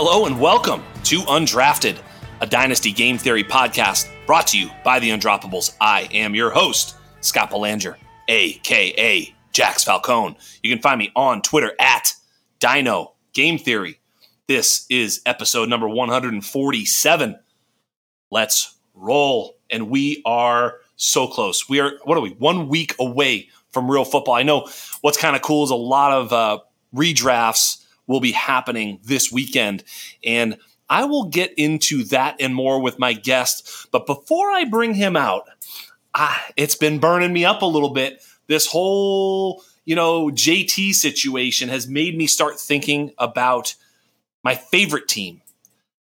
Hello and welcome to Undrafted, a Dynasty Game Theory podcast brought to you by the Undroppables. I am your host, Scott Belanger, aka Jax Falcone. You can find me on Twitter at Dyno Game Theory. This is episode number 147. Let's roll. And we are so close. We are, what are we, one week away from real football. I know what's kind of cool is a lot of uh, redrafts will be happening this weekend. And I will get into that and more with my guest. But before I bring him out, ah, it's been burning me up a little bit. This whole, you know, JT situation has made me start thinking about my favorite team.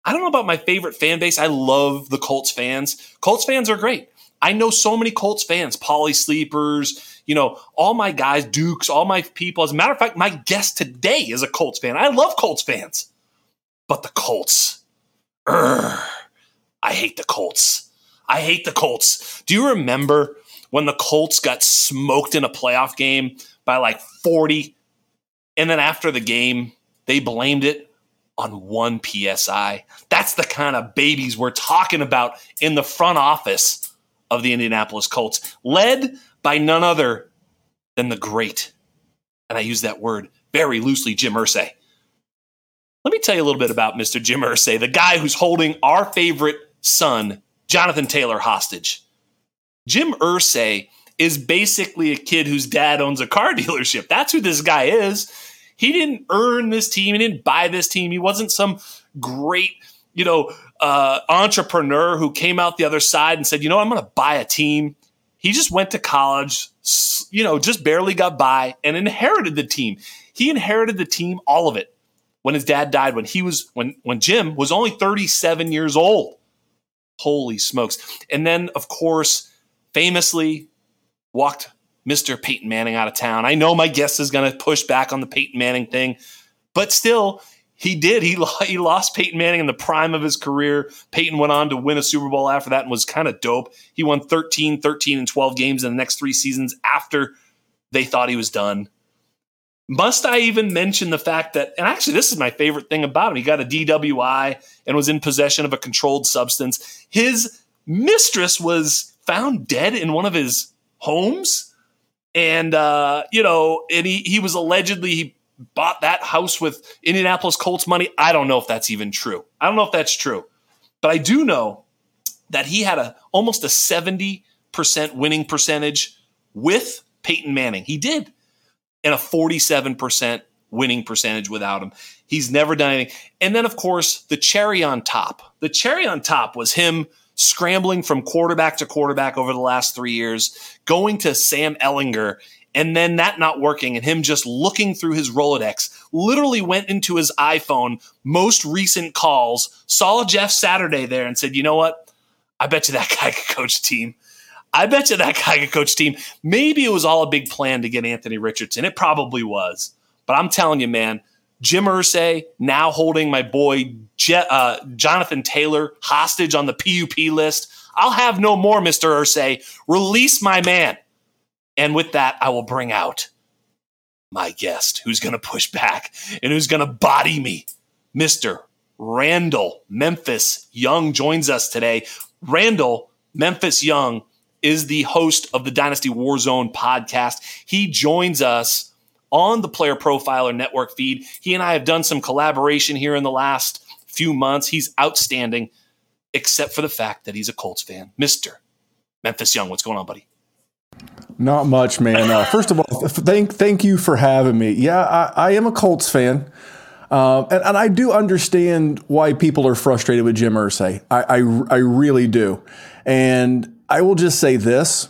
I don't know about my favorite fan base. I love the Colts fans. Colts fans are great. I know so many Colts fans, poly sleepers, you know, all my guys, Dukes, all my people. As a matter of fact, my guest today is a Colts fan. I love Colts fans. But the Colts, urgh, I hate the Colts. I hate the Colts. Do you remember when the Colts got smoked in a playoff game by like 40? And then after the game, they blamed it on one PSI. That's the kind of babies we're talking about in the front office of the Indianapolis Colts, led by none other than the great, and I use that word very loosely, Jim Irsay. Let me tell you a little bit about Mr. Jim Irsay, the guy who's holding our favorite son, Jonathan Taylor, hostage. Jim Irsay is basically a kid whose dad owns a car dealership. That's who this guy is. He didn't earn this team. He didn't buy this team. He wasn't some great, you know, uh, entrepreneur who came out the other side and said, you know, I'm going to buy a team. He just went to college, you know, just barely got by and inherited the team. He inherited the team, all of it, when his dad died, when he was, when, when Jim was only 37 years old. Holy smokes. And then, of course, famously walked Mr. Peyton Manning out of town. I know my guest is going to push back on the Peyton Manning thing, but still, he did. He, he lost Peyton Manning in the prime of his career. Peyton went on to win a Super Bowl after that and was kind of dope. He won 13, 13, and 12 games in the next three seasons after they thought he was done. Must I even mention the fact that, and actually, this is my favorite thing about him. He got a DWI and was in possession of a controlled substance. His mistress was found dead in one of his homes. And, uh, you know, and he, he was allegedly, he bought that house with Indianapolis Colts money. I don't know if that's even true. I don't know if that's true. But I do know that he had a almost a 70% winning percentage with Peyton Manning. He did. And a 47% winning percentage without him. He's never done anything. And then of course, the cherry on top. The cherry on top was him scrambling from quarterback to quarterback over the last 3 years, going to Sam Ehlinger and then that not working and him just looking through his Rolodex, literally went into his iPhone, most recent calls, saw Jeff Saturday there and said, you know what? I bet you that guy could coach a team. I bet you that guy could coach a team. Maybe it was all a big plan to get Anthony Richardson. It probably was. But I'm telling you, man, Jim Irsay now holding my boy Je- uh, Jonathan Taylor hostage on the PUP list. I'll have no more, Mr. Irsay. Release my man. And with that, I will bring out my guest who's going to push back and who's going to body me. Mr. Randell Memphis Young joins us today. Randell Memphis Young is the host of the Dynasty Warzone podcast. He joins us on the Player Profiler Network feed. He and I have done some collaboration here in the last few months. He's outstanding, except for the fact that he's a Colts fan. Mister Memphis Young, what's going on, buddy? Not much, man. Uh, first of all, thank thank you for having me. Yeah, I, I am a Colts fan. Um, and, and, I do understand why people are frustrated with Jim Irsay. I, I, I really do. And I will just say this.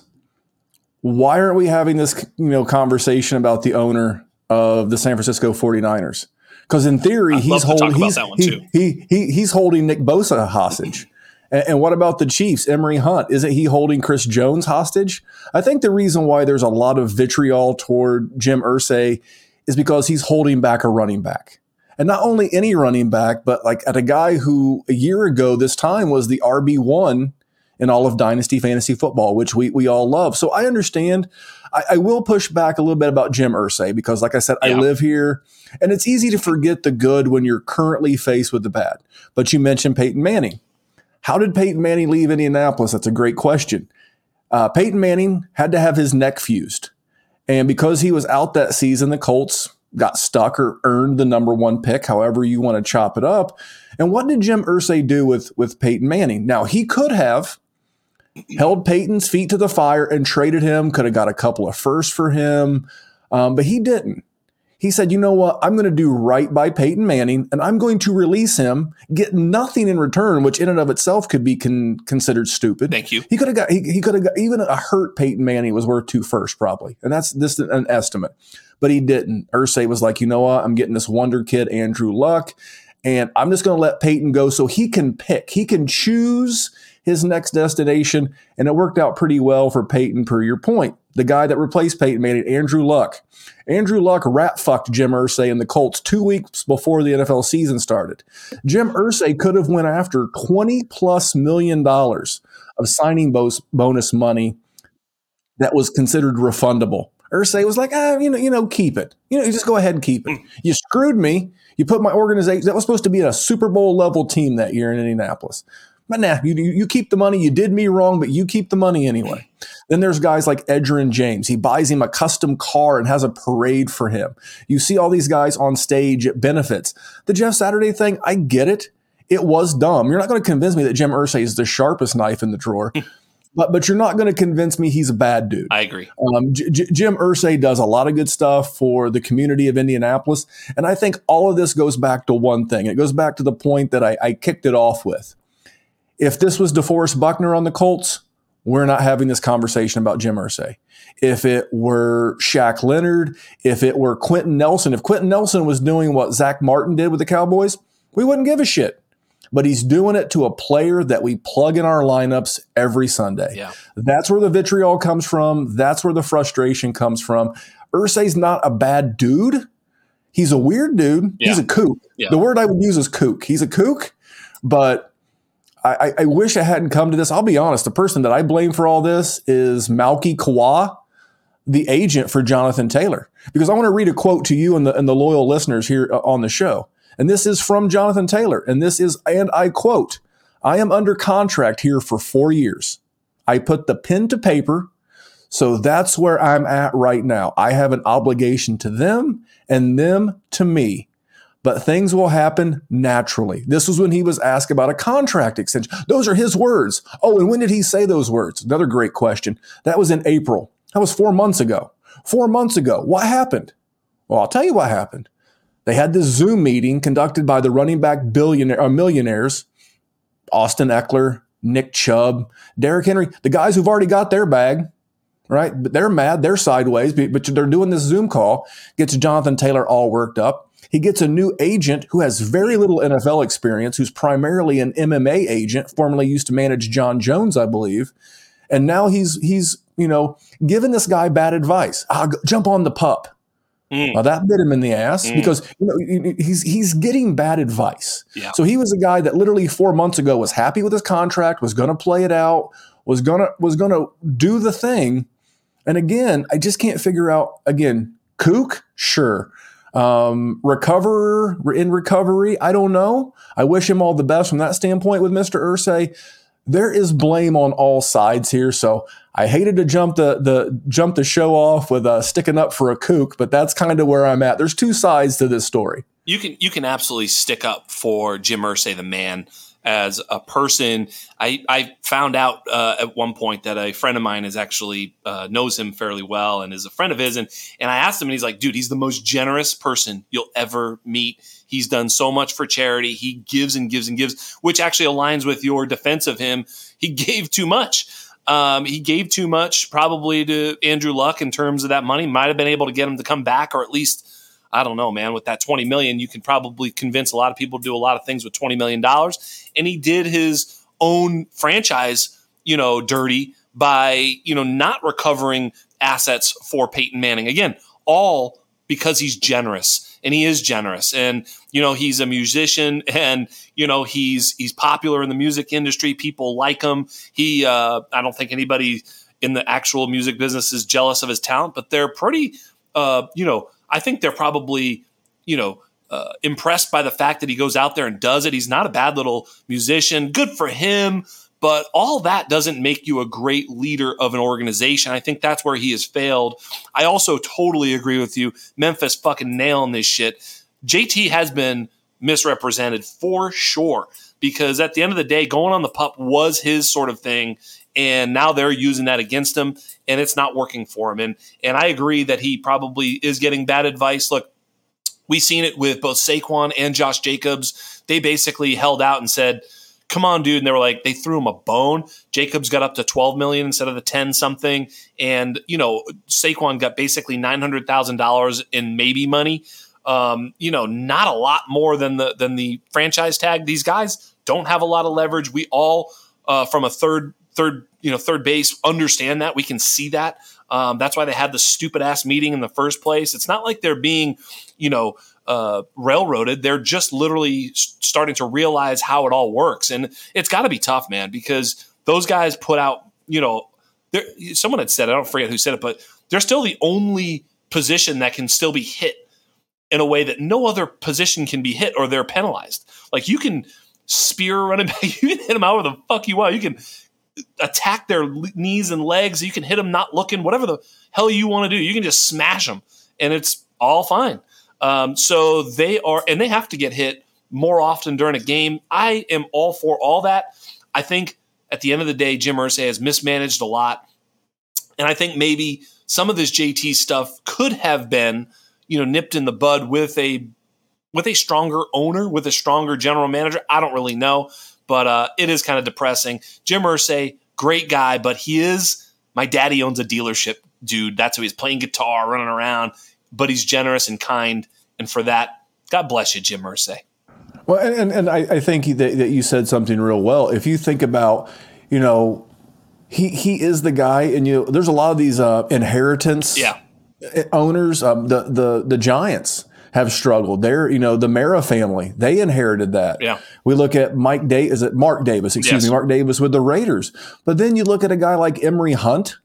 Why aren't we having this you know conversation about the owner of the San Francisco 49ers? Because in theory, I'd he's holding he's, he, he, he, he's holding Nick Bosa hostage. And, and what about the Chiefs? Emory Hunt, isn't he holding Chris Jones hostage? I think the reason why there's a lot of vitriol toward Jim Irsay is because he's holding back a running back and not only any running back, but like at a guy who a year ago this time was the RB one in all of dynasty fantasy football, which we we all love. So I understand. I, I will push back a little bit about Jim Irsay because, like I said, yeah. I live here, and it's easy to forget the good when you're currently faced with the bad. But you mentioned Peyton Manning. How did Peyton Manning leave Indianapolis? That's a great question. Uh, Peyton Manning had to have his neck fused. And because he was out that season, the Colts got stuck or earned the number one pick, however you want to chop it up. And what did Jim Irsay do with, with Peyton Manning? Now, he could have held Peyton's feet to the fire and traded him, could have got a couple of firsts for him, um, but he didn't. He said, you know what? I'm going to do right by Peyton Manning and I'm going to release him, get nothing in return, which in and of itself could be con- considered stupid. Thank you. He could have got, he, he could have got, even a hurt Peyton Manning was worth two first probably. And that's this an estimate but he didn't. Irsay was like, you know what? I'm getting this wonder kid, Andrew Luck, and I'm just going to let Peyton go so he can pick. He can choose his next destination, and it worked out pretty well for Peyton, per your point. The guy that replaced Peyton made it Andrew Luck. Andrew Luck rat fucked Jim Irsay and the Colts two weeks before the NFL season started. Jim Irsay could have went after 20 plus million dollars of signing bonus money that was considered refundable. Irsay was like, ah, you know, you know, keep it. You know, you just go ahead and keep it. Hmm. You screwed me. You put my organization that was supposed to be a Super Bowl level team that year in Indianapolis. But nah, you, you keep the money. You did me wrong, but you keep the money anyway. Then there's guys like Edgerrin James. He buys him a custom car and has a parade for him. You see all these guys on stage at benefits. The Jeff Saturday thing, I get it. It was dumb. You're not going to convince me that Jim Irsay is the sharpest knife in the drawer. but but you're not going to convince me he's a bad dude. I agree. Um, J- J- Jim Irsay does a lot of good stuff for the community of Indianapolis, and I think all of this goes back to one thing. It goes back to the point that I, I kicked it off with. If this was DeForest Buckner on the Colts, we're not having this conversation about Jim Irsay. If it were Shaq Leonard, if it were Quenton Nelson, if Quenton Nelson was doing what Zach Martin did with the Cowboys, we wouldn't give a shit but he's doing it to a player that we plug in our lineups every Sunday. Yeah. That's where the vitriol comes from. That's where the frustration comes from. Irsay's not a bad dude. He's a weird dude. Yeah. He's a kook. Yeah. The word I would use is kook. He's a kook, but I, I, wish I hadn't come to this. I'll be honest. The person that I blame for all this is Malki Kawa, the agent for Jonathan Taylor. Because I want to read a quote to you and the, and the loyal listeners here uh, on the show. And this is from Jonathan Taylor. And this is, and I quote, I am under contract here for four years. I put the pen to paper. So that's where I'm at right now. I have an obligation to them and them to me. But things will happen naturally. This was when he was asked about a contract extension. Those are his words. Oh, and when did he say those words? Another great question. That was in April. That was four months ago. Four months ago. What happened? Well, I'll tell you what happened. They had this Zoom meeting conducted by the running back billionaire uh, millionaires, Austin Ekeler, Nick Chubb, Derrick Henry, the guys who've already got their bag, right? But they're mad, they're sideways, but they're doing this Zoom call. Gets Jonathan Taylor all worked up. He gets a new agent who has very little NFL experience, who's primarily an MMA agent, formerly used to manage Jon Jones, I believe. And now he's he's you know giving this guy bad advice. Ah, jump on the pup. Mm. Now that bit him in the ass mm. because you know he's he's getting bad advice. Yeah. So he was a guy that literally four months ago was happy with his contract, was going to play it out, was gonna was gonna do the thing, and again, I just can't figure out. Again, kook, sure. Um, recover in recovery, I don't know. I wish him all the best from that standpoint with Mr. Irsay there is blame on all sides here. So I hated to jump the the jump the show off with uh, sticking up for a kook, but that's kind of where I'm at. There's two sides to this story. You can you can absolutely stick up for Jim Irsay, the man, as a person. I, I found out uh, at one point that a friend of mine is actually uh, knows him fairly well and is a friend of his. And, and I asked him, and he's like, dude, he's the most generous person you'll ever meet. He's done so much for charity. He gives and gives and gives, which actually aligns with your defense of him. He gave too much. Um, he gave too much probably to Andrew Luck in terms of that money. Might have been able to get him to come back, or at least I don't know, man. With that twenty million, you can probably convince a lot of people to do a lot of things with twenty million dollars. And he did his own franchise, you know, dirty by you know not recovering assets for Peyton Manning. Again, all because he's generous and he is generous and you know he's a musician and you know he's he's popular in the music industry people like him he uh, i don't think anybody in the actual music business is jealous of his talent but they're pretty uh, you know I think they're probably, you know, uh, impressed by the fact that he goes out there and does it. He's not a bad little musician. Good for him. But all that doesn't make you a great leader of an organization. I think that's where he has failed. I also totally agree with you. Memphis fucking nailing this shit. JT has been misrepresented for sure because at the end of the day, going on the pup was his sort of thing and now they're using that against him and it's not working for him. And and I agree that he probably is getting bad advice. Look we've seen it with both Saquon and Josh Jacobs. They basically held out and said come on dude. And they were like they threw him a bone. Jacobs got up to 12 million instead of the 10 something. And you know Saquon got basically $900,000 in maybe money. Um, you know not a lot more than the than the franchise tag. These guys don't have a lot of leverage. We all uh, from a third third, you know, third base understand that. We can see that. Um, that's why they had the stupid ass meeting in the first place. It's not like they're being, you know, uh, railroaded. They're just literally starting to realize how it all works, and it's got to be tough, man, because those guys put out, you know, someone had said, I don't forget who said it, but they're still the only position that can still be hit in a way that no other position can be hit or they're penalized. Like you can spear running back, you can hit them out where the fuck you want. You can attack their knees and legs. You can hit them not looking, whatever the hell you want to do. You can just smash them, and it's all fine. Um, so they are, and they have to get hit more often during a game. I am all for all that. I think at the end of the day, Jim Irsay has mismanaged a lot, and I think maybe some of this JT stuff could have been, you know, nipped in the bud with a with a stronger owner, with a stronger general manager. I don't really know but uh, it is kind of depressing. Jim Irsay, great guy, but he is my daddy owns a dealership, dude. That's who he's playing guitar, running around, but he's generous and kind, and for that, God bless you, Jim Irsay. Well, and and I, I think that, that you said something real well. If you think about, you know, he he is the guy, and you there's a lot of these uh, inheritance yeah. owners. Um, the the the Giants have struggled. They're, you know, the Mara family, they inherited that. Yeah. We look at Mike Day, is it Mark Davis, excuse yes. me, Mark Davis with the Raiders. But then you look at a guy like Emory Hunt,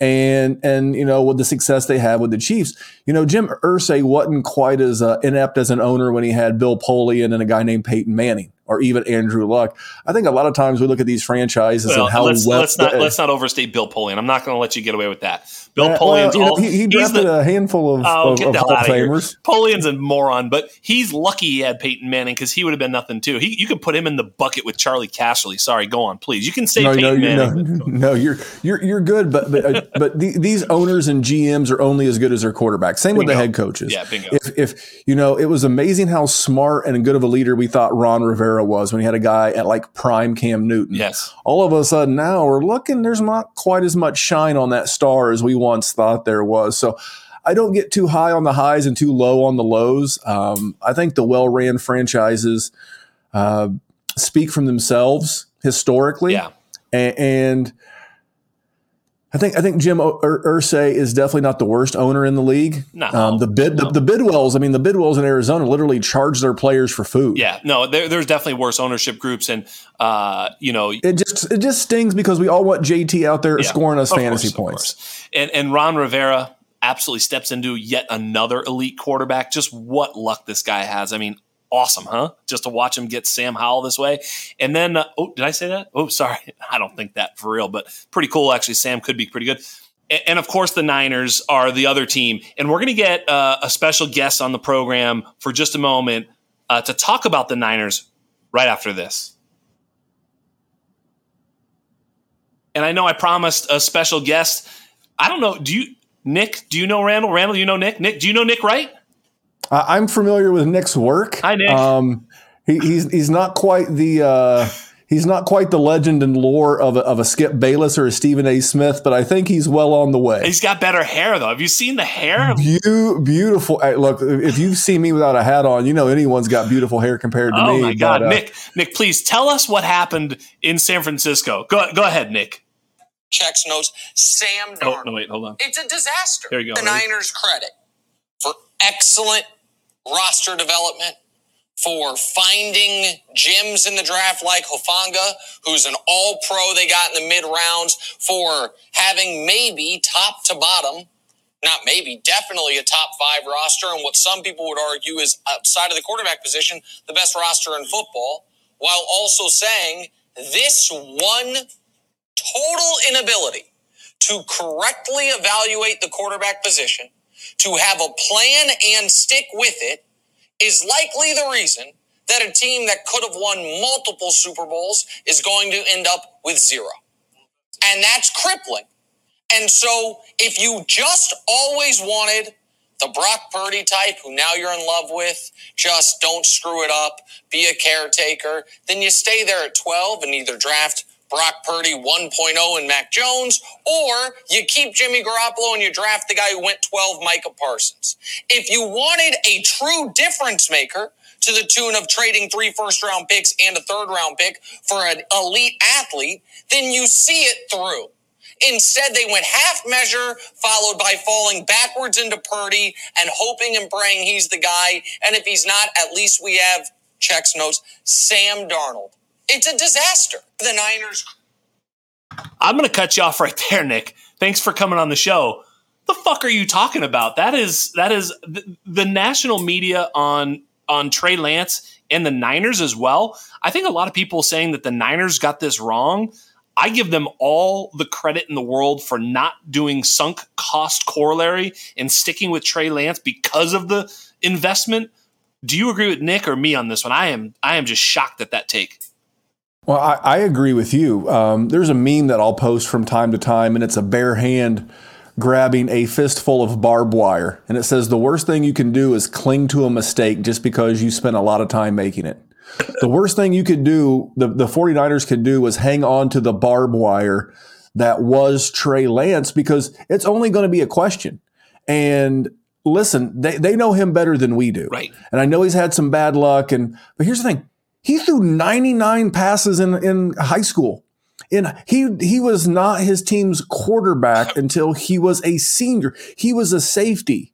and and you know with the success they have with the Chiefs, you know Jim Irsay wasn't quite as uh, inept as an owner when he had Bill Polian and a guy named Peyton Manning or even Andrew Luck. I think a lot of times we look at these franchises well, and how let's, well let's not let's not overstate Bill Polian. I'm not going to let you get away with that. Bill uh, Polian's well, all, he, he drafted the, a handful of, oh, of, of Hall of Famers. Polian's a moron, but he's lucky he had Peyton Manning because he would have been nothing too. He, you could put him in the bucket with Charley Casserly. Sorry, go on, please. You can say no, Peyton no, Manning. No, no, you're you're you're good, but but, uh, but the, these owners and GMs are only as good as their quarterback. Same bingo. with the head coaches. Yeah, bingo. If if you know, it was amazing how smart and good of a leader we thought Ron Rivera was when he had a guy at like prime Cam Newton. Yes. All of a sudden now we're looking, there's not quite as much shine on that star as we once thought there was. So I don't get too high on the highs and too low on the lows. Um, I think the well ran franchises uh, speak from themselves historically. Yeah. and, and I think I think Jim Irsay is definitely not the worst owner in the league. No, um, the bid the, the, Bidwells. I mean, the Bidwells in Arizona literally charge their players for food. Yeah, no, there, there's definitely worse ownership groups, and uh, you know, it just it just stings because we all want JT out there yeah, scoring us fantasy course, points. And and Ron Rivera absolutely steps into yet another elite quarterback. Just what luck this guy has. I mean, awesome, huh? Just to watch him get Sam Howell this way. And then, uh, oh, did I say that? Oh, sorry. I don't think that for real, but pretty cool. Actually, Sam could be pretty good. and of course, the Niners are the other team. And we're going to get uh, a special guest on the program for just a moment uh, to talk about the Niners right after this. And I know I promised a special guest. I don't know. Do you, Nick? Do you know Randell? Randell, you know Nick? Nick, do you know Nick Wright? I'm familiar with Nick's work. Hi, Nick. Um, he, he's he's not quite the. Uh, he's not quite the legend and lore of a, of a Skip Bayless or a Stephen A. Smith, but I think he's well on the way. He's got better hair though. Have you seen the hair? Be- beautiful. Hey, look, if you've seen me without a hat on, you know anyone's got beautiful hair compared to oh me. Oh my god, but, uh, Nick! Nick, please tell us what happened in San Francisco. Go go ahead, Nick. Checks notes. Sam Darnold. Oh, no, wait, hold on. It's a disaster. Here you go. The ready? Niners credit for excellent roster development for finding gems in the draft like Hufanga, who's an all pro they got in the mid rounds, for having maybe top to bottom, not maybe, definitely a top five roster, and what some people would argue is outside of the quarterback position, the best roster in football, while also saying this one total inability to correctly evaluate the quarterback position, to have a plan and stick with it is likely the reason that a team that could have won multiple Super Bowls is going to end up with zero. And that's crippling. And so if you just always wanted the Brock Purdy type, who now you're in love with, just don't screw it up, be a caretaker, then you stay there at 12 and either draft Brock Purdy 1.0 and Mac Jones, or you keep Jimmy Garoppolo and you draft the guy who went 12, Micah Parsons. If you wanted a true difference maker, to the tune of trading three first round picks and a third round pick for an elite athlete, then you see it through. Instead, they went half measure, followed by falling backwards into Purdy and hoping and praying he's the guy. And if he's not, at least we have checks notes Sam Darnold. It's a disaster. The Niners. I'm going to cut you off right there, Nick. Thanks for coming on the show. The fuck are you talking about? That is that is the, the national media on on Trey Lance and the Niners as well. I think a lot of people saying that the Niners got this wrong. I give them all the credit in the world for not doing sunk cost corollary and sticking with Trey Lance because of the investment. Do you agree with Nick or me on this one? I am I am just shocked at that take. Well, I, I agree with you. Um, there's a meme that I'll post from time to time, and it's a bare hand grabbing a fistful of barbed wire. And it says the worst thing you can do is cling to a mistake just because you spent a lot of time making it. The worst thing you could do, the, the 49ers could do, was hang on to the barbed wire that was Trey Lance because it's only going to be a question. And listen, they, they know him better than we do. Right. And I know he's had some bad luck. And but here's the thing he threw 99 passes in, in high school. And he he was not his team's quarterback until he was a senior. He was a safety.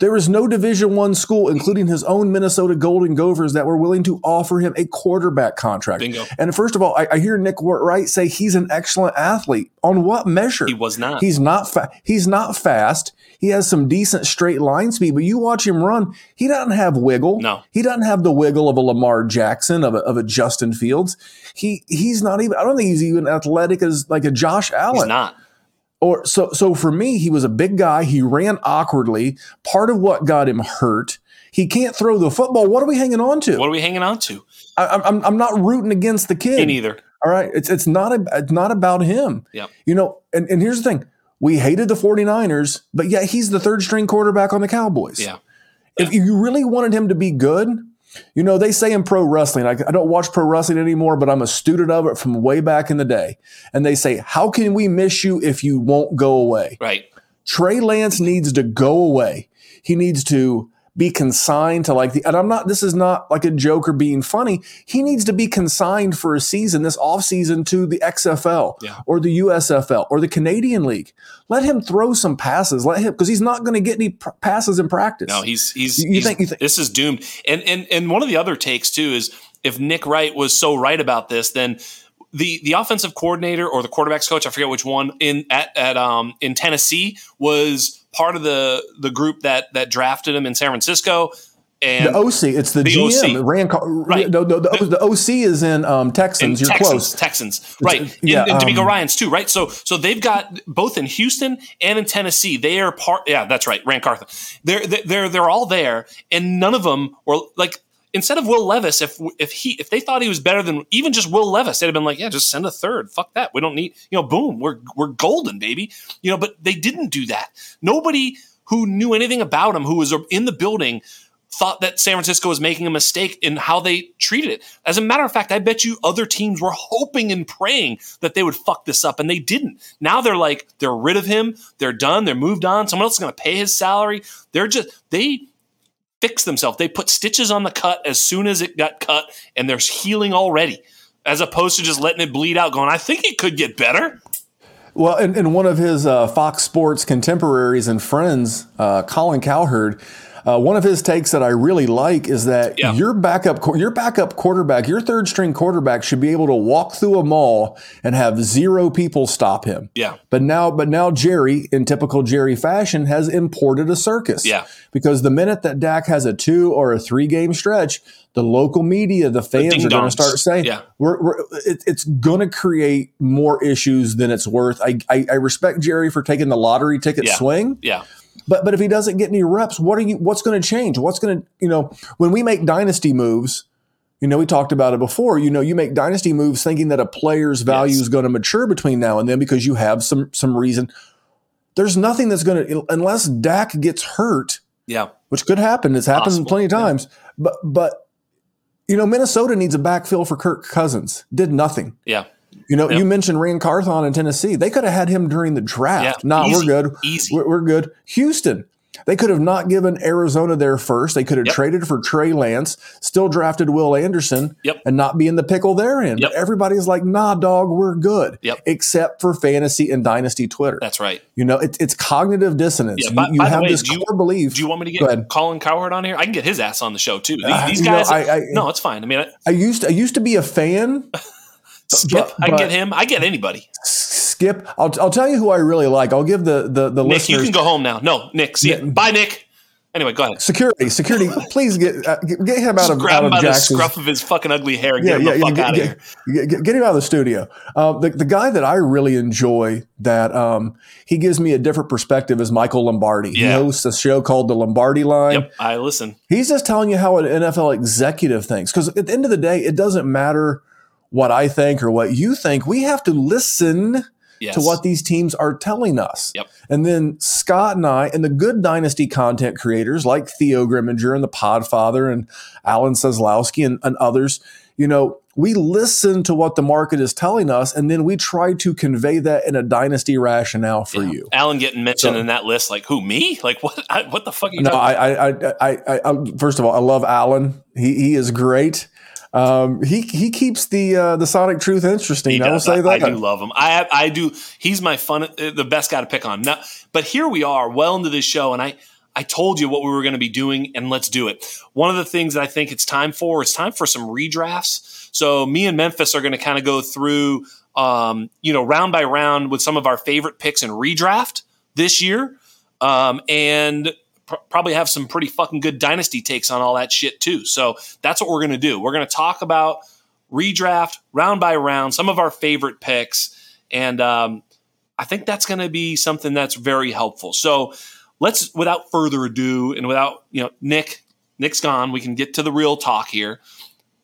There was no Division One school, including his own Minnesota Golden Gophers, that were willing to offer him a quarterback contract. Bingo. And first of all, I, I hear Nick Wright say he's an excellent athlete. On what measure? He was not. He's not. Fa- he's not fast. He has some decent straight line speed, but you watch him run, he doesn't have wiggle. No. He doesn't have the wiggle of a Lamar Jackson, of a, of a Justin Fields. He he's not even I don't think he's even athletic as like a Josh Allen. He's not. Or so so for me, he was a big guy. He ran awkwardly. Part of what got him hurt. He can't throw the football. What are we hanging on to? What are we hanging on to? I, I'm I'm not rooting against the kid. Me neither. All right. It's it's not a, it's not about him. Yep. You know, and, and here's the thing we hated the 49ers, but yet he's the third string quarterback on the Cowboys. Yeah. If you really wanted him to be good, you know, they say in pro wrestling, I, I, don't watch pro wrestling anymore, but I'm a student of it from way back in the day. And they say, How can we miss you if you won't go away? Right. Trey Lance needs to go away. He needs to be consigned to like the, and I'm not, this is not like a joke or being funny. He needs to be consigned for a season, this offseason to the XFL yeah. or the USFL or the Canadian League. Let him throw some passes. Let him, because he's not going to get any pr- passes in practice. No, he's, he's, you, he's think, you think this is doomed. And, and, and one of the other takes too is if Nick Wright was so right about this, then the the offensive coordinator or the quarterbacks coach, I forget which one in at, at um in Tennessee was part of the the group that that drafted him in San Francisco. And the OC, it's the, the GM. OC. Rand, right. No, no, the, the, OC is in um, Texans. In You're Texans, close. Texans, right? It's, yeah, and, DeMeco um, Ryans too, right? So, so they've got both in Houston and in Tennessee. They are part. Yeah, that's right. Ran Carthon. They're they're they're all there, and none of them were like instead of Will Levis, if if he if they thought he was better than even just Will Levis, they'd have been like, yeah, just send a third. Fuck that. We don't need you know, boom, we're we're golden, baby. You know, but they didn't do that. Nobody who knew anything about him, who was in the building, thought that San Francisco was making a mistake in how they treated it. As a matter of fact, I bet you other teams were hoping and praying that they would fuck this up, and they didn't. Now they're like, they're rid of him, they're done, they're moved on. Someone else is going to pay his salary. They're just they fix themselves. They put stitches on the cut as soon as it got cut, and there's healing already, as opposed to just letting it bleed out, going, I think it could get better. Well, and, and one of his uh, Fox Sports contemporaries and friends, uh, Colin Cowherd, uh, one of his takes that I really like is that yeah. your backup your backup quarterback, your third string quarterback should be able to walk through a mall and have zero people stop him. Yeah. But now but now Jerry, in typical Jerry fashion, has imported a circus. Yeah. Because the minute that Dak has a two or a three game stretch, the local media, the fans the are going to start saying, yeah. we're, we're it, it's going to create more issues than it's worth. I, I, I respect Jerry for taking the lottery ticket yeah. swing. Yeah. But but if he doesn't get any reps, what are you? What's going to change? What's going to you know when we make dynasty moves? You know, we talked about it before. You know, you make dynasty moves thinking that a player's value yes. is going to mature between now and then because you have some some reason. There's nothing that's going to unless Dak gets hurt. Yeah, which could happen. It's happened Possible. plenty of times. Yeah. But but you know, Minnesota needs a backfill for Kirk Cousins. Did nothing. Yeah. You know, yep. you mentioned Ran Carthon in Tennessee. They could have had him during the draft. Yeah, nah, we're good. Easy. We're, we're, good. Houston. They could have not given Arizona their first. They could have yep. traded for Trey Lance, still drafted Will Anderson, yep. and not be in the pickle they're in. But everybody's like, nah, dog, we're good. Except for fantasy and dynasty Twitter. That's right. You know, it, it's cognitive dissonance. Yeah, by, you, you by have way, this core you, belief. Do you want me to get Colin Cowherd on here? I can get his ass on the show too. These, uh, these guys. Know, I, I, no, it's fine. I mean, I, I used to, I used to be a fan. Skip, but, I get him. I get anybody. Skip, I'll, I'll tell you who I really like. I'll give the the the Nick, listeners. you can go home now. No, Nick, see Nick, Bye, Nick. Anyway, go ahead. Security, security, please get uh, get him out Just of grab out him of by the scruff of his fucking ugly hair and yeah, get him yeah, the fuck get, out get, of here. Get, get, him out of the studio. Uh, the the guy that I really enjoy that um, he gives me a different perspective is Michael Lombardi. Yeah. He hosts a show called The Lombardi Line. Yep, I listen. He's just telling you how an NFL executive thinks because at the end of the day, it doesn't matter what I think or what you think. We have to listen yes. to what these teams are telling us. Yep. And then Scott and I and the good dynasty content creators like Theo Grimminger and the Podfather and Alan Seslowsky and, and others, you know, we listen to what the market is telling us and then we try to convey that in a dynasty rationale for yeah. you. Alan getting mentioned so, in that list, like who me? Like what? I, what the fuck? Are you no, I, I, I, I, I, first of all, I love Alan. He he is great. Um, he he keeps the uh, the Sonic Truth interesting. I will say that. I do love him. I I do. He's my fun, uh, the best guy to pick on. Now, but here we are, well into this show, and I I told you what we were going to be doing, and let's do it. One of the things that I think it's time for is time for some redrafts. So me and Memphis are going to kind of go through, um, you know, round by round with some of our favorite picks in redraft this year, um, and pr- probably have some pretty fucking good dynasty takes on all that shit too. So that's what we're going to do. We're going to talk about redraft round by round, some of our favorite picks, and um, I think that's going to be something that's very helpful. So let's, without further ado, and without you know, Nick, Nick's gone. We can get to the real talk here.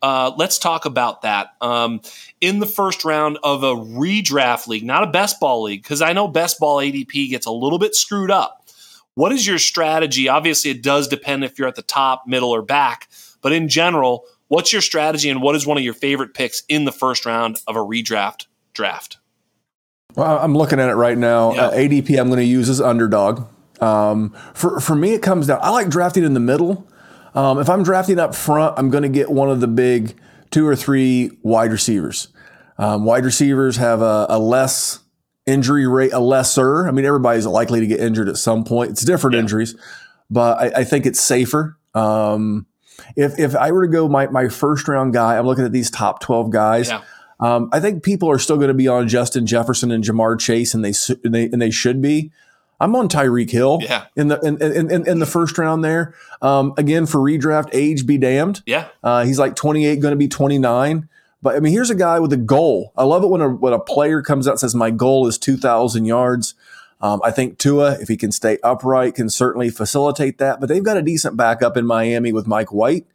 Uh, let's talk about that. Um, in the first round of a redraft league, not a best ball league, because I know best ball ADP gets a little bit screwed up. What is your strategy? Obviously, it does depend if you're at the top, middle, or back. But in general, what's your strategy and what is one of your favorite picks in the first round of a redraft draft? Well, I'm looking at it right now. Yeah. Uh, ADP I'm going to use as underdog. Um, for, for me, it comes down. I like drafting in the middle. Um, if I'm drafting up front, I'm going to get one of the big two or three wide receivers. Um, wide receivers have a, a less injury rate, a lesser. I mean, everybody's likely to get injured at some point. It's different yeah. injuries, but I, I, think it's safer. Um, if if I were to go my my first round guy, I'm looking at these top 12 guys. Yeah. Um, I think people are still going to be on Justin Jefferson and Ja'Marr Chase, and they and they and they should be. I'm on Tyreek Hill. Yeah. In the in, in, in, in the first round there. Um, again for redraft, age be damned. Yeah. Uh, he's like 28, going to be 29. But I mean, here's a guy with a goal. I love it when a when a player comes out and says, "My goal is 2,000 yards." Um, I think Tua, if he can stay upright, can certainly facilitate that. But they've got a decent backup in Miami with Mike White.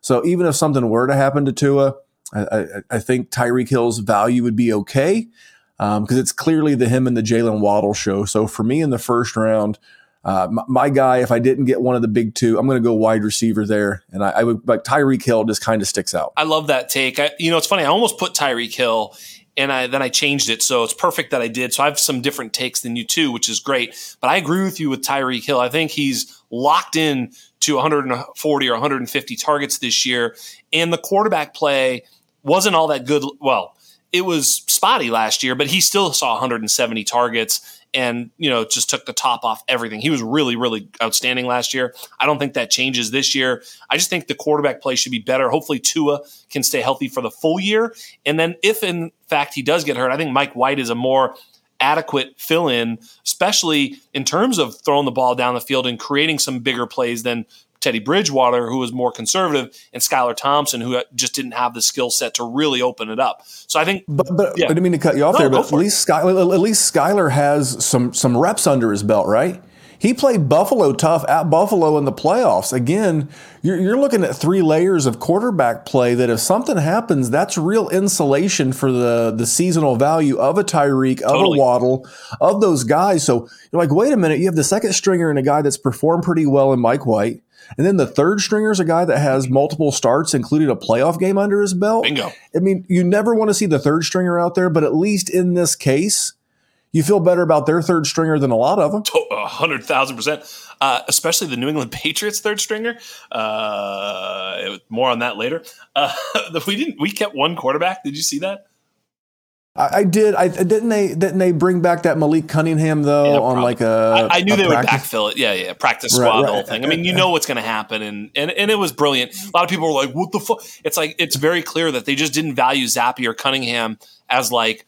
So even if something were to happen to Tua, I, I, I think Tyreek Hill's value would be okay because um, it's clearly the him and the Jalen Waddle show. So for me in the first round, uh, my, guy, if I didn't get one of the big two, I'm going to go wide receiver there, and I, I would like Tyreek Hill just kind of sticks out. I love that take. I, you know, it's funny. I almost put Tyreek Hill, and I then I changed it, so it's perfect that I did. So I have some different takes than you too, which is great. But I agree with you with Tyreek Hill. I think he's locked in to 140 or 150 targets this year, and the quarterback play wasn't all that good. Well, it was spotty last year, but he still saw 170 targets and you know just took the top off everything. He was really really outstanding last year. I don't think that changes this year. I just think the quarterback play should be better. Hopefully Tua can stay healthy for the full year, and then if in fact he does get hurt, I think Mike White is a more adequate fill in, especially in terms of throwing the ball down the field and creating some bigger plays than Teddy Bridgewater, who was more conservative, and Skylar Thompson, who just didn't have the skill set to really open it up. So I think, but, but yeah. I didn't mean to cut you off no, there, but at least Skylar, at least Skylar has some some reps under his belt, right? He played Buffalo tough at Buffalo in the playoffs. Again, you're, you're, looking at three layers of quarterback play that if something happens, that's real insulation for the, the seasonal value of a Tyreek, of totally. a Waddle, of those guys. So you're like, wait a minute, you have the second stringer and a guy that's performed pretty well in Mike White. And then the third stringer is a guy that has multiple starts, including a playoff game under his belt. Bingo. I mean, you never want to see the third stringer out there, but at least in this case, you feel better about their third stringer than a lot of them. A hundred thousand percent, uh, especially the New England Patriots third stringer. Uh, more on that later. Uh, we didn't. We kept one quarterback. Did you see that? I, I, did. I didn't they didn't they bring back that Malik Cunningham though yeah, on like a. I, I knew they practice? would backfill it. Yeah, yeah, practice squad, right, right. the whole thing. I mean, you know what's going to happen, and, and and it was brilliant. A lot of people were like, "What the fuck?" It's like it's very clear that they just didn't value Zappe or Cunningham as like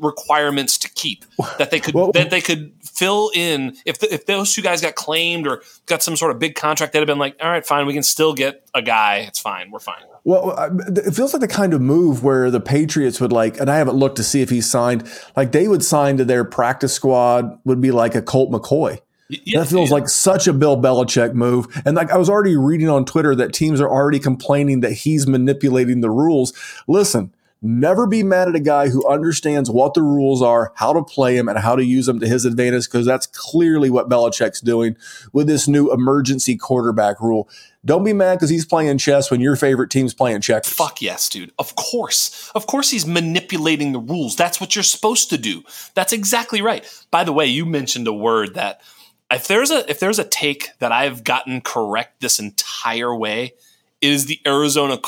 requirements to keep that they could well, that they could fill in if the, if those two guys got claimed or got some sort of big contract they'd have been like all right fine we can still get a guy it's fine we're fine well uh, it feels like the kind of move where the patriots would like and i haven't looked to see if he's signed like they would sign to their practice squad would be like a colt mccoy yeah, that feels yeah. like such a Bill Belichick move. And like I was already reading on Twitter that teams are already complaining that he's manipulating the rules. Listen, Never be mad at a guy who understands what the rules are, how to play them, and how to use them to his advantage, because that's clearly what Belichick's doing with this new emergency quarterback rule. Don't be mad because he's playing chess when your favorite team's playing checkers. Fuck yes, dude. Of course. Of course he's manipulating the rules. That's what you're supposed to do. That's exactly right. By the way, you mentioned a word that if there's a if there's a take that I've gotten correct this entire way, is the Arizona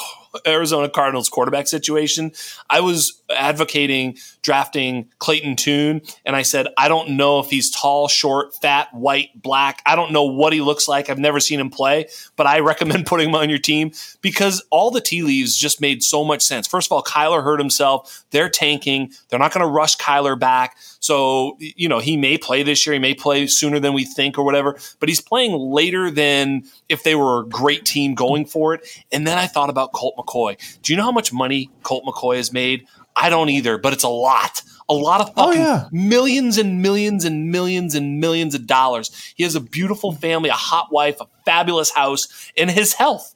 Arizona Cardinals quarterback situation. I was advocating drafting Clayton Tune, and I said, I don't know if he's tall, short, fat, white, black. I don't know what he looks like. I've never seen him play, but I recommend putting him on your team because all the tea leaves just made so much sense. First of all, Kyler hurt himself. They're tanking. They're not going to rush Kyler back. So, you know, he may play this year. He may play sooner than we think or whatever, but he's playing later than if they were a great team going for it. And then I thought about Colt McCoy. Do you know how much money Colt McCoy has made? I don't either, but it's a lot. A lot of oh, fucking oh, yeah. millions and millions and millions and millions of dollars. He has a beautiful family, a hot wife, a fabulous house, and his health.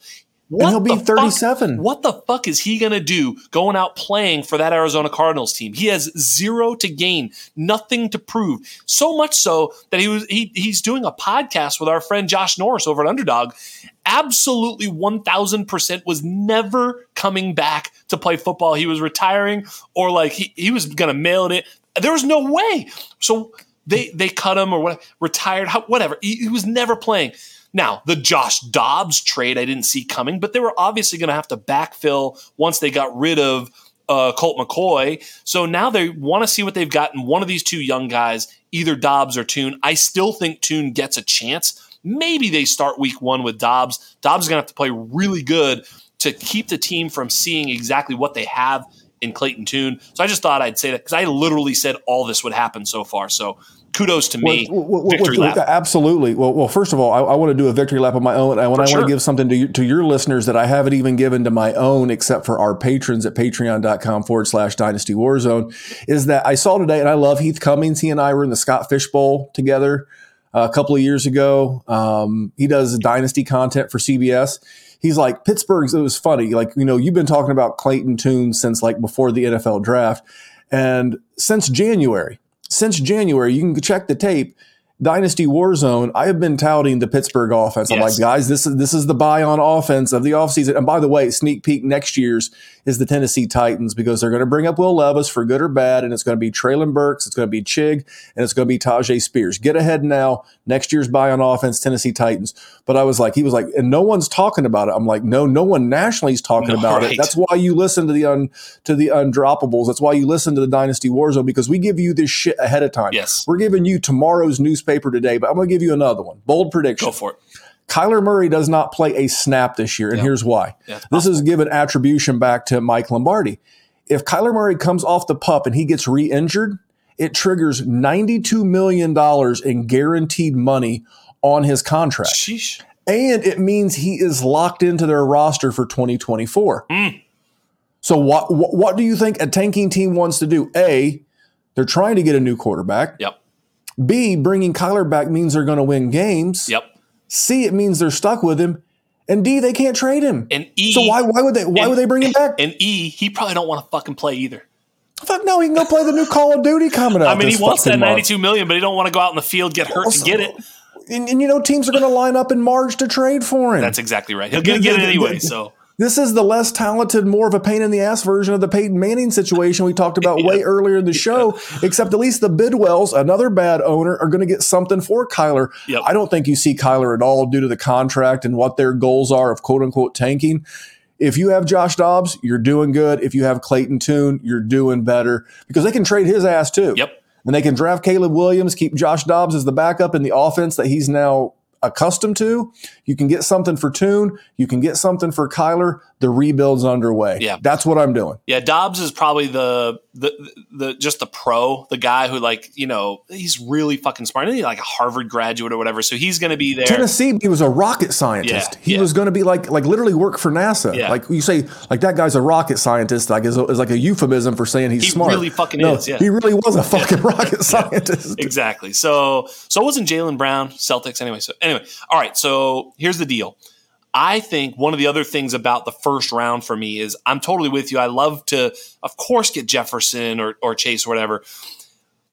What and he'll be 37. Fuck, what the fuck is he going to do going out playing for that Arizona Cardinals team? He has zero to gain, nothing to prove. So much so that he was he, he's doing a podcast with our friend Josh Norris over at Underdog. Absolutely 1000% was never coming back to play football. He was retiring or like he, he was going to mail it. There was no way. So they they cut him or what retired, whatever. He, he was never playing. Now, the Josh Dobbs trade I didn't see coming, but they were obviously going to have to backfill once they got rid of uh, Colt McCoy. So now they want to see what they've got in one of these two young guys, either Dobbs or Tune. I still think Tune gets a chance. Maybe they start week one with Dobbs. Dobbs is going to have to play really good to keep the team from seeing exactly what they have in Clayton Tune. So I just thought I'd say that because I literally said all this would happen so far. So kudos to me. Well, well, victory well, lap. Absolutely. Well, well, first of all, I, I, want to do a victory lap of my own. I sure. want to give something to, you, to your listeners that I haven't even given to my own, except for our patrons at patreon.com forward slash dynasty warzone, is that I saw today, and I love Heath Cummings. He and I were in the Scott Fish Bowl together uh, a couple of years ago. Um, he does dynasty content for CBS he's like Pittsburgh's. It was funny, like you know, you've been talking about Clayton Tune since like before the NFL draft, and since January, since January, you can check the tape. Dynasty Warzone, I have been touting the Pittsburgh offense. I'm like, guys, this is this is the buy on offense of the offseason. And by the way, sneak peek next year's is the Tennessee Titans because they're going to bring up Will Levis for good or bad, and it's going to be Treylon Burks, it's going to be Chig, and it's going to be Tyjae Spears. Get ahead now. Next year's buy on offense, Tennessee Titans. But I was like, he was like, and no one's talking about it. I'm like, no, no one nationally is talking no, about right. it. That's why you listen to the un to the undroppables. That's why you listen to the Dynasty Warzone because we give you this shit ahead of time. Yes, we're giving you tomorrow's newspaper today, but I'm going to give you another one. Bold prediction. Go for it. Kyler Murray does not play a snap this year, and here's why. Yeah, this is given attribution back to Mike Lombardi. If Kyler Murray comes off the pup and he gets re injured, it triggers $92 million in guaranteed money on his contract. Sheesh. And it means he is locked into their roster for 2024. Mm. So, what, what, what do you think a tanking team wants to do? A, they're trying to get a new quarterback. Yep. B, bringing Kyler back means they're going to win games. Yep. C, it means they're stuck with him. And D, they can't trade him. And E, so why why would they why and, would they bring him back? And E, he probably don't want to fucking play either. Fuck no, he can go play the new Call of Duty coming out. I mean, he wants that ninety-two million, but he don't want to go out in the field, get hurt also, to get it. And, and, you know, teams are going to line up in March to trade for him. That's exactly right. He'll get, get it anyway. So this is the less talented, more of a pain in the ass version of the Peyton Manning situation we talked about yeah. way earlier in the show. Except at least the Bidwells, another bad owner, are going to get something for Kyler. Yep. I don't think you see Kyler at all due to the contract and what their goals are of quote unquote tanking. If you have Josh Dobbs, you're doing good. If you have Clayton Tune, you're doing better because they can trade his ass too. Yep. And they can draft Caleb Williams, keep Josh Dobbs as the backup in the offense that he's now accustomed to. You can get something for Tune. You can get something for Kyler. The rebuild's underway. Yeah, that's what I'm doing. Yeah, Dobbs is probably the the the just the pro, the guy who like you know he's really fucking smart. He's like a Harvard graduate or whatever, so he's going to be there. Tennessee, he was a rocket scientist. Yeah, he yeah. was going to be like like literally work for NASA. Yeah. Like you say, like that guy's a rocket scientist. Like is, is like a euphemism for saying he's he smart. Really fucking no, is. Yeah, he really was a fucking rocket scientist. Exactly. So so wasn't Jaylen Brown Celtics anyway. So anyway, all right. So here's the deal. I think one of the other things about the first round for me is I'm totally with you. I love to, of course, get Jefferson or, or Chase or whatever.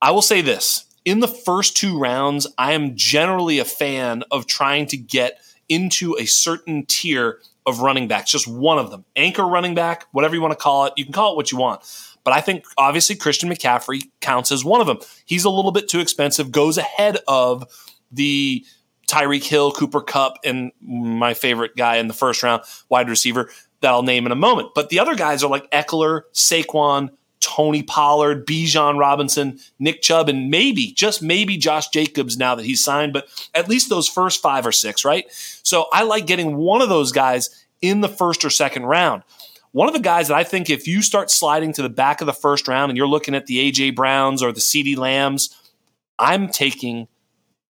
I will say this in the first two rounds, I am generally a fan of trying to get into a certain tier of running backs, just one of them, anchor running back, whatever you want to call it. You can call it what you want. But I think obviously Christian McCaffrey counts as one of them. He's a little bit too expensive, goes ahead of the Tyreek Hill, Cooper Kupp, and my favorite guy in the first round, wide receiver, that I'll name in a moment. But the other guys are like Ekeler, Saquon, Tony Pollard, Bijan Robinson, Nick Chubb, and maybe, just maybe Josh Jacobs now that he's signed, but at least those first five or six, right? So I like getting one of those guys in the first or second round. One of the guys that I think if you start sliding to the back of the first round and you're looking at the AJ Browns or the CeeDee Lambs, I'm taking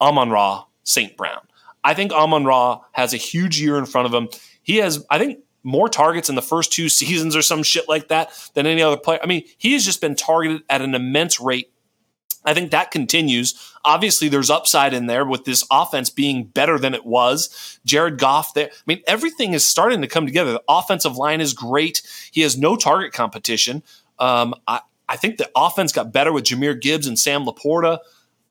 Amon Ra St. Brown. I think Amon Ra has a huge year in front of him. He has, I think, more targets in the first two seasons or some shit like that than any other player. I mean, he has just been targeted at an immense rate. I think that continues. Obviously, there's upside in there with this offense being better than it was. Jared Goff there. I mean, everything is starting to come together. The offensive line is great. He has no target competition. Um, I, I think the offense got better with Jahmyr Gibbs and Sam LaPorta.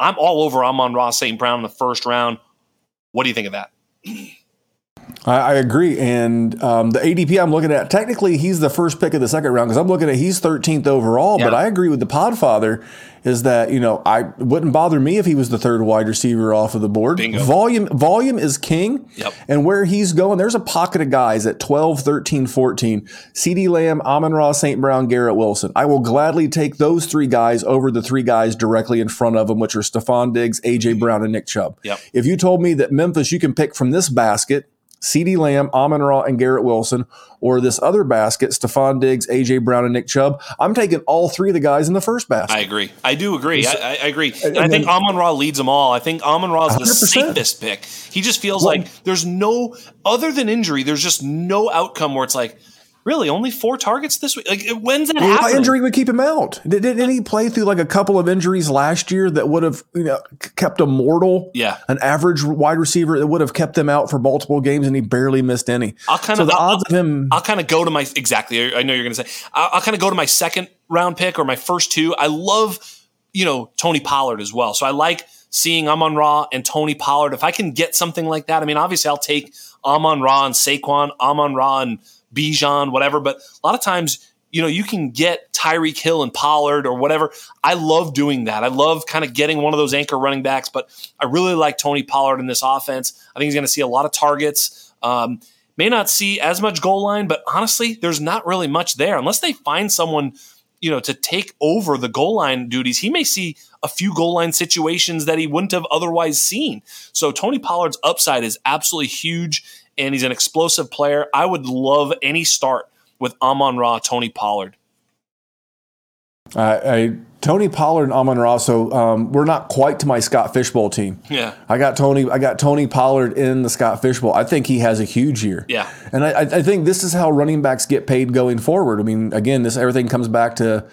I'm all over Amon Ross St. Brown in the first round. What do you think of that? I, I agree. And um, the ADP I'm looking at, technically, he's the first pick of the second round because I'm looking at he's 13th overall. Yeah. But I agree with the Podfather is that you know I wouldn't bother me if he was the third wide receiver off of the board. Bingo. Volume volume is king. Yep. And where he's going, there's a pocket of guys at 12, 13, 14. CeeDee Lamb, Amon Ra, St. Brown, Garrett Wilson. I will gladly take those three guys over the three guys directly in front of them, which are Stefon Diggs, AJ Brown, and Nick Chubb. Yep. If you told me that Memphis you can pick from this basket CeeDee Lamb, Amon Ra, and Garrett Wilson, or this other basket, Stefon Diggs, AJ Brown, and Nick Chubb. I'm taking all three of the guys in the first basket. I agree. I do agree. I, I, agree. And, and I think Amon Ra leads them all. I think Amon Ra is the safest pick. He just feels well, like there's no, other than injury, there's just no outcome where it's like, Really, only four targets this week? Like, when's that well, happening? Injury would keep him out. Did, didn't he play through like a couple of injuries last year that would have you know kept a mortal, yeah, an average wide receiver that would have kept them out for multiple games, and he barely missed any. I'll kind so of the I'll, odds of him. I'll kind of go to my exactly. I know you're going to say. I'll, I'll kind of go to my second round pick or my first two. I love you know Tony Pollard as well, so I like seeing Amon Ra and Tony Pollard. If I can get something like that, I mean, obviously I'll take Amon Ra and Saquon, Amon Ra and Bijan, whatever. But a lot of times, you know, you can get Tyreek Hill and Pollard or whatever. I love doing that. I love kind of getting one of those anchor running backs, but I really like Tony Pollard in this offense. I think he's going to see a lot of targets. Um, may not see as much goal line, but honestly, there's not really much there unless they find someone, you know, to take over the goal line duties. He may see a few goal line situations that he wouldn't have otherwise seen. So Tony Pollard's upside is absolutely huge and he's an explosive player. I would love any start with Amon Ra, Tony Pollard. I, I Tony Pollard and Amon Ra. So um, we're not quite to my Scott Fishbowl team. Yeah, I got Tony. I got Tony Pollard in the Scott Fishbowl. I think he has a huge year. Yeah, and I, I think this is how running backs get paid going forward. I mean, again, this everything comes back to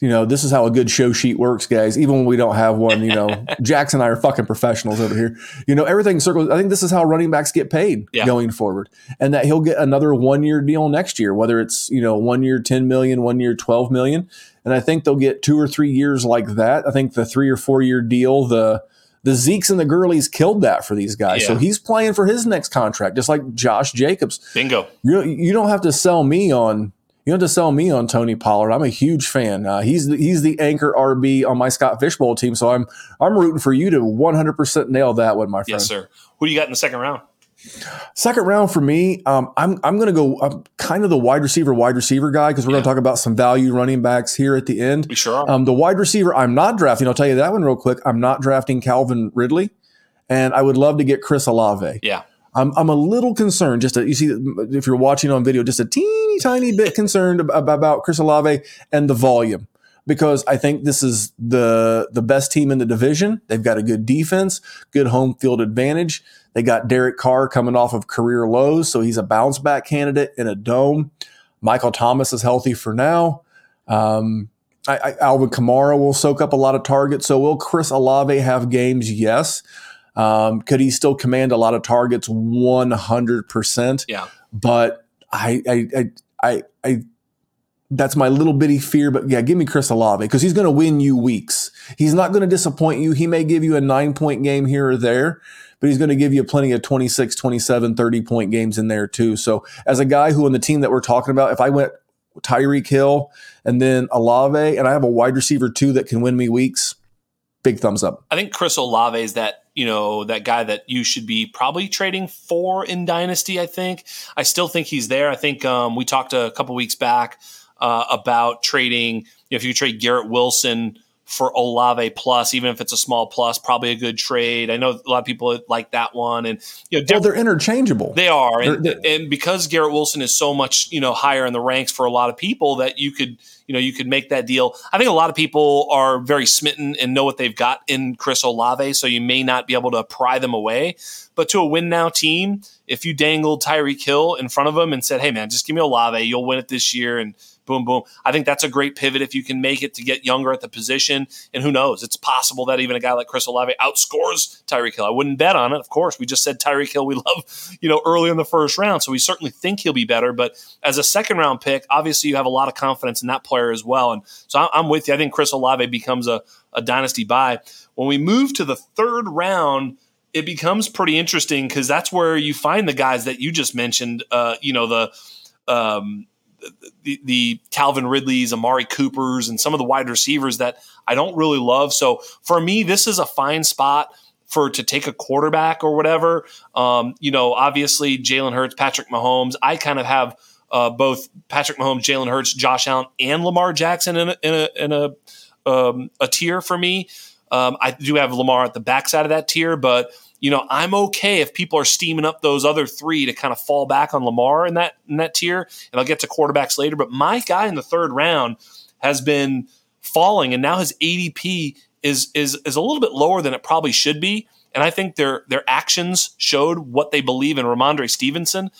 you know, this is how a good show sheet works, guys. Even when we don't have one, you know, Jackson and I are fucking professionals over here. You know, everything circles. I think this is how running backs get paid yeah. going forward, and that he'll get another one year deal next year, whether it's you know one year ten million, one year twelve million, and I think they'll get two or three years like that. I think the three or four year deal, the the Zekes and the Gurleys killed that for these guys. Yeah. So he's playing for his next contract, just like Josh Jacobs. Bingo. You you don't have to sell me on you don't have to sell me on Tony Pollard. I'm a huge fan. Uh, he's the, he's the anchor RB on my Scott Fishbowl team, so I'm I'm rooting for you to 100% nail that one, my friend. Yes, sir. Who do you got in the second round? Second round for me, um, I'm I'm going to go. I'm kind of the wide receiver, wide receiver guy because we're yeah. going to talk about some value running backs here at the end. We sure are. Um, the wide receiver, I'm not drafting. I'll tell you that one real quick. I'm not drafting Calvin Ridley, and I would love to get Chris Olave. Yeah. I'm, I'm a little concerned. Just a, you see, if you're watching on video, just a teeny tiny bit concerned about, Chris Olave and the volume because I think this is the the best team in the division. They've got a good defense, good home field advantage. They got Derek Carr coming off of career lows, so he's a bounce back candidate in a dome. Michael Thomas is healthy for now. Um, I, I, Alvin Kamara will soak up a lot of targets. So will Chris Olave have games? Yes. Um, could he still command a lot of targets? One hundred percent. Yeah. But I, I, I, I, I that's my little bitty fear. But yeah, give me Chris Olave because he's going to win you weeks. He's not going to disappoint you. He may give you a nine point game here or there, but he's going to give you plenty of 26, 27, 30 point games in there too. So as a guy who on the team that we're talking about, if I went Tyreek Hill and then Olave and I have a wide receiver too that can win me weeks, big thumbs up. I think Chris Olave is that you know that guy that you should be probably trading for in dynasty. I think I still think he's there. I think um, we talked a couple weeks back uh, about trading. You know, if you trade Garrett Wilson for Olave plus, even if it's a small plus, probably a good trade. I know a lot of people like that one, and you know, well, they're interchangeable. They are, and, they're, they're, and because Garrett Wilson is so much you know higher in the ranks for a lot of people that you could you know you could make that deal. I think a lot of people are very smitten and know what they've got in Chris Olave, so you may not be able to pry them away. But to a win now team, if you dangled Tyreek Hill in front of them and said, "Hey man, just give me Olave, you'll win it this year," and boom, boom. I think that's a great pivot if you can make it to get younger at the position. And who knows? It's possible that even a guy like Chris Olave outscores Tyreek Hill. I wouldn't bet on it, of course. We just said Tyreek Hill we love, you know, early in the first round. So we certainly think he'll be better. But as a second round pick, obviously you have a lot of confidence in that player as well. And so I'm with you. I think Chris Olave becomes a, a dynasty buy. When we move to the third round, it becomes pretty interesting because that's where you find the guys that you just mentioned. Uh, you know the um, the, the Calvin Ridleys, Amari Coopers, and some of the wide receivers that I don't really love. So for me, this is a fine spot for to take a quarterback or whatever. Um, you know, obviously Jalen Hurts, Patrick Mahomes. I kind of have uh, both Patrick Mahomes, Jalen Hurts, Josh Allen, and Lamar Jackson in a in a, in a, um, a tier for me. Um, I do have Lamar at the backside of that tier, but you know, I'm okay if people are steaming up those other three to kind of fall back on Lamar in that in that tier, and I'll get to quarterbacks later. But my guy in the third round has been falling, and now his ADP is is is a little bit lower than it probably should be. And I think their their actions showed what they believe in Rhamondre Stevenson.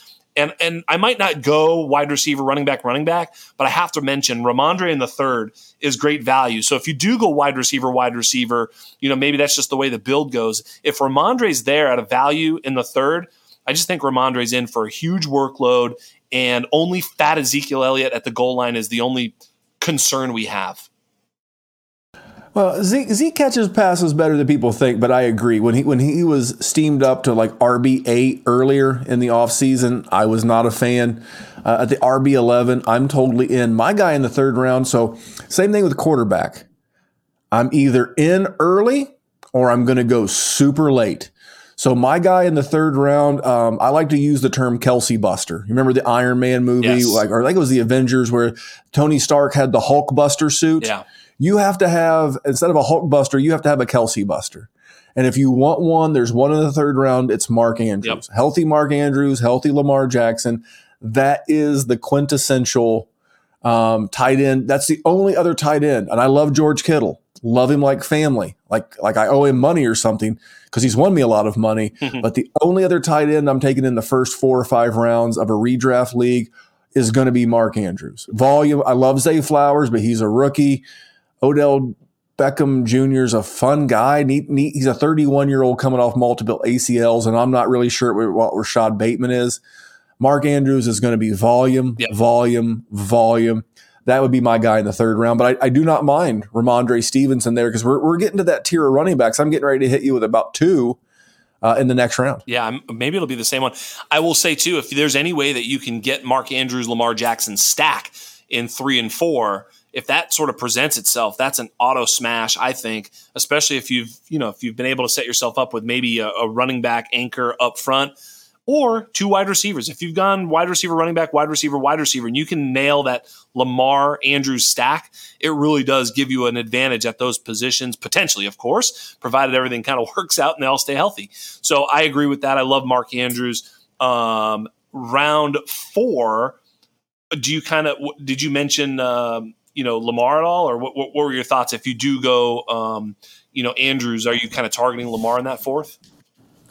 And and I might not go wide receiver, running back, running back, but I have to mention Rhamondre in the third is great value. So if you do go wide receiver, wide receiver, you know maybe that's just the way the build goes. If Rhamondre's there at a value in the third, I just think Rhamondre's in for a huge workload, and only fat Ezekiel Elliott at the goal line is the only concern we have. Well, Zeke, Zeke catches passes better than people think, but I agree. When he when he was steamed up to like RB eight earlier in the offseason, I was not a fan. Uh, at the RB eleven, I'm totally in. My guy in the third round. So same thing with quarterback. I'm either in early or I'm going to go super late. So my guy in the third round, um, I like to use the term Kelce Buster. You remember the Iron Man movie, yes. like or I think it was the Avengers, where Tony Stark had the Hulk Buster suit. Yeah you have to have instead of a Hulk Buster, you have to have a Kelce Buster. And if you want one, there's one in the third round. It's Mark Andrews, yep. healthy Mark Andrews, healthy Lamar Jackson. That is the quintessential um, tight end. That's the only other tight end. And I love George Kittle. Love him like family, like like I owe him money or something because he's won me a lot of money. but the only other tight end I'm taking in the first four or five rounds of a redraft league is going to be Mark Andrews. Volume. I love Zay Flowers, but he's a rookie. Odell Beckham Jr. is a fun guy. He's a 31 year old coming off multiple ACLs, and I'm not really sure what Rashod Bateman is. Mark Andrews is going to be volume, yep. volume, volume. That would be my guy in the third round. But I, I do not mind Rhamondre Stevenson there because we're, we're getting to that tier of running backs. I'm getting ready to hit you with about two uh, in the next round. Yeah, maybe it'll be the same one. I will say, too, if there's any way that you can get Mark Andrews, Lamar Jackson stack in three and four, if that sort of presents itself, that's an auto smash, I think, especially if you've, you know, if you've been able to set yourself up with maybe a, a, running back anchor up front or two wide receivers. If you've gone wide receiver, running back, wide receiver, wide receiver, and you can nail that Lamar Andrews stack, it really does give you an advantage at those positions, potentially, of course, provided everything kind of works out and they all stay healthy. So I agree with that. I love Mark Andrews. Um, round four, do you kind of, did you mention, um, you know Lamar at all, or what, what were your thoughts if you do go, um, you know, Andrews? Are you kind of targeting Lamar in that fourth?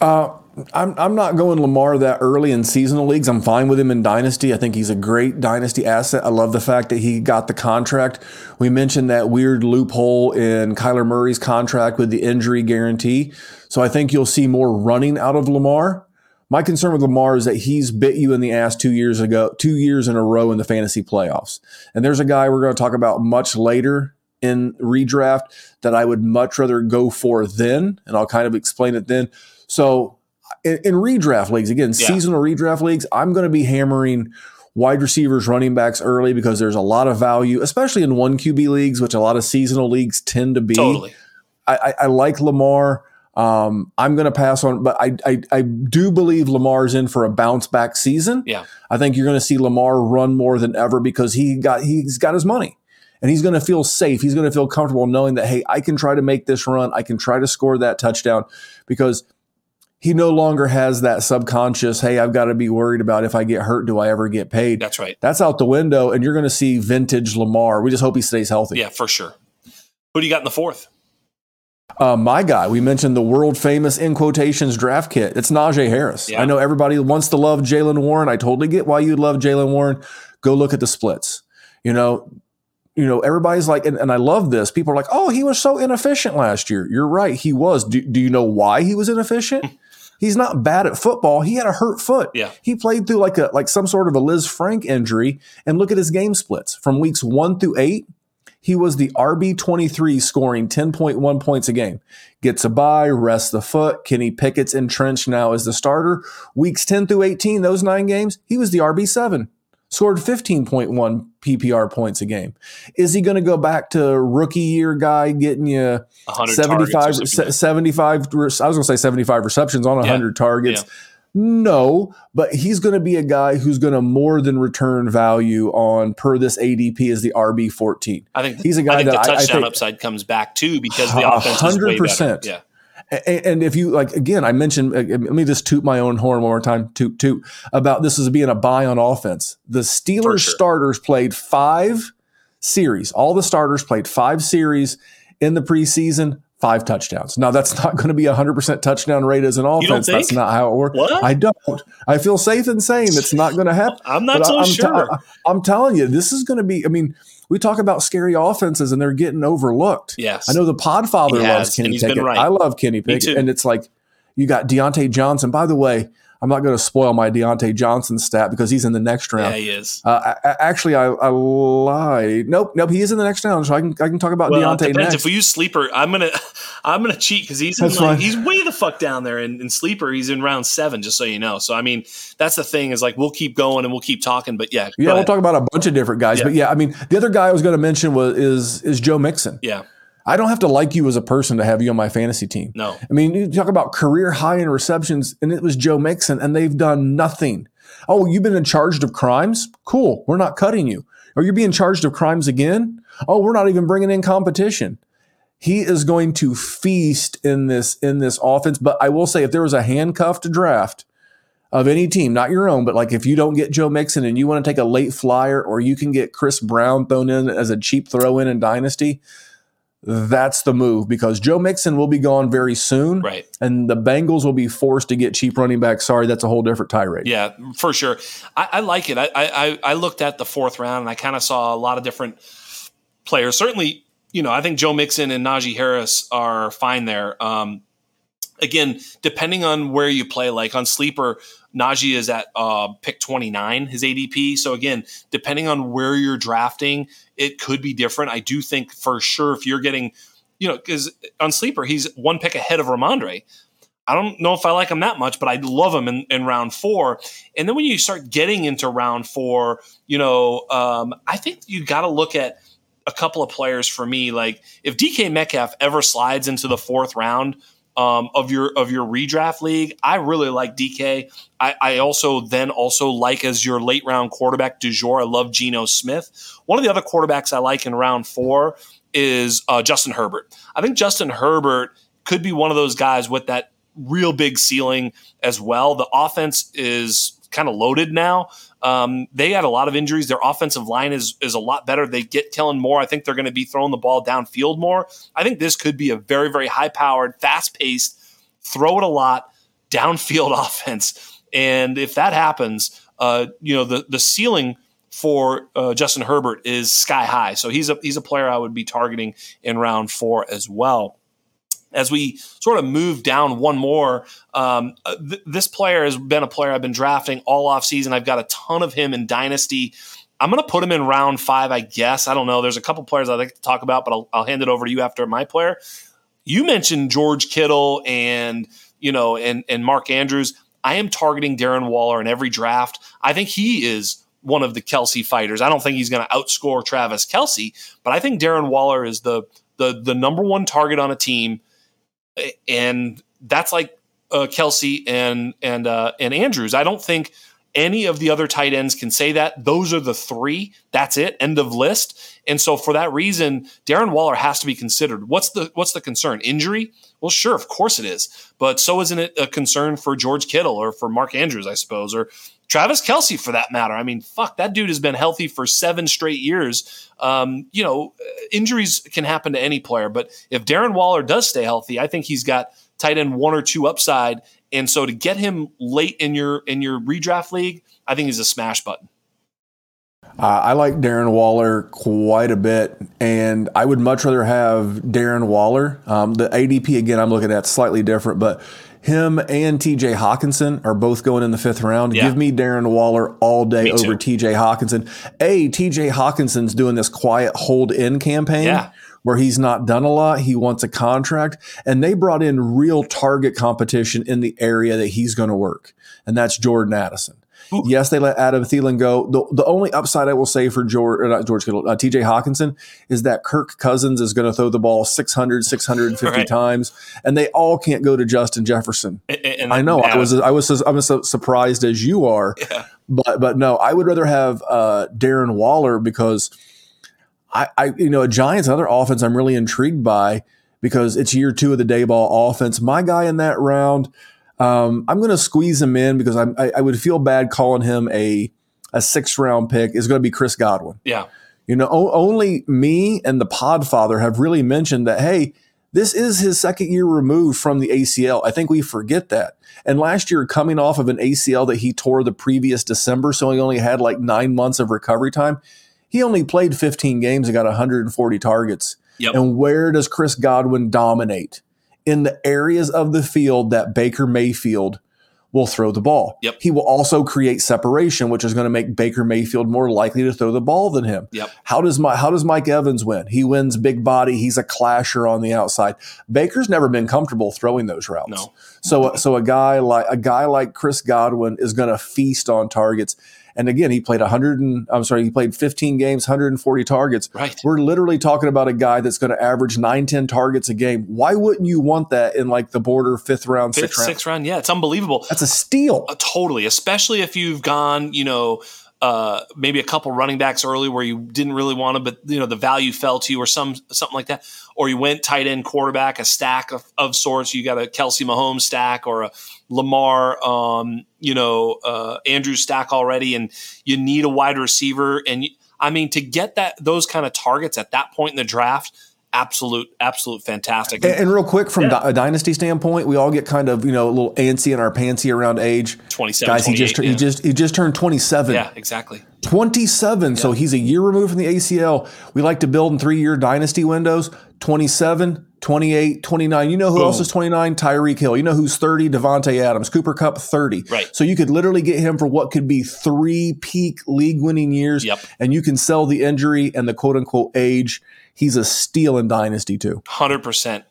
Uh, I'm I'm not going Lamar that early in seasonal leagues. I'm fine with him in dynasty. I think he's a great dynasty asset. I love the fact that he got the contract. We mentioned that weird loophole in Kyler Murray's contract with the injury guarantee. So I think you'll see more running out of Lamar. My concern with Lamar is that he's bit you in the ass two years ago, two years in a row in the fantasy playoffs. And there's a guy we're going to talk about much later in redraft that I would much rather go for then, and I'll kind of explain it then. So in, in redraft leagues, again, yeah. seasonal redraft leagues, I'm going to be hammering wide receivers, running backs early because there's a lot of value, especially in one QB leagues, which a lot of seasonal leagues tend to be. Totally. I, I, I like Lamar. Um, I'm going to pass on, but I, I, I do believe Lamar's in for a bounce back season. Yeah, I think you're going to see Lamar run more than ever because he got he's got his money, and he's going to feel safe. He's going to feel comfortable knowing that hey, I can try to make this run. I can try to score that touchdown because he no longer has that subconscious. Hey, I've got to be worried about if I get hurt, do I ever get paid? That's right. That's out the window, and you're going to see vintage Lamar. We just hope he stays healthy. Yeah, for sure. Who do you got in the fourth? Uh, my guy, we mentioned the world famous in quotations draft kit. It's Najee Harris. Yeah. I know everybody wants to love Jaylen Warren. I totally get why you love Jaylen Warren. Go look at the splits. You know, you know, everybody's like, and, and, I love this. People are like, oh, he was so inefficient last year. You're right, he was. Do, do you know why he was inefficient? He's not bad at football. He had a hurt foot. Yeah. He played through like a like some sort of a Lisfranc injury. And look at his game splits from weeks one through eight. He was the RB23 scoring 10.1 points a game. Gets a bye, rests the foot. Kenny Pickett's entrenched now as the starter. Weeks 10 through 18, those nine games, he was the RB7. Scored 15.1 PPR points a game. Is he going to go back to rookie year guy getting you 75, 75, I was going to say 75 receptions on 100 yeah. targets? Yeah no, but he's going to be a guy who's going to more than return value on per this ADP as the RB fourteen. I think he's a guy that the touchdown I, I think, upside comes back too because the offense 100%. is way better. Yeah. And, and if you like, again, I mentioned, uh, let me just toot my own horn one more time, toot, toot, about this as being a buy on offense. The Steelers sure. starters played five series. All the starters played five series in the preseason, five touchdowns. Now that's not going to be a hundred percent touchdown rate as an offense. That's not how it works. What? I don't. I feel safe in saying that's not going to happen. I'm not so I'm sure. T- I'm telling you, this is going to be. I mean, we talk about scary offenses and they're getting overlooked. Yes, I know the Podfather loves Kenny Pickett. Right. I love Kenny Pickett, and it's like you got Diontae Johnson. By the way, I'm not going to spoil my Diontae Johnson stat because he's in the next round. Yeah, he is. Uh, I, actually, I, I, lied. Nope, nope. He is in the next round, so I can I can talk about well, Diontae next. If we use sleeper, I'm gonna I'm gonna cheat because he's in like, he's way the fuck down there in, in, sleeper. He's in round seven, just so you know. So I mean, that's the thing is like we'll keep going and we'll keep talking. But yeah, yeah, we'll talk about a bunch of different guys. Yeah. But yeah, I mean, the other guy I was going to mention was is is Joe Mixon. Yeah. I don't have to like you as a person to have you on my fantasy team. No. I mean, you talk about career high in receptions, and it was Joe Mixon, and they've done nothing. Oh, you've been in charge of crimes? Cool. We're not cutting you. Are you being charged of crimes again? Oh, we're not even bringing in competition. He is going to feast in this in this offense. But I will say, if there was a handcuffed draft of any team, not your own, but like if you don't get Joe Mixon and you want to take a late flyer, or you can get Chris Brown thrown in as a cheap throw in in Dynasty, that's the move because Joe Mixon will be gone very soon. Right. And the Bengals will be forced to get cheap running back. Sorry, that's a whole different tirade. Yeah, for sure. I, I like it. I, I, I looked at the fourth round and I kind of saw a lot of different players. Certainly, you know, I think Joe Mixon and Najee Harris are fine there. Um, again, depending on where you play, like on sleeper, Najee is at uh, pick 29, his ADP. So again, depending on where you're drafting, it could be different. I do think for sure if you're getting, you know, because on sleeper he's one pick ahead of Rhamondre. I don't know if I like him that much, but I love him in, in round four. And then when you start getting into round four, you know, um, I think you got to look at a couple of players for me. Like if DK Metcalf ever slides into the fourth round um, of your of your redraft league. I really like DK. I, I, also then also like as your late round quarterback du jour. I love Geno Smith. One of the other quarterbacks I like in round four is uh, Justin Herbert. I think Justin Herbert could be one of those guys with that real big ceiling as well. The offense is kind of loaded now. Um, they had a lot of injuries. Their offensive line is is a lot better. They get Kellen Moore. I think they're going to be throwing the ball downfield more. I think this could be a very very high powered, fast paced, throw it a lot downfield offense. And if that happens, uh, you know the the ceiling for uh, Justin Herbert is sky high. So he's a he's a player I would be targeting in round four as well as we sort of move down one more, um, uh, th- this player has been a player I've been drafting all off season. I've got a ton of him in Dynasty. I'm going to put him in round five, I guess. I don't know. There's a couple players I'd like to talk about, but I'll, I'll hand it over to you after my player. You mentioned George Kittle and you know and and Mark Andrews. I am targeting Darren Waller in every draft. I think he is one of the Kelce fighters. I don't think he's going to outscore Travis Kelce, but I think Darren Waller is the the the number one target on a team and that's like uh, Kelce and and uh, and Andrews. I don't think any of the other tight ends can say that. Those are the three. That's it. End of list. And so for that reason, Darren Waller has to be considered. What's the what's the concern? Injury? Well, sure, of course it is. But so isn't it a concern for George Kittle or for Mark Andrews, I suppose, or Travis Kelce, for that matter. I mean, fuck, that dude has been healthy for seven straight years. Um, you know, injuries can happen to any player, but if Darren Waller does stay healthy, I think he's got tight end one or two upside. And so to get him late in your in your redraft league, I think he's a smash button. Uh, I like Darren Waller quite a bit, and I would much rather have Darren Waller. Um, the ADP again, I'm looking at slightly different, but him and TJ Hockenson are both going in the fifth round. Yeah. Give me Darren Waller all day over TJ Hockenson. A, TJ Hockenson's doing this quiet hold in campaign. Yeah. Where he's not done a lot, he wants a contract, and they brought in real target competition in the area that he's going to work, and that's Jordan Addison. Yes, they let Adam Thielen go. The, the only upside I will say for George, not George Kittle, uh, TJ Hockenson is that Kirk Cousins is going to throw the ball 600, 650 right. times, and they all can't go to Justin Jefferson. And, and I know. I was I was I'm as surprised as you are, yeah. but but no, I would rather have uh, Darren Waller because I, I you know a Giants other offense I'm really intrigued by because it's year two of the Daboll offense. My guy in that round, um, I'm going to squeeze him in because I, I would feel bad calling him a a sixth round pick is going to be Chris Godwin. Yeah. You know, o- only me and the Podfather have really mentioned that. Hey, this is his second year removed from the ACL. I think we forget that. And last year, coming off of an ACL that he tore the previous December, so he only had like nine months of recovery time, he only played 15 games and got 140 targets. Yep. And where does Chris Godwin dominate? In the areas of the field that Baker Mayfield will throw the ball. Yep. He will also create separation, which is going to make Baker Mayfield more likely to throw the ball than him. Yep. How does my how does Mike Evans win? He wins big body. He's a clasher on the outside. Baker's never been comfortable throwing those routes. No. So so a guy like a guy like Chris Godwin is going to feast on targets. And again, he played 100 and I'm sorry, he played 15 games, 140 targets. Right. We're literally talking about a guy that's going to average 9, 10 targets a game. Why wouldn't you want that in like the border fifth round, Fifth, sixth round? sixth round. Yeah, it's unbelievable. That's a steal. Uh, totally, especially if you've gone, you know, uh, maybe a couple running backs early where you didn't really want to, but you know the value fell to you or some something like that, or you went tight end quarterback, a stack of, of sorts. You got a Kelce Mahomes stack or a Lamar, um, you know, uh, Andrew stack already, and you need a wide receiver. And you, I mean, to get that those kind of targets at that point in the draft absolute, absolute fantastic. And, and real quick, from yeah. a dynasty standpoint, we all get kind of you know a little antsy in our pantsy around age. Twenty seven, guys. He just yeah. he just he just turned twenty seven. Yeah, exactly. 27. Yeah. So he's a year removed from the ACL. We like to build in three year dynasty windows 27, 28, 29. You know who Boom. else is 29? Tyreek Hill. You know who's 30? Davante Adams. Cooper Kupp, 30. Right. So you could literally get him for what could be three peak league winning years. Yep. And you can sell the injury and the quote unquote age. He's a steal in dynasty, too. 100%.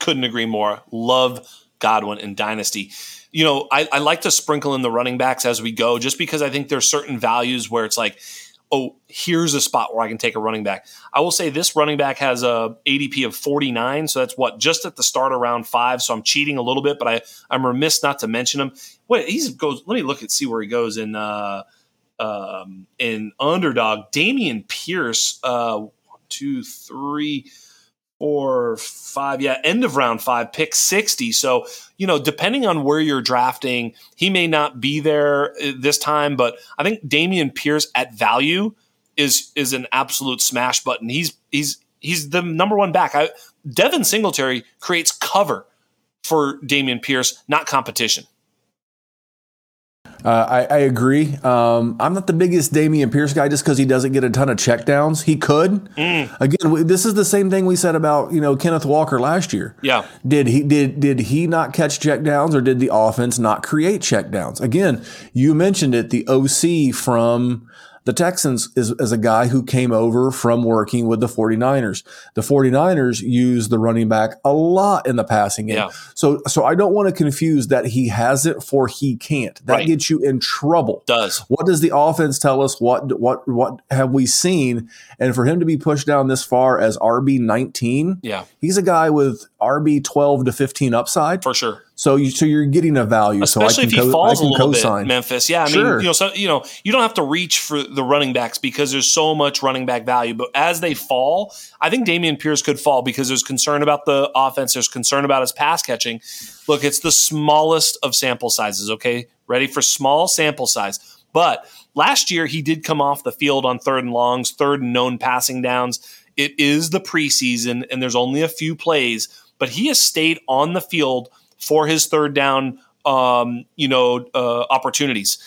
Couldn't agree more. Love Godwin in dynasty you know, I, I, like to sprinkle in the running backs as we go, just because I think there's certain values where it's like, oh, here's a spot where I can take a running back. I will say this running back has a ADP of 49, so that's what just at the start of round five. So I'm cheating a little bit, but I I'm remiss not to mention him. Wait, he goes. Let me look and see where he goes in uh, um, in underdog. Dameon Pierce, uh, two, three or five, yeah, end of round five, pick 60. So, you know, depending on where you're drafting, he may not be there uh, this time, but I think Dameon Pierce at value is is an absolute smash button. He's he's he's the number one back. I, Devin Singletary creates cover for Dameon Pierce, not competition. Uh, I, I, agree. Um, I'm not the biggest Dameon Pierce guy just because he doesn't get a ton of checkdowns. He could. Mm. Again, this is the same thing we said about you know Kenneth Walker last year. Yeah. Did he did did he not catch checkdowns or did the offense not create checkdowns? Again, you mentioned it. The OC from the Texans is, is a guy who came over from working with the 49ers. The 49ers use the running back a lot in the passing game. Yeah. So so I don't want to confuse that he has it for he can't. That right. gets you in trouble. Does. What does the offense tell us? What what what have we seen? And for him to be pushed down this far as RB 19, yeah. He's a guy with RB 12 to 15 upside. For sure. So you so you're getting a value. Especially so if he co- falls a little co-sign. bit, Memphis. Yeah, I sure. mean, you know, so you know, you don't have to reach for the running backs because there's so much running back value. But as they fall, I think Dameon Pierce could fall because there's concern about the offense. There's concern about his pass catching. Look, it's the smallest of sample sizes. Okay, ready for small sample size, but last year he did come off the field on third and longs, third and known passing downs. It is the preseason, and there's only a few plays, but he has stayed on the field for his third down, um, you know, uh, opportunities.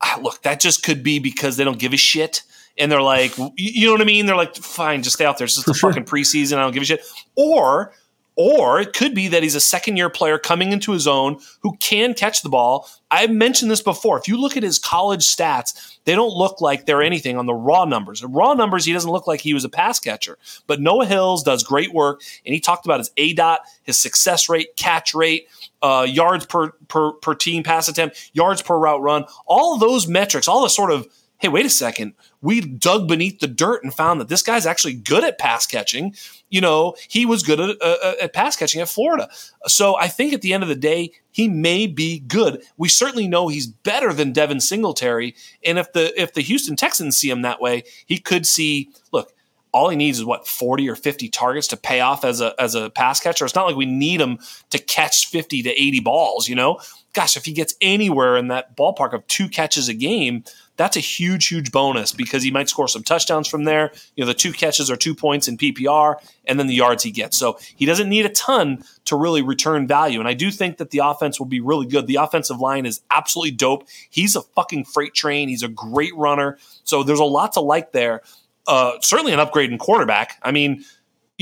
Ah, look, that just could be because they don't give a shit. And they're like, you know what I mean? They're like, fine, just stay out there. It's just a sure. fucking preseason. I don't give a shit. Or or it could be that he's a second year player coming into his own who can catch the ball. I've mentioned this before. If you look at his college stats, they don't look like they're anything on the raw numbers. The raw numbers, he doesn't look like he was a pass catcher. But Noah Hills does great work, and he talked about his aDOT, his success rate, catch rate, uh, yards per, per per team pass attempt, yards per route run. All those metrics, all the sort of hey, wait a second, we dug beneath the dirt and found that this guy's actually good at pass catching. You know, he was good at, uh, uh, at pass catching at Florida. So I think at the end of the day, he may be good. We certainly know he's better than Devin Singletary. And if the if the Houston Texans see him that way, he could see. Look, all he needs is what 40 or 50 targets to pay off as a as a pass catcher. It's not like we need him to catch 50 to 80 balls, you know? Gosh, if he gets anywhere in that ballpark of two catches a game, that's a huge, huge bonus because he might score some touchdowns from there. You know, the two catches are two points in PPR and then the yards he gets. So he doesn't need a ton to really return value. And I do think that the offense will be really good. The offensive line is absolutely dope. He's a fucking freight train. He's a great runner. So there's a lot to like there. Uh, certainly an upgrade in quarterback. I mean,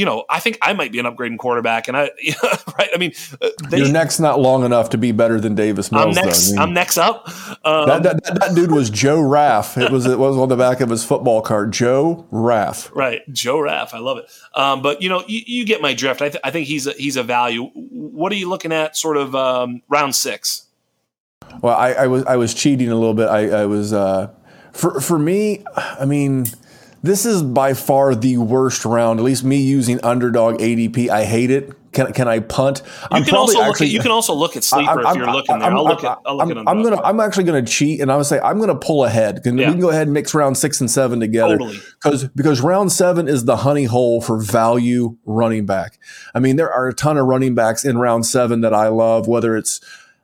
you know, I think I might be an upgrading quarterback, and I, right? I mean, uh, they, your neck's not long enough to be better than Davis Mills. I'm next. I mean, I'm next up. Um, that, that, that, that, dude was Joe Raff. It was it was on the back of his football card. Joe Raff. Right, Joe Raff. I love it. Um, but you know, you, you get my drift. I, th- I think he's a, he's a value. What are you looking at? Sort of um, round six. Well, I, I, was I was cheating a little bit. I, I was uh, for for me. I mean this is by far the worst round. At least me using underdog ADP, I hate it. Can, can I punt? You I'm can also actually, look at you can also look at sleeper I'm, if you're looking there. I'll look at I'll look I'm, at I'm gonna I'm actually gonna cheat and I would say I'm gonna pull ahead. yeah. We can go ahead and mix round six and seven together. Totally. Because because round seven is the honey hole for value running back. I mean, there are a ton of running backs in round seven that I love, whether it's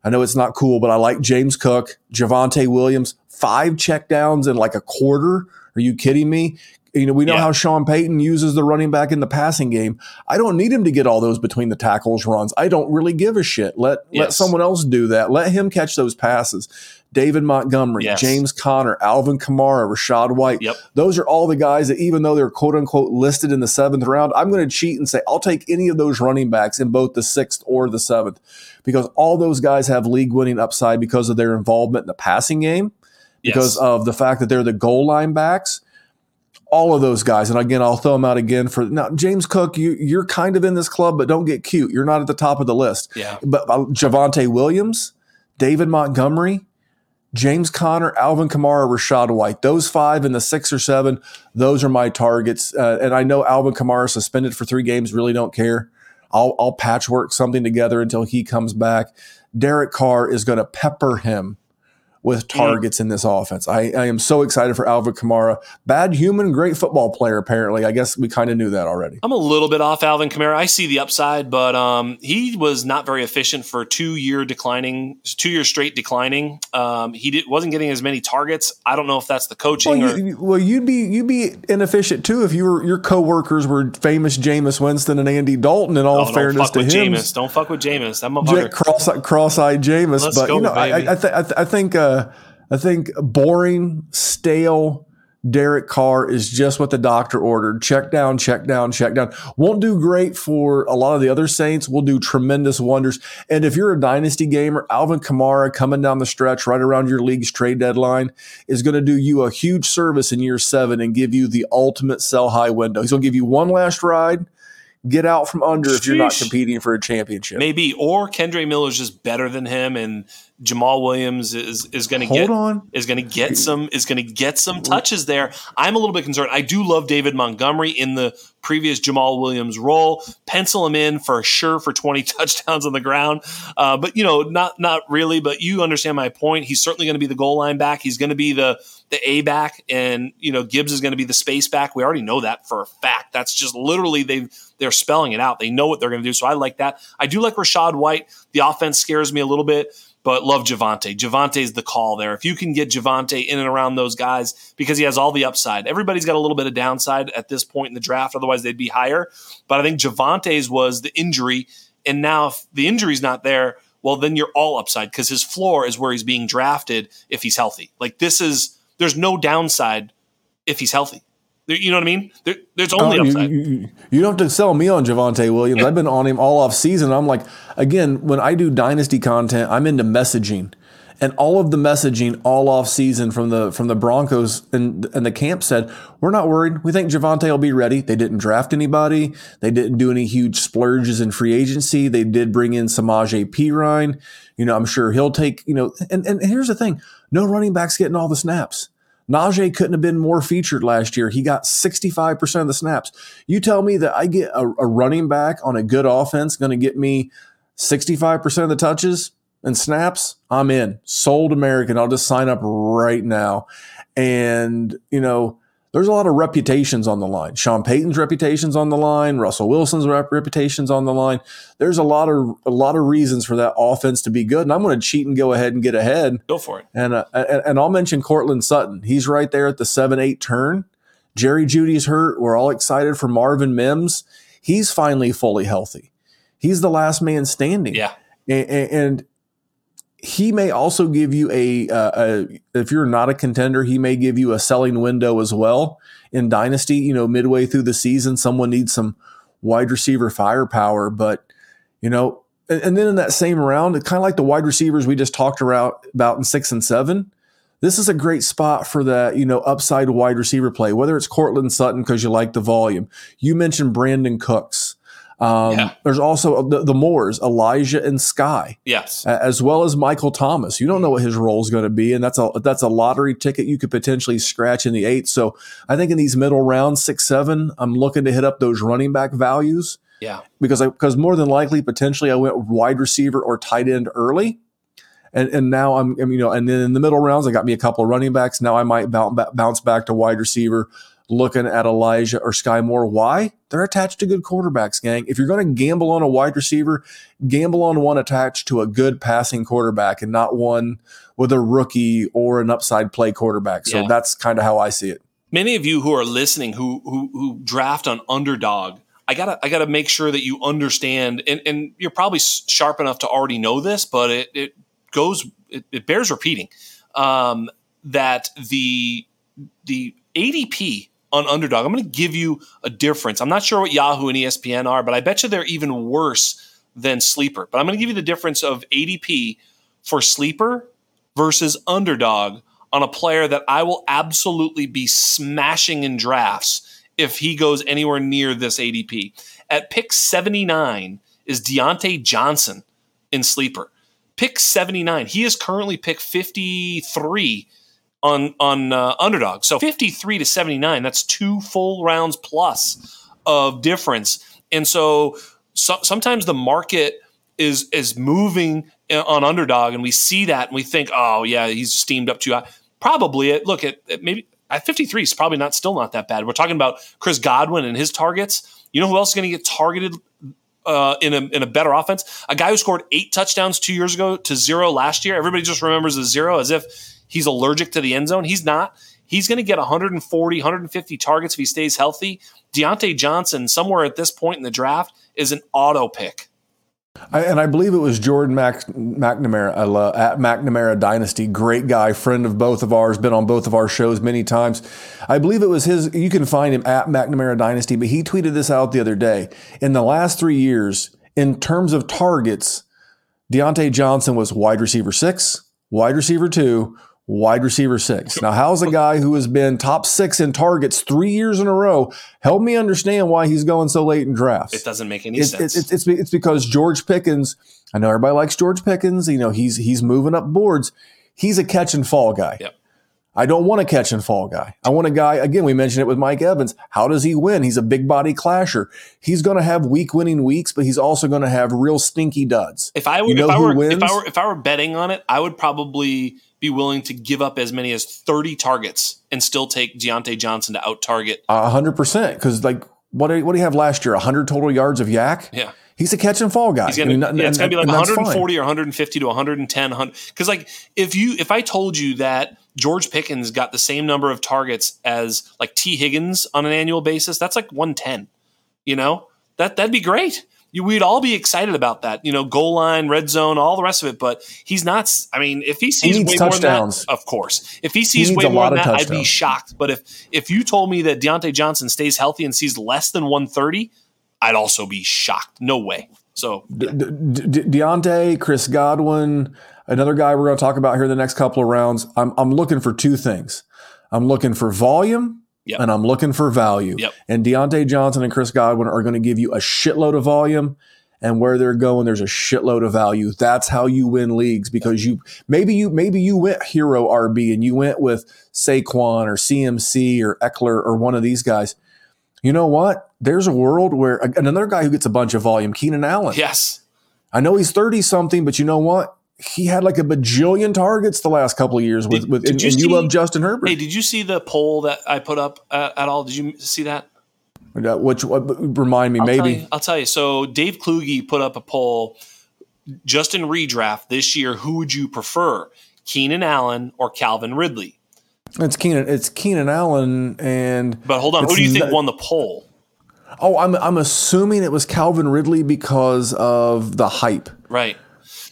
I know it's not cool, but I like James Cook, Javonte Williams, five checkdowns in like a quarter are you kidding me? You know, we know yeah. how Sean Payton uses the running back in the passing game. I don't need him to get all those between the tackles runs. I don't really give a shit. Let yes. let someone else do that. Let him catch those passes. David Montgomery, yes. James Conner, Alvin Kamara, Rachaad White. Yep. Those are all the guys that even though they're quote unquote listed in the seventh round, I'm going to cheat and say I'll take any of those running backs in both the sixth or the seventh because all those guys have league winning upside because of their involvement in the passing game, because yes. of the fact that they're the goal line backs all of those guys. And again, I'll throw them out again for now. James Cook, you you're kind of in this club, but don't get cute. You're not at the top of the list. Yeah. But uh, Javonte Williams, David Montgomery, James Conner, Alvin Kamara, Rachaad White. Those five and the six or seven, those are my targets. Uh, and I know Alvin Kamara suspended for three games. Really don't care. I'll, I'll patchwork something together until he comes back. Derek Carr is going to pepper him with mm. targets in this offense. I, I, am so excited for Alvin Kamara. Bad human, great football player, apparently. I guess we kind of knew that already. I'm a little bit off Alvin Kamara. I see the upside, but um, he was not very efficient for two year declining, two years straight declining. Um, he did, wasn't getting as many targets. I don't know if that's the coaching. Well, you, well you'd be you'd be inefficient too if you were your coworkers were famous Jameis Winston and Andy Dalton. In all oh, fairness to him, Jameis. don't fuck with Jameis. I'm a cross cross-eyed Jameis. Let's but go, you know, baby. I, I, th- I, th- I think. Uh, Uh, I think boring, stale Derek Carr is just what the doctor ordered. Check down, check down, check down. Won't do great for a lot of the other Saints. Will do tremendous wonders. And if you're a dynasty gamer, Alvin Kamara coming down the stretch right around your league's trade deadline is going to do you a huge service in year seven and give you the ultimate sell high window. He's going to give you one last ride get out from under if you're not competing for a championship. Maybe, or Kendre Miller is just better than him, and Jamaal Williams is is going to get on. is going to get some is going to get some touches there. I'm a little bit concerned. I do love David Montgomery in the previous Jamaal Williams role. Pencil him in for sure for 20 touchdowns on the ground, uh, but you know not not really. But you understand my point. He's certainly going to be the goal line back. He's going to be the the A back, and you know Gibbs is going to be the space back. We already know that for a fact. That's just literally they they're spelling it out. They know what they're going to do. So I like that. I do like Rachaad White. The offense scares me a little bit but love Javonte. is the call there. If you can get Javonte in and around those guys, because he has all the upside. Everybody's got a little bit of downside at this point in the draft, otherwise they'd be higher. But I think Javonte's was the injury, and now if the injury's not there, well, then you're all upside because his floor is where he's being drafted if he's healthy. Like this is there's no downside if he's healthy. You know what I mean? There, there's only uh, upside. You, you, you, don't have to sell me on Javonte Williams. Yeah. I've been on him all off season. I'm like, again, when I do dynasty content, I'm into messaging, and all of the messaging all off season from the from the Broncos and and the camp said, we're not worried. We think Javonte will be ready. They didn't draft anybody. They didn't do any huge splurges in free agency. They did bring in Samaje Perine. You know, I'm sure he'll take. You know, and and here's the thing: no running backs getting all the snaps. Najee couldn't have been more featured last year. He got 65% of the snaps. You tell me that I get a, a running back on a good offense going to get me 65% of the touches and snaps, I'm in. Sold American. I'll just sign up right now. And, you know, there's a lot of reputations on the line. Sean Payton's reputations on the line. Russell Wilson's rep- reputations on the line. There's a lot of a lot of reasons for that offense to be good, and I'm going to cheat and go ahead and get ahead. Go for it. And uh, and, and I'll mention Courtland Sutton. He's right there at the seven eight turn. Jerry Jeudy's hurt. We're all excited for Marvin Mims. He's finally fully healthy. He's the last man standing. Yeah. and, and he may also give you a, uh, a, if you're not a contender, he may give you a selling window as well in dynasty. You know, midway through the season, someone needs some wide receiver firepower, but you know, and, and then in that same round, kind of like the wide receivers we just talked about about in six and seven. This is a great spot for that, you know, upside wide receiver play, whether it's Courtland Sutton because you like the volume. You mentioned Brandin Cooks. Um, yeah. There's also the, the Moores, Elijah and Sky, yes, as well as Michael Thomas. You don't know what his role is going to be, and that's a that's a lottery ticket you could potentially scratch in the eight. So I think in these middle rounds, six, seven, I'm looking to hit up those running back values. Yeah, because I because more than likely, potentially, I went wide receiver or tight end early. And, and now I'm, you know, and then in the middle rounds, I got me a couple of running backs. Now I might bounce back to wide receiver looking at Elijah or Sky Moore. Why? They're attached to good quarterbacks, gang. If you're going to gamble on a wide receiver, gamble on one attached to a good passing quarterback and not one with a rookie or an upside play quarterback. So yeah. that's kind of how I see it. Many of you who are listening who who, who draft on underdog, I gotta I gotta make sure that you understand, and, and you're probably sharp enough to already know this, but it, it goes it, it bears repeating um, that the the ADP on underdog. I'm going to give you a difference. I'm not sure what Yahoo and ESPN are, but I bet you they're even worse than sleeper. But I'm going to give you the difference of ADP for sleeper versus underdog on a player that I will absolutely be smashing in drafts if he goes anywhere near this ADP. At pick 79 is Diontae Johnson in sleeper. Pick 79. He is currently pick 53 on on uh, underdog. So 53 to 79, that's two full rounds plus of difference. And so, so sometimes the market is is moving uh, on underdog and we see that and we think, "Oh, yeah, he's steamed up too high." Probably it look at, maybe at 53 is probably not still not that bad. We're talking about Chris Godwin and his targets. You know who else is going to get targeted uh, in a in a better offense? A guy who scored eight touchdowns two years ago to zero last year. Everybody just remembers the zero as if he's allergic to the end zone. He's not. He's going to get 140, 150 targets if he stays healthy. Diontae Johnson, somewhere at this point in the draft, is an auto pick. I, and I believe it was Jordan Mac, McNamara love, at McNamara Dynasty. Great guy, friend of both of ours, been on both of our shows many times. I believe it was his. You can find him at McNamara Dynasty, but he tweeted this out the other day. In the last three years, in terms of targets, Diontae Johnson was wide receiver six, wide receiver two, wide receiver six. Now, how's a guy who has been top six in targets three years in a row? Help me understand why he's going so late in drafts. It doesn't make any it's, sense. It's, it's, it's, because George Pickens. I know everybody likes George Pickens. You know he's he's moving up boards. He's a catch and fall guy. Yep. I don't want a catch and fall guy. I want a guy, again, we mentioned it with Mike Evans. How does he win? He's a big body clasher. He's going to have week winning weeks, but he's also going to have real stinky duds. If I, you know if, I were if I were if I were betting on it, I would probably be willing to give up as many as 30 targets and still take Diontae Johnson to out target? A hundred percent. Cause like, what, what do you have last year? 100 total yards of YAC? Yeah. He's a catch and fall guy. He's gonna, I mean, yeah, it's going to be like 140 or 150 to 110. Because like if you if I told you that George Pickens got the same number of targets as like Tee Higgins on an annual basis, that's like 110. You know that that'd be great you, we'd all be excited about that. You know, goal line, red zone, all the rest of it. But he's not. I mean, if he sees he way touchdowns. more than that, of course. If he sees he way more than that, I'd be shocked. But if if you told me that Diontae Johnson stays healthy and sees less than 130, I'd also be shocked. No way. So yeah. De- De- Diontae, Chris Godwin, another guy we're going to talk about here in the next couple of rounds. I'm I'm looking for two things. I'm looking for volume Yep. And I'm looking for value. Yep. And Diontae Johnson and Chris Godwin are going to give you a shitload of volume. And where they're going, there's a shitload of value. That's how you win leagues because you maybe you maybe you went hero RB and you went with Saquon or CMC or Ekeler or one of these guys. You know what? There's a world where another guy who gets a bunch of volume, Keenan Allen. Yes. I know he's 30 something, but you know what? He had like a bajillion targets the last couple of years with, did, with did and, you, and you love Justin Herbert. Hey, did you see the poll that I put up uh, at all? Did you see that? Which uh, remind me, I'll maybe tell you, I'll tell you. So Dave Kluge put up a poll. Justin redraft this year. Who would you prefer, Keenan Allen or Calvin Ridley? It's Keenan. It's Keenan Allen, and but hold on. Who do you think won the poll? Oh, I'm I'm assuming it was Calvin Ridley because of the hype. Right.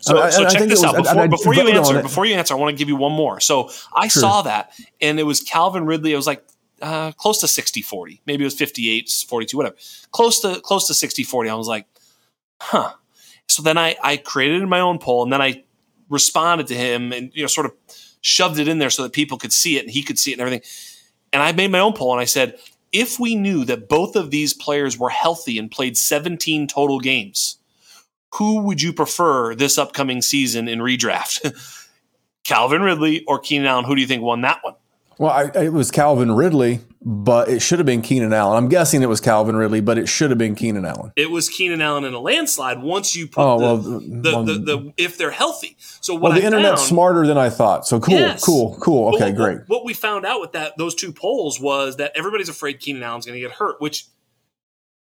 So, I, so check this was, out. Before, I, before you answer, before you answer, I want to give you one more. So I sure. saw that, and it was Calvin Ridley. It was like uh, close to 60-40. Maybe it was 58, 42, whatever. Close to close to 60-40. I was like, huh. So then I, I created my own poll, and then I responded to him and you know sort of shoved it in there so that people could see it and he could see it and everything. And I made my own poll and I said, if we knew that both of these players were healthy and played 17 total games, who would you prefer this upcoming season in redraft? Calvin Ridley or Keenan Allen? Who do you think won that one? Well, I, it was Calvin Ridley, but it should have been Keenan Allen. I'm guessing it was Calvin Ridley, but it should have been Keenan Allen. It was Keenan Allen in a landslide once you put oh, the, well, the, the, the, if they're healthy. So well, the I internet's found, smarter than I thought. So cool, yes. cool, cool. Okay, what, great. What, what we found out with that those two polls was that everybody's afraid Keenan Allen's going to get hurt, which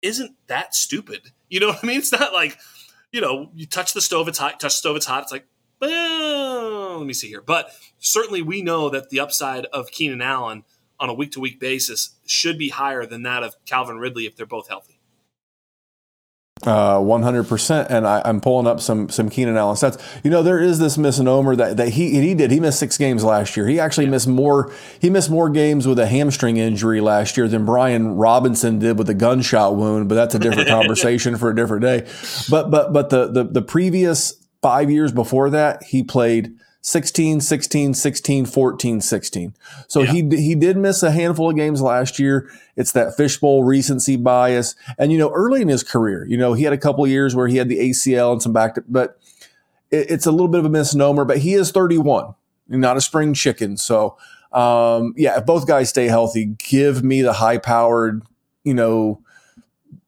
isn't that stupid. You know what I mean? It's not like you know you touch the stove, it's hot. Touch the stove, it's hot. It's like well, let me see here. But certainly we know that the upside of Keenan Allen on a week to week basis should be higher than that of Calvin Ridley if they're both healthy. Uh, 100%. And I, am pulling up some some Keenan Allen stats. You know, there is this misnomer that, that he he did. He missed six games last year. He actually yeah. missed more. He missed more games with a hamstring injury last year than Brian Robinson did with a gunshot wound. But that's a different conversation for a different day. But but but the the, the previous five years before that, he played 16, 16, 16, 14, 16. So yeah. he he did miss a handful of games last year. It's that fishbowl recency bias. And you know, early in his career, you know, he had a couple of years where he had the ACL and some back, to, but it, it's a little bit of a misnomer. But he is 31, not a spring chicken. So um, yeah, if both guys stay healthy, give me the high powered, you know,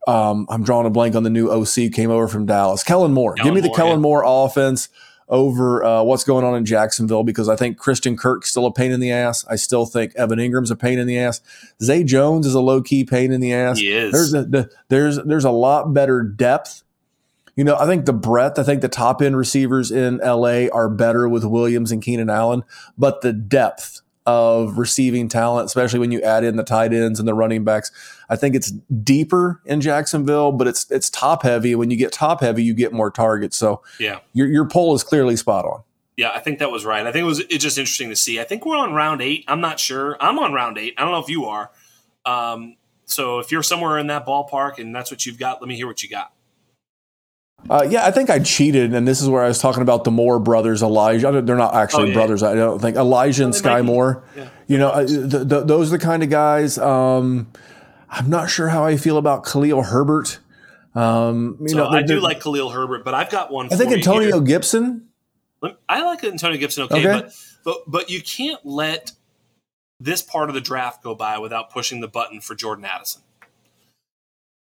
um, I'm drawing a blank on the new OC came over from Dallas. Kellen Moore. Kellen Give me the Moore, Kellen yeah. Moore offense over uh, what's going on in Jacksonville because I think Christian Kirk's still a pain in the ass. I still think Evan Engram's a pain in the ass. Zay Jones is a low key pain in the ass. He is. There's a, the, there's there's a lot better depth. You know, I think the breadth. I think the top end receivers in LA are better with Williams and Keenan Allen, but the depth of receiving talent, especially when you add in the tight ends and the running backs. I think it's deeper in Jacksonville, but it's it's top heavy. When you get top heavy, you get more targets. So yeah, your your poll is clearly spot on. Yeah, I think that was right. I think it was it's just interesting to see. I think we're on round eight. I'm not sure. I'm on round eight. I don't know if you are. Um, so if you're somewhere in that ballpark and that's what you've got, let me hear what you got. Uh, yeah, I think I cheated, and this is where I was talking about the Moore brothers, Elijah. They're not actually oh, yeah, brothers. Yeah. I don't think Elijah and Sky Moore. Yeah. You know, uh, the, the, those are the kind of guys. Um, I'm not sure how I feel about Khalil Herbert. Um, you so know, I do like Khalil Herbert, but I've got one. I think Antonio Gibson. I like Antonio Gibson. Okay, okay, but but but you can't let this part of the draft go by without pushing the button for Jordan Addison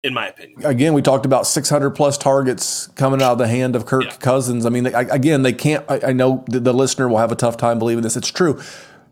in my opinion. Again, we talked about 600 plus targets coming out of the hand of Kirk yeah. Cousins. I mean, they, I, again, they can't. I, I know the, the, listener will have a tough time believing this. It's true.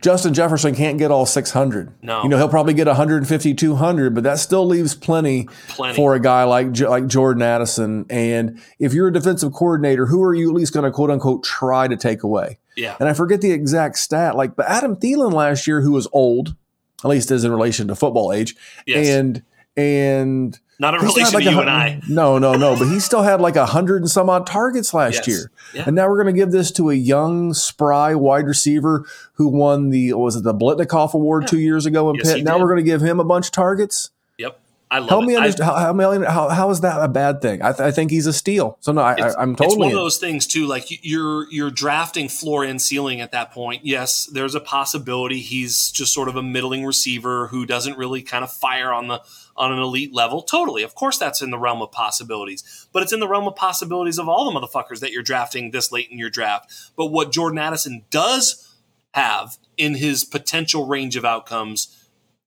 Justin Jefferson can't get all 600. No. You know, he'll probably get 150, 200, but that still leaves plenty, plenty. for a guy like like Jordan Addison. And if you're a defensive coordinator, who are you at least going to quote unquote try to take away? Yeah. And I forget the exact stat, like, but Adam Thielen last year, who was old, at least as in relation to football age, yes. and and not a relation like to you a, and I. No, no, no. But he still had like a hundred and some odd targets last yes. year. Yeah. And now we're going to give this to a young, spry wide receiver who won the was it the Biletnikoff Award yeah. two years ago in yes, Pitt. Now did. we're going to give him a bunch of targets. Yep. I love help it. me understand how, how, how, how is that a bad thing? I, th- I think he's a steal. So no, I, am totally. It's one of those things too. Like you're you're drafting floor and ceiling at that point. Yes, there's a possibility he's just sort of a middling receiver who doesn't really kind of fire on the on an elite level. Totally. Of course, that's in the realm of possibilities, but it's in the realm of possibilities of all the motherfuckers that you're drafting this late in your draft. But what Jordan Addison does have in his potential range of outcomes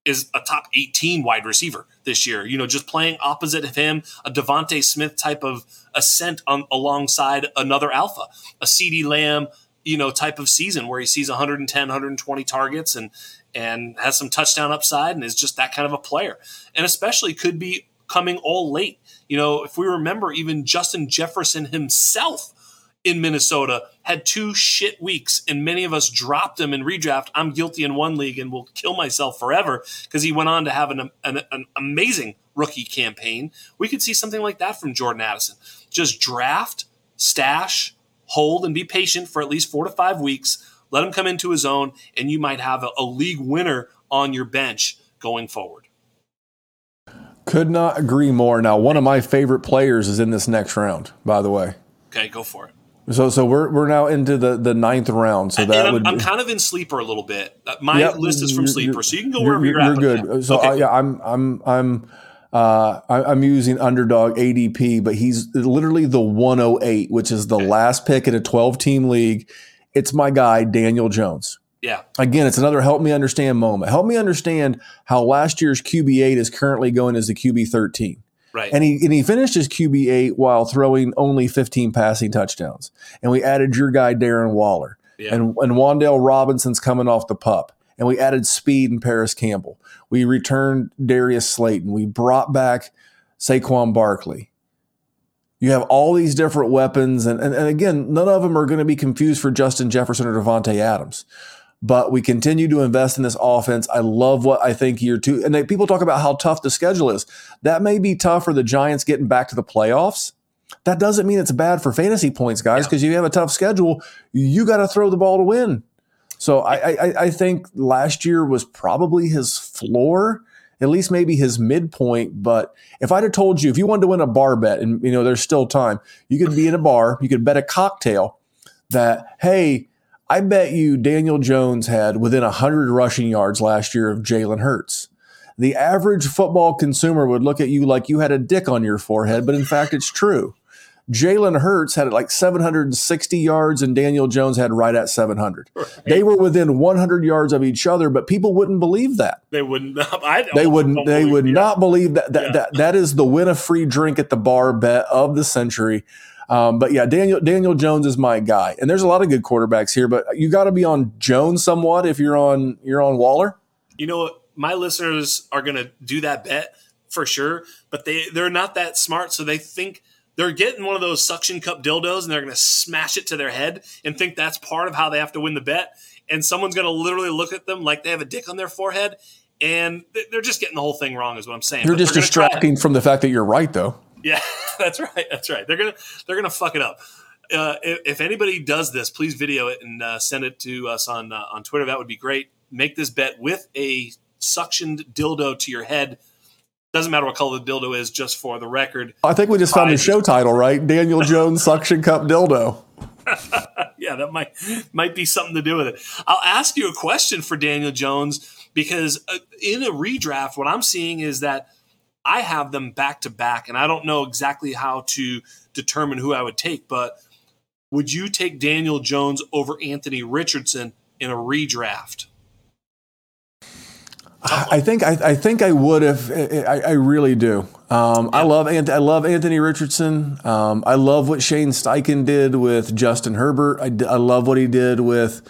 is a top 18 wide receiver this year. You know, just playing opposite of him, a DeVonta Smith type of ascent on, alongside another alpha, a CeeDee Lamb, you know, type of season where he sees 110, 120 targets and and has some touchdown upside and is just that kind of a player. And especially could be coming all late. You know, if we remember even Justin Jefferson himself in Minnesota had two shit weeks, and many of us dropped him in redraft. I'm guilty in one league and will kill myself forever because he went on to have an, an, an, amazing rookie campaign. We could see something like that from Jordan Addison. Just draft, stash, hold, and be patient for at least four to five weeks. Let him come into his own, and you might have a, a league winner on your bench going forward. Could not agree more. Now, one of my favorite players is in this next round, by the way. Okay, go for it. So, so we're we're now into the, the ninth round. So that I'm, would I'm kind of in sleeper a little bit. Uh, my yep, list is from sleeper, so you can go wherever you're, you're, you're good. So okay. yeah, I'm I'm I'm uh, I, am using underdog ADP, but he's literally the 108, which is the okay. last pick in a 12 team league. It's my guy Daniel Jones. Yeah. Again, it's another help me understand moment. Help me understand how last year's QB8 is currently going as the QB13. Right. And he and he finished his QB eight while throwing only 15 passing touchdowns. And we added your guy Darren Waller. Yeah. And and Wan'Dale Robinson's coming off the pup. And we added speed and Parris Campbell. We returned Darius Slayton. We brought back Saquon Barkley. You have all these different weapons, and, and, and again, none of them are going to be confused for Justin Jefferson or Davante Adams but we continue to invest in this offense. I love what I think year two. And they, people talk about how tough the schedule is. That may be tough for the Giants getting back to the playoffs. That doesn't mean it's bad for fantasy points, guys, because yeah. you have a tough schedule. You got to throw the ball to win. So I, I, I think last year was probably his floor, at least maybe his midpoint. But if I'd have told you, if you wanted to win a bar bet, and you know there's still time, you could be in a bar, you could bet a cocktail that hey, I bet you Daniel Jones had within 100 rushing yards last year of Jalen Hurts. The average football consumer would look at you like you had a dick on your forehead, but in fact, it's true. Jalen Hurts had like 760 yards and Daniel Jones had right at 700. Right. They were within 100 yards of each other, but people wouldn't believe that. They wouldn't. I they wouldn't. They would not believe that. That, yeah. that that is the win a free drink at the bar bet of the century. Um, but yeah, Daniel Daniel Jones is my guy, and there's a lot of good quarterbacks here, but you got to be on Jones somewhat if you're on you're on Waller. You know, my listeners are going to do that bet for sure, but they they're not that smart, so they think they're getting one of those suction cup dildos and they're going to smash it to their head and think that's part of how they have to win the bet. And someone's going to literally look at them like they have a dick on their forehead, and they're just getting the whole thing wrong, is what I'm saying. You're but just distracting from the fact that you're right, though. Yeah, that's right. That's right. They're gonna they're gonna fuck it up. Uh, if, if, anybody does this, please video it and uh, send it to us on uh, on Twitter. That would be great. Make this bet with a suctioned dildo to your head. Doesn't matter what color the dildo is, just for the record. I think we just found a show title, right? Daniel Jones suction cup dildo. yeah, that might might be something to do with it. I'll ask you a question for Daniel Jones because uh, in a redraft, what I'm seeing is that I have them back to back, and I don't know exactly how to determine who I would take, but would you take Daniel Jones over Anthony Richardson in a redraft? I think I, I, think I would if I, I really do. Um. I love I love Anthony Richardson. Um, I love what Shane Steichen did with Justin Herbert. I, I love what he did with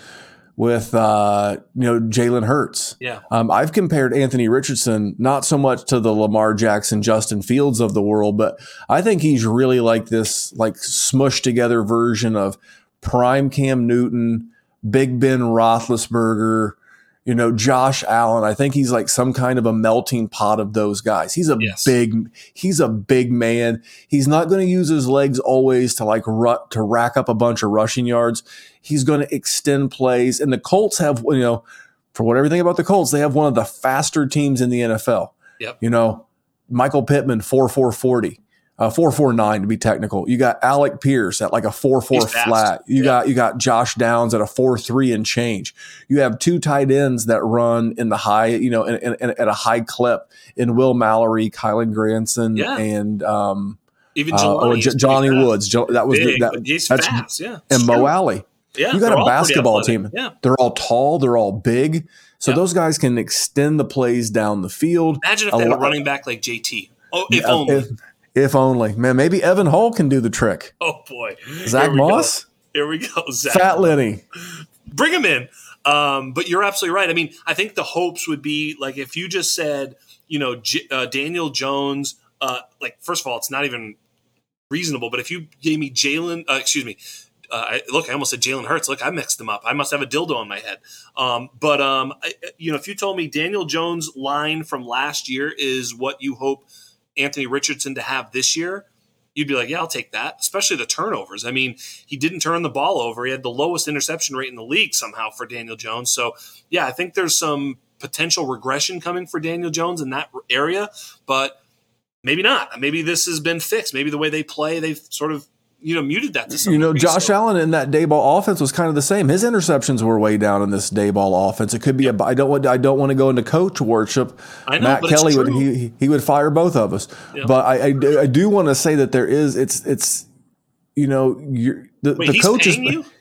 with uh, you know Jalen Hurts. Yeah, um, I've compared Anthony Richardson not so much to the Lamar Jackson, Justin Fields of the world, but I think he's really like this like smushed together version of prime Cam Newton, Big Ben Roethlisberger, you know, Josh Allen. I think he's like some kind of a melting pot of those guys. He's a yes. big, he's a big man. He's not going to use his legs always to like rut, to rack up a bunch of rushing yards. He's going to extend plays. And the Colts have, you know, for what everything about the Colts, they have one of the faster teams in the NFL. Yep. You know, Michael Pittman, 4 4 40 uh, four four nine to be technical. You got Alec Pierce at like a four four flat. You yeah. got you got Josh Downs at a four three and change. You have two tight ends that run in the high, you know, in, in, in, at a high clip in Will Mallory, Kylen Granson, yeah. and um, even Johnny, uh, J- Johnny Woods. Jo- that was Big, the, that, he's that's, fast, yeah, and Mo Alley. Yeah, you got a basketball team. Yeah. They're all tall, they're all big. So yep. those guys can extend the plays down the field. Imagine if they had a running back like JT. Oh, if yeah, only. If, if, only. Man, maybe Evan Hull can do the trick. Oh boy. Zach Here Moss? Go. Here we go. Zach. Fat Lenny. Bring him in. Um, but you're absolutely right. I mean, I think the hopes would be like if you just said, you know, J- uh, Daniel Jones, uh, like first of all, it's not even reasonable. But if you gave me Jalen, uh, excuse me, uh, I, look, I almost said Jalen Hurts. Look, I mixed them up. I must have a dildo on my head. Um, but um, I, you know, if you told me Daniel Jones' line from last year is what you hope Anthony Richardson to have this year, you'd be like, yeah, I'll take that. Especially the turnovers. I mean, he didn't turn the ball over. He had the lowest interception rate in the league somehow for Daniel Jones. So yeah, I think there's some potential regression coming for Daniel Jones in that area, but maybe not. Maybe this has been fixed. Maybe the way they play, they've sort of you know muted that. To you know, Josh so. Allen in that Daboll offense was kind of the same. His interceptions were way down in this Daboll offense. It could be a. I don't want. I don't want to go into coach worship. I know, Matt Kelley would he he would fire both of us. Yeah. But I, I, I do want to say that there is it's it's you know you're the, Wait, the coach is. You?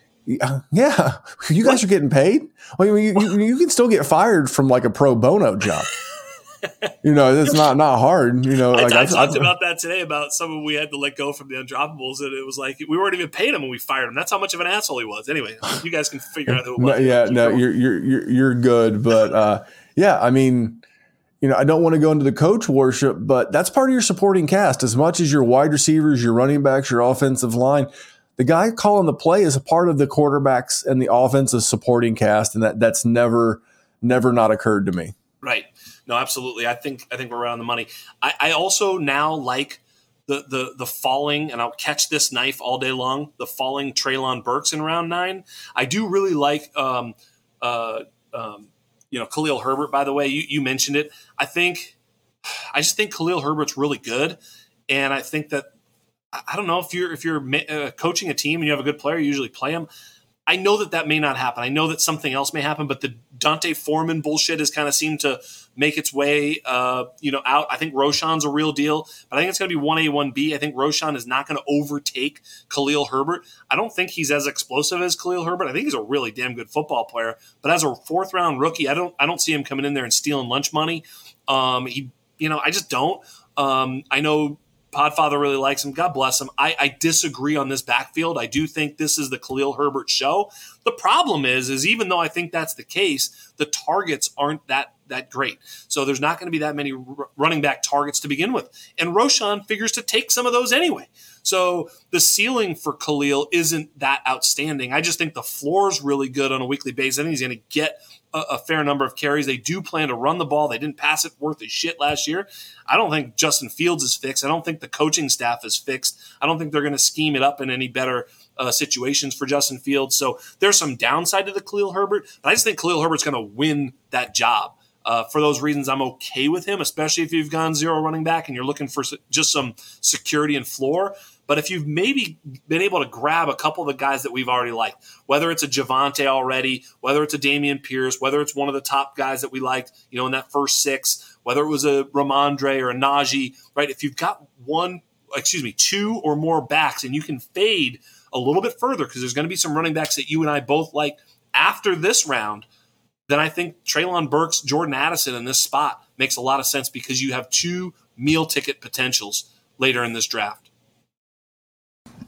Yeah, you guys what? are getting paid. Well, you, you, you can still get fired from like a pro bono job you know, it's not not hard. You know, like I, I talked I've, about that today about someone we had to let go from the undroppables, and it was like we weren't even paying him when we fired him. That's how much of an asshole he was. Anyway, you guys can figure out who it was. No, yeah, no, you're you're you're you're good, but uh, yeah, I mean. You know, I don't want to go into the coach worship, but that's part of your supporting cast. As much as your wide receivers, your running backs, your offensive line, the guy calling the play is a part of the quarterbacks and the offensive supporting cast, and that that's never never not occurred to me. Right. No, absolutely. I think I think we're right on the money. I, I also now like the the the falling, and I'll catch this knife all day long. The falling Treylon Burks in round nine. I do really like. Um, uh, um, you know, Khalil Herbert. By the way, you, you mentioned it. I think, I just think Khalil Herbert's really good, and I think that I don't know if you're if you're uh, coaching a team and you have a good player, you usually play them. I know that that may not happen. I know that something else may happen, but the D'Onta Foreman bullshit has kind of seemed to make its way, uh, you know, out. I think Roschon's a real deal, but I think it's going to be one A, one B. I think Roschon is not going to overtake Khalil Herbert. I don't think he's as explosive as Khalil Herbert. I think he's a really damn good football player, but as a fourth round rookie, I don't, I don't see him coming in there and stealing lunch money. Um, he, you know, I just don't. Um, I know Podfather really likes him. God bless him. I, I, disagree on this backfield. I do think this is the Khalil Herbert show. The problem is, is even though I think that's the case, the targets aren't that that great. So there's not going to be that many r- running back targets to begin with. And Roschon figures to take some of those anyway. So the ceiling for Khalil isn't that outstanding. I just think the floor is really good on a weekly basis. I think he's going to get a, a, fair number of carries. They do plan to run the ball. They didn't pass it worth a shit last year. I don't think Justin Fields is fixed. I don't think the coaching staff is fixed. I don't think they're going to scheme it up in any better uh, situations for Justin Fields. So there's some downside to the Khalil Herbert, but I just think Khalil Herbert's going to win that job. Uh, for those reasons, I'm okay with him, especially if you've gone zero running back and you're looking for just some security and floor. But if you've maybe been able to grab a couple of the guys that we've already liked, whether it's a Javonte already, whether it's a Dameon Pierce, whether it's one of the top guys that we liked, you know, in that first six, whether it was a Rhamondre or a Najee, right? If you've got one, excuse me, two or more backs and you can fade a little bit further because there's going to be some running backs that you and I both like after this round, then I think Treylon Burks, Jordan Addison in this spot makes a lot of sense because you have two meal ticket potentials later in this draft.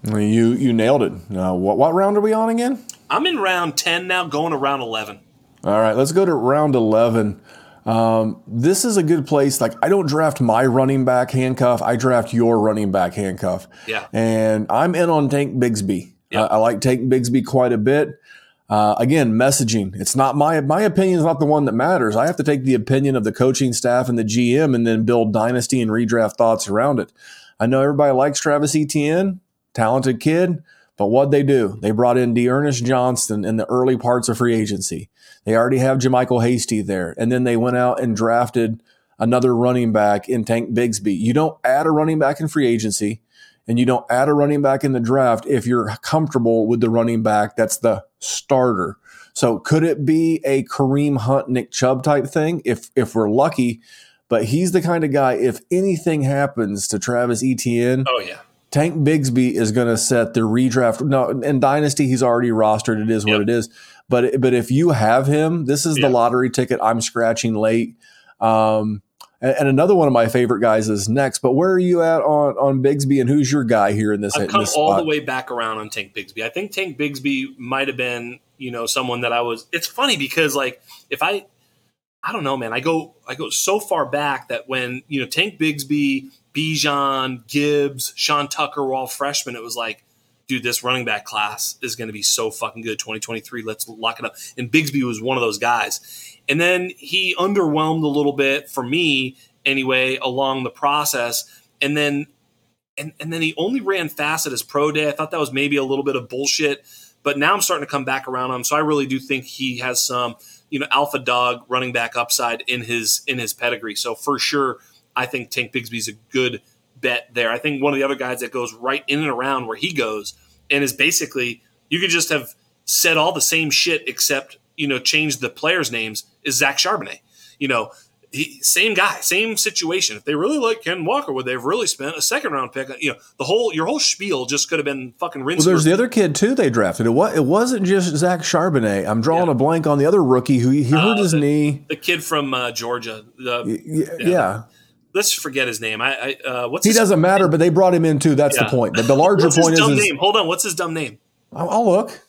You you nailed it. Uh, what what round are we on again? I'm in round ten now, going to round eleven. All right, let's go to round eleven. Um, this is a good place. Like I don't draft my running back handcuff. I draft your running back handcuff. Yeah. And I'm in on Tank Bigsby. Yep. Uh, I like Tank Bigsby quite a bit. Uh, again, messaging. It's not my my opinion is not the one that matters. I have to take the opinion of the coaching staff and the GM, and then build dynasty and redraft thoughts around it. I know everybody likes Travis Etienne talented kid. But what they do, they brought in D'Ernest Johnson in the early parts of free agency. They already have JaMycal Hasty there. And then they went out and drafted another running back in Tank Bigsby. You don't add a running back in free agency and you don't add a running back in the draft if you're comfortable with the running back that's the starter. So could it be a Kareem Hunt, Nick Chubb type thing if if we're lucky? But he's the kind of guy, if anything happens to Travis Etienne, oh yeah Tank Bigsby is going to set the redraft. No, in Dynasty, he's already rostered. It is what yep. it is. But but if you have him, this is the lottery ticket. I'm scratching late. Um, and, and, another one of my favorite guys is next. But where are you at on on Bigsby, and who's your guy here in this? I've come this all the way back around on Tank Bigsby. I think Tank Bigsby might have been you know someone that I was. It's funny because like if I I don't know, man. I go I go so far back that when you know Tank Bigsby, Bijan, Gibbs, Sean Tucker were all freshmen, it was like, dude, this running back class is going to be so fucking good. 2023, let's lock it up. And Bigsby was one of those guys. And then he underwhelmed a little bit for me anyway along the process. And then and, and then he only ran fast at his pro day. I thought that was maybe a little bit of bullshit. But now I'm starting to come back around on him. So I really do think he has some you know alpha dog running back upside in his in his pedigree. So for sure, I think Tank Bigsby's a good bet there. I think one of the other guys that goes right in and around where he goes and is basically you could just have said all the same shit except you know change the players' names is Zach Charbonnet. You know, he, same guy, same situation. If they really like Ken Walker, would they've really spent a second round pick? You know, the whole your whole spiel just could have been fucking rinsed. Well, there's the other kid too. They drafted it. What it wasn't just Zach Charbonnet. I'm drawing yeah. a blank on the other rookie who he hurt uh, his the, knee. The kid from uh, Georgia. The, yeah. yeah. Let's forget his name. I, I uh, what's he doesn't matter, name? but they brought him in too. That's yeah. the point. But the larger point is, is hold on. What's his dumb name? I'll, I'll look.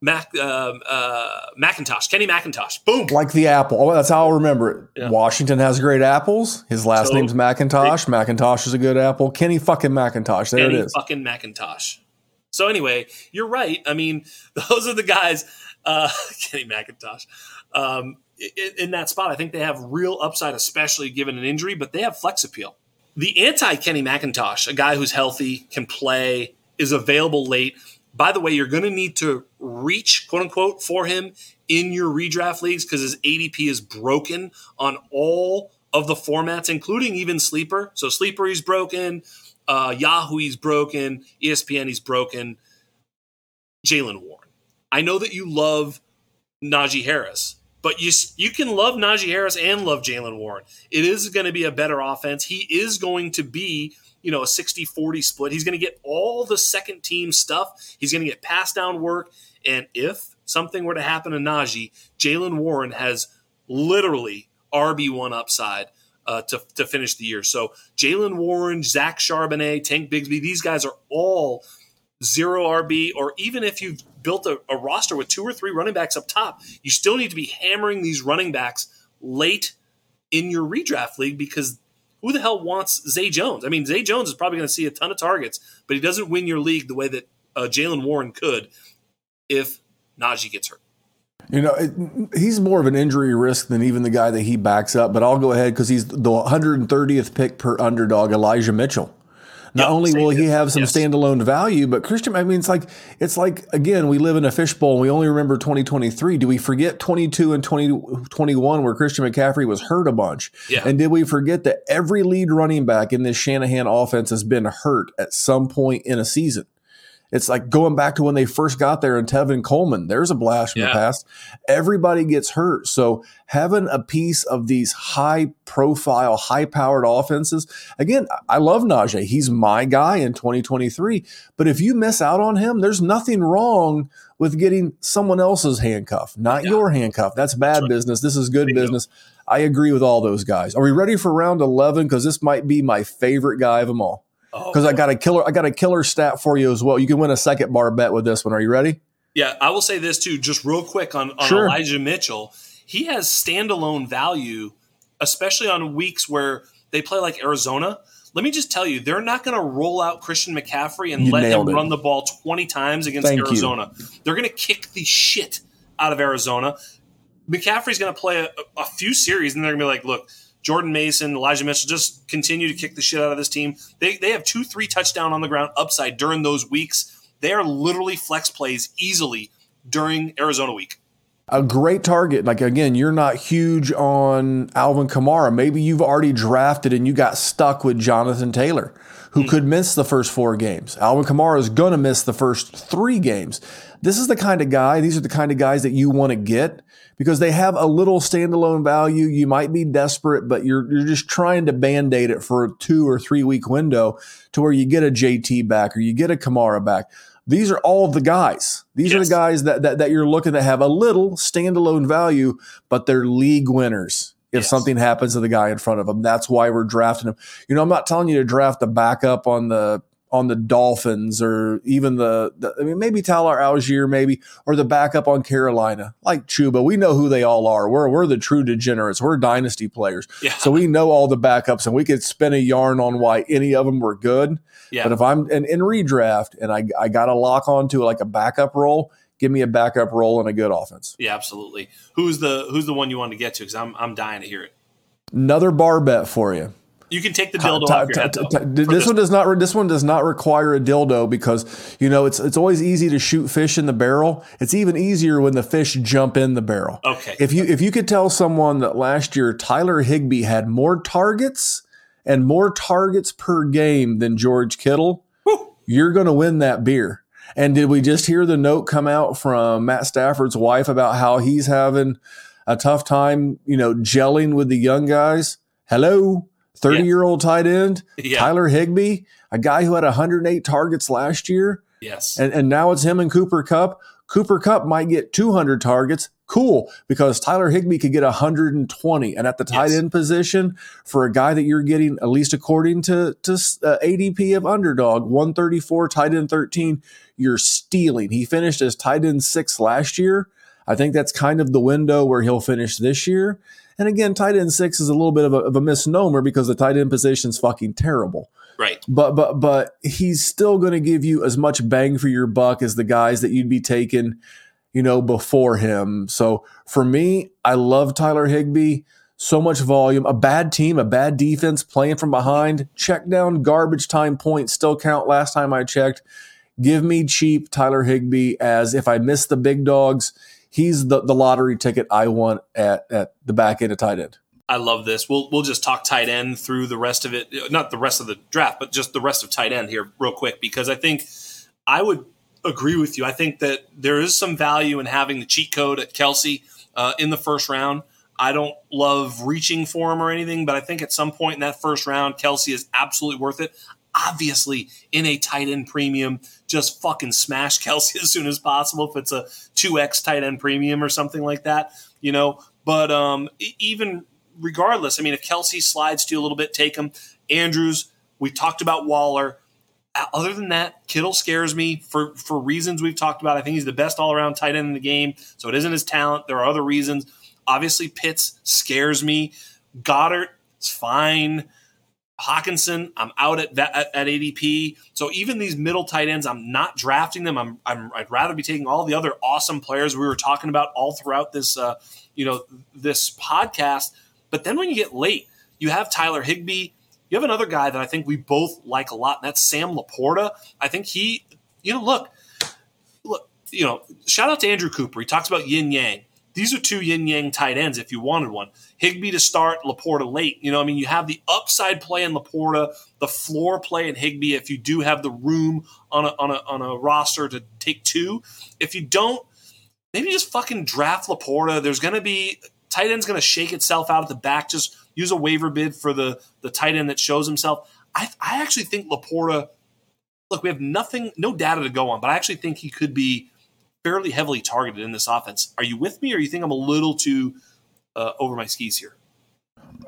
Mac uh, uh, McIntosh, Kenny McIntosh. Boom. Like the apple. Oh, that's how I'll remember it. Yeah. Washington has great apples. His last so, name's McIntosh. McIntosh is a good apple. Kenny fucking McIntosh. There Kenny it is. Fucking McIntosh. So anyway, you're right. I mean, those are the guys. Uh, Kenny McIntosh. Um, in, in that spot, I think they have real upside, especially given an injury, but they have flex appeal. The anti Kenny McIntosh, a guy who's healthy, can play, is available late by the way, you're going to need to reach, quote unquote, for him in your redraft leagues because his ADP is broken on all of the formats, including even Sleeper. So Sleeper, he's broken. Uh, Yahoo, he's broken. ESPN, he's broken. Jaylen Warren. I know that you love Najee Harris, but you you can love Najee Harris and love Jaylen Warren. It is going to be a better offense. He is going to be you know, a 60 40 split. He's going to get all the second team stuff. He's going to get pass down work. And if something were to happen to Najee, Jaylen Warren has literally RB1 upside uh, to, to finish the year. So Jaylen Warren, Zach Charbonnet, Tank Bigsby, these guys are all zero RB, or even if you've built a, a roster with two or three running backs up top, you still need to be hammering these running backs late in your redraft league because who the hell wants Zay Jones? I mean, Zay Jones is probably going to see a ton of targets, but he doesn't win your league the way that uh, Jaylen Warren could if Najee gets hurt. You know, it, he's more of an injury risk than even the guy that he backs up. But I'll go ahead because he's the 130th pick per underdog, Elijah Mitchell. Not yep, only will he have some yes. standalone value, but Christian, I mean, it's like it's like again, we live in a fishbowl. and We only remember 2023. Do we forget 22 and 2021 where Christian McCaffrey was hurt a bunch? Yeah. And did we forget that every lead running back in this Shanahan offense has been hurt at some point in a season? It's like going back to when they first got there in Tevin Coleman. There's a blast from yeah. the past. Everybody gets hurt. So having a piece of these high profile, high powered offenses, again, I love Najee. He's my guy in 2023. But if you miss out on him, there's nothing wrong with getting someone else's handcuff, not yeah. your handcuff. That's bad That's business. This is good business. I agree with all those guys. Are we ready for round 11? Because this might be my favorite guy of them all Oh, because oh, I got a killer. I got a killer stat for you as well. You can win a second bar bet with this one. Are you ready? Yeah, I will say this too, just real quick on, on sure. Elijah Mitchell. He has standalone value, especially on weeks where they play like Arizona. Let me just tell you, they're not going to roll out Christian McCaffrey and you let him it. run the ball 20 times against Thank Arizona. You. They're going to kick the shit out of Arizona. McCaffrey's going to play a, a few series, and they're going to be like, look, Jordan Mason, Elijah Mitchell just continue to kick the shit out of this team. They, they have two, three touchdown on the ground upside during those weeks. They are literally flex plays easily during Arizona week. A great target. Like again, you're not huge on Alvin Kamara. Maybe you've already drafted and you got stuck with Jonathan Taylor who mm. could miss the first four games. Alvin Kamara is going to miss the first three games. This is the kind of guy, these are the kind of guys that you want to get because they have a little standalone value. You might be desperate, but you're, you're just trying to band aid it for a two or three week window to where you get a JT back or you get a Kamara back. These are all the guys. These yes. are the guys that, that, that you're looking to have a little standalone value, but they're league winners if yes. something happens to the guy in front of them. That's why we're drafting him. You know, I'm not telling you to draft the backup on the on the Dolphins or even the, the, I mean maybe Tyler Allgeier maybe or the backup on Carolina like Chuba. We know who they all are. We're we're the true degenerates. We're dynasty players. Yeah. So we know all the backups and we could spin a yarn on why any of them were good. Yeah. But if I'm in, in redraft and I I got to lock onto like a backup role, give me a backup role and a good offense. Yeah, absolutely. Who's the who's the one you want to get to? Because I'm I'm dying to hear it. Another bar bet for you. You can take the dildo off your head. Though, this one does not. This one does not require a dildo because you know it's it's always easy to shoot fish in the barrel. It's even easier when the fish jump in the barrel. Okay. If you if you could tell someone that last year Tyler Higbee had more targets and more targets per game than George Kittle, Woo. you're going to win that beer. And did we just hear the note come out from Matt Stafford's wife about how he's having a tough time, you know, gelling with the young guys? Hello. 30 yeah. year old tight end, yeah. Tyler Higbee, a guy who had 108 targets last year. Yes. And, and now it's him and Cooper Kupp. Cooper Kupp might get 200 targets. Cool, because Tyler Higbee could get 120. And at the tight yes. end position, for a guy that you're getting, at least according to, to uh, ADP of underdog, 134, tight end 13, you're stealing. He finished as tight end six last year. I think that's kind of the window where he'll finish this year. And again, tight end six is a little bit of a, of a misnomer because the tight end position is fucking terrible. Right. But but but he's still going to give you as much bang for your buck as the guys that you'd be taking, you know, before him. So for me, I love Tyler Higbee. So much volume, a bad team, a bad defense playing from behind, check down, garbage time points still count. Last time I checked, give me cheap Tyler Higbee as if I miss the big dogs he's the, the lottery ticket I want at, at the back end of tight end. I love this. We'll we'll just talk tight end through the rest of it, not the rest of the draft, but just the rest of tight end here, real quick, because I think I would agree with you. I think that there is some value in having the cheat code at Kelce uh, in the first round. I don't love reaching for him or anything, but I think at some point in that first round, Kelce is absolutely worth it obviously in a tight end premium, just fucking smash Kelce as soon as possible if it's a 2x tight end premium or something like that, you know. But um, even regardless, I mean, if Kelce slides to you a little bit, take him. Andrews, we talked about Waller. Other than that, Kittle scares me for, for reasons we've talked about. I think he's the best all around tight end in the game. So it isn't his talent. There are other reasons. Obviously, Pitts scares me. Goedert is fine. Hockenson, I'm out at, at, at ADP. So even these middle tight ends, I'm not drafting them. I'm, i would rather be taking all the other awesome players we were talking about all throughout this, uh, you know, this podcast. But then when you get late, you have Tyler Higbee. You have another guy that I think we both like a lot, and that's Sam LaPorta. I think he, you know, look, look, you know, shout out to Andrew Cooper. He talks about yin yang. These are two yin yang tight ends if you wanted one. Higbee to start, LaPorta late. You know, I mean, you have the upside play in LaPorta, the floor play in Higbee if you do have the room on a, on a, on a roster to take two. If you don't, maybe just fucking draft LaPorta. There's going to be tight end's going to shake itself out at the back. Just use a waiver bid for the the tight end that shows himself. I, I actually think LaPorta. Look, we have nothing, no data to go on, but I actually think he could be fairly heavily targeted in this offense. Are you with me, or you think I'm a little too uh, over my skis here?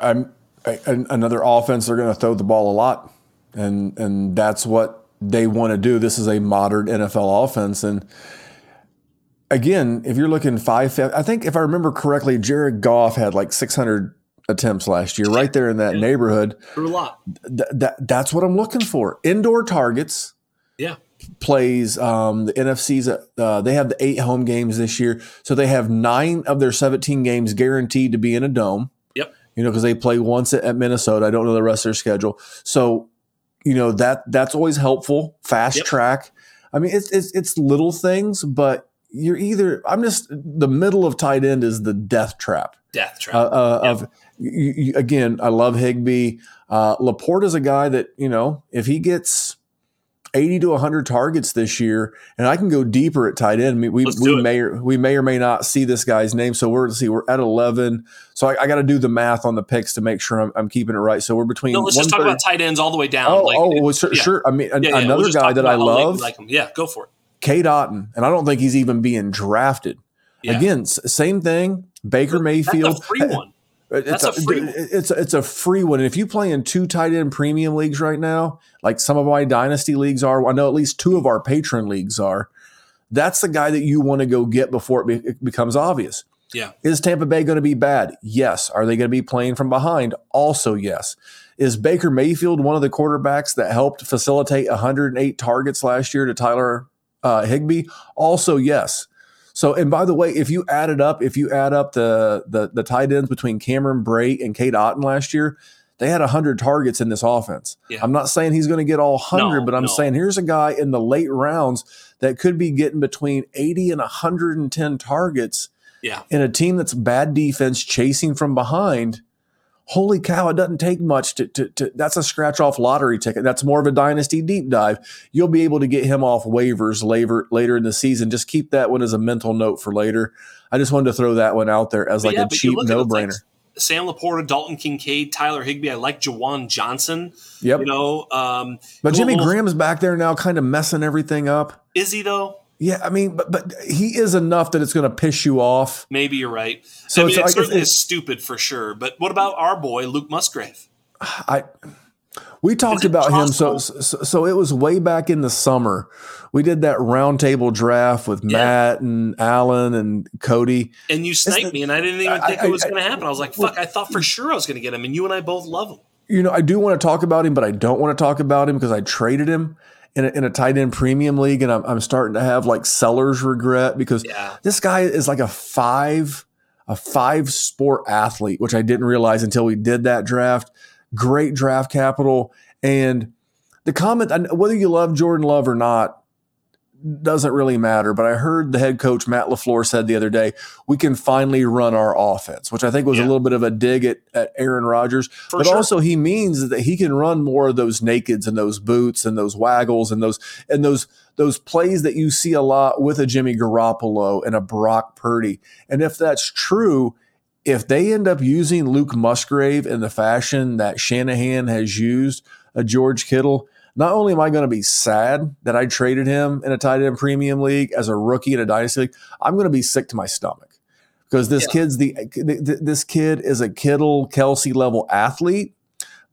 I'm I, another offense. They're going to throw the ball a lot, and and that's what they want to do. This is a modern NFL offense, and again, if you're looking five, I think if I remember correctly, Jared Goff had like 600 attempts last year, right there in that yeah. neighborhood. a lot. Th- that, that's what I'm looking for. Indoor targets. Yeah plays um, the NFC's. Uh, they have the eight home games this year, so they have nine of their 17 games guaranteed to be in a dome. Yep. You know, because they play once at, at, Minnesota. I don't know the rest of their schedule, so you know that that's always helpful. Fast yep. track. I mean, it's, it's it's little things, but you're either. I'm just the middle of tight end is the death trap. Death trap uh, uh, yep. of You, you, again, I love Higbee. Uh, Laporta is a guy that you know if he gets 80 to 100 targets this year, and I can go deeper at tight end. We, we, we may or, we may or may not see this guy's name. So we're see we're at 11. So I, I got to do the math on the picks to make sure I'm, I'm, keeping it right. So we're between. No, let's just talk about tight ends all the way down. Oh, like, oh, well, sure, yeah. sure, I mean, yeah, yeah, another guy that I love. Like him. Yeah, go for it. Cade Otton, and I don't think he's even being drafted. Again, same thing. Baker Mayfield. free one. It's a, a it's a, it's a free one. And if you play in two tight end premium leagues right now, like some of my dynasty leagues are, I know at least two of our patron leagues are. That's the guy that you want to go get before it, be, it becomes obvious. Yeah. Is Tampa Bay going to be bad? Yes. Are they going to be playing from behind? Also, yes. Is Baker Mayfield one of the quarterbacks that helped facilitate 108 targets last year to Tyler uh, Higbee? Also, yes. So, and by the way, if you add it up, if you add up the the, the tight ends between Cameron Brate and Cade Otton last year, they had 100 targets in this offense. Yeah. I'm not saying he's going to get all 100, no, but I'm no. saying here's a guy in the late rounds that could be getting between 80 and 110 targets yeah. in a team that's bad defense chasing from behind holy cow, it doesn't take much to, to, to, that's a scratch off lottery ticket. That's more of a dynasty deep dive. You'll be able to get him off waivers later, later in the season. Just keep that one as a mental note for later. I just wanted to throw that one out there as but like yeah, a cheap no brainer. Like Sam Laporta, Dalton Kincaid, Tyler Higbee. I like Juwan Johnson. Yep. You know, um, but Jimmy Graham's back there now, kind of messing everything up. Is he though? Yeah, I mean, but but he is enough that it's going to piss you off. Maybe you're right. So I mean, it certainly is stupid for sure. But what about our boy Luke Musgrave? I we talked about him. So, so, so it was way back in the summer. We did that roundtable draft with yeah. Matt and Alan and Cody. And you sniped me, and I didn't even think I, it was going to happen. I was like, "Fuck!" I thought for sure I was going to get him, and you and I both love him. You know, I do want to talk about him, but I don't want to talk about him because I traded him in a, in a tight end premium league, and I'm, I'm starting to have like seller's regret because yeah. this guy is like a five a five sport athlete, which I didn't realize until we did that draft. Great draft capital, and the comment whether you love Jordan Love or not, doesn't really matter. But I heard the head coach Matt LaFleur said the other day, we can finally run our offense, which I think was yeah. a little bit of a dig at, at Aaron Rodgers. For but sure. also he means that he can run more of those nakeds and those boots and those waggles and those and those those plays that you see a lot with a Jimmy Garoppolo and a Brock Purdy. And if that's true, if they end up using Luke Musgrave in the fashion that Shanahan has used a George Kittle, not only am I going to be sad that I traded him in a tight end premium league as a rookie in a dynasty league, I'm going to be sick to my stomach because this yeah. kid's the, this kid is a Kittle Kelce level athlete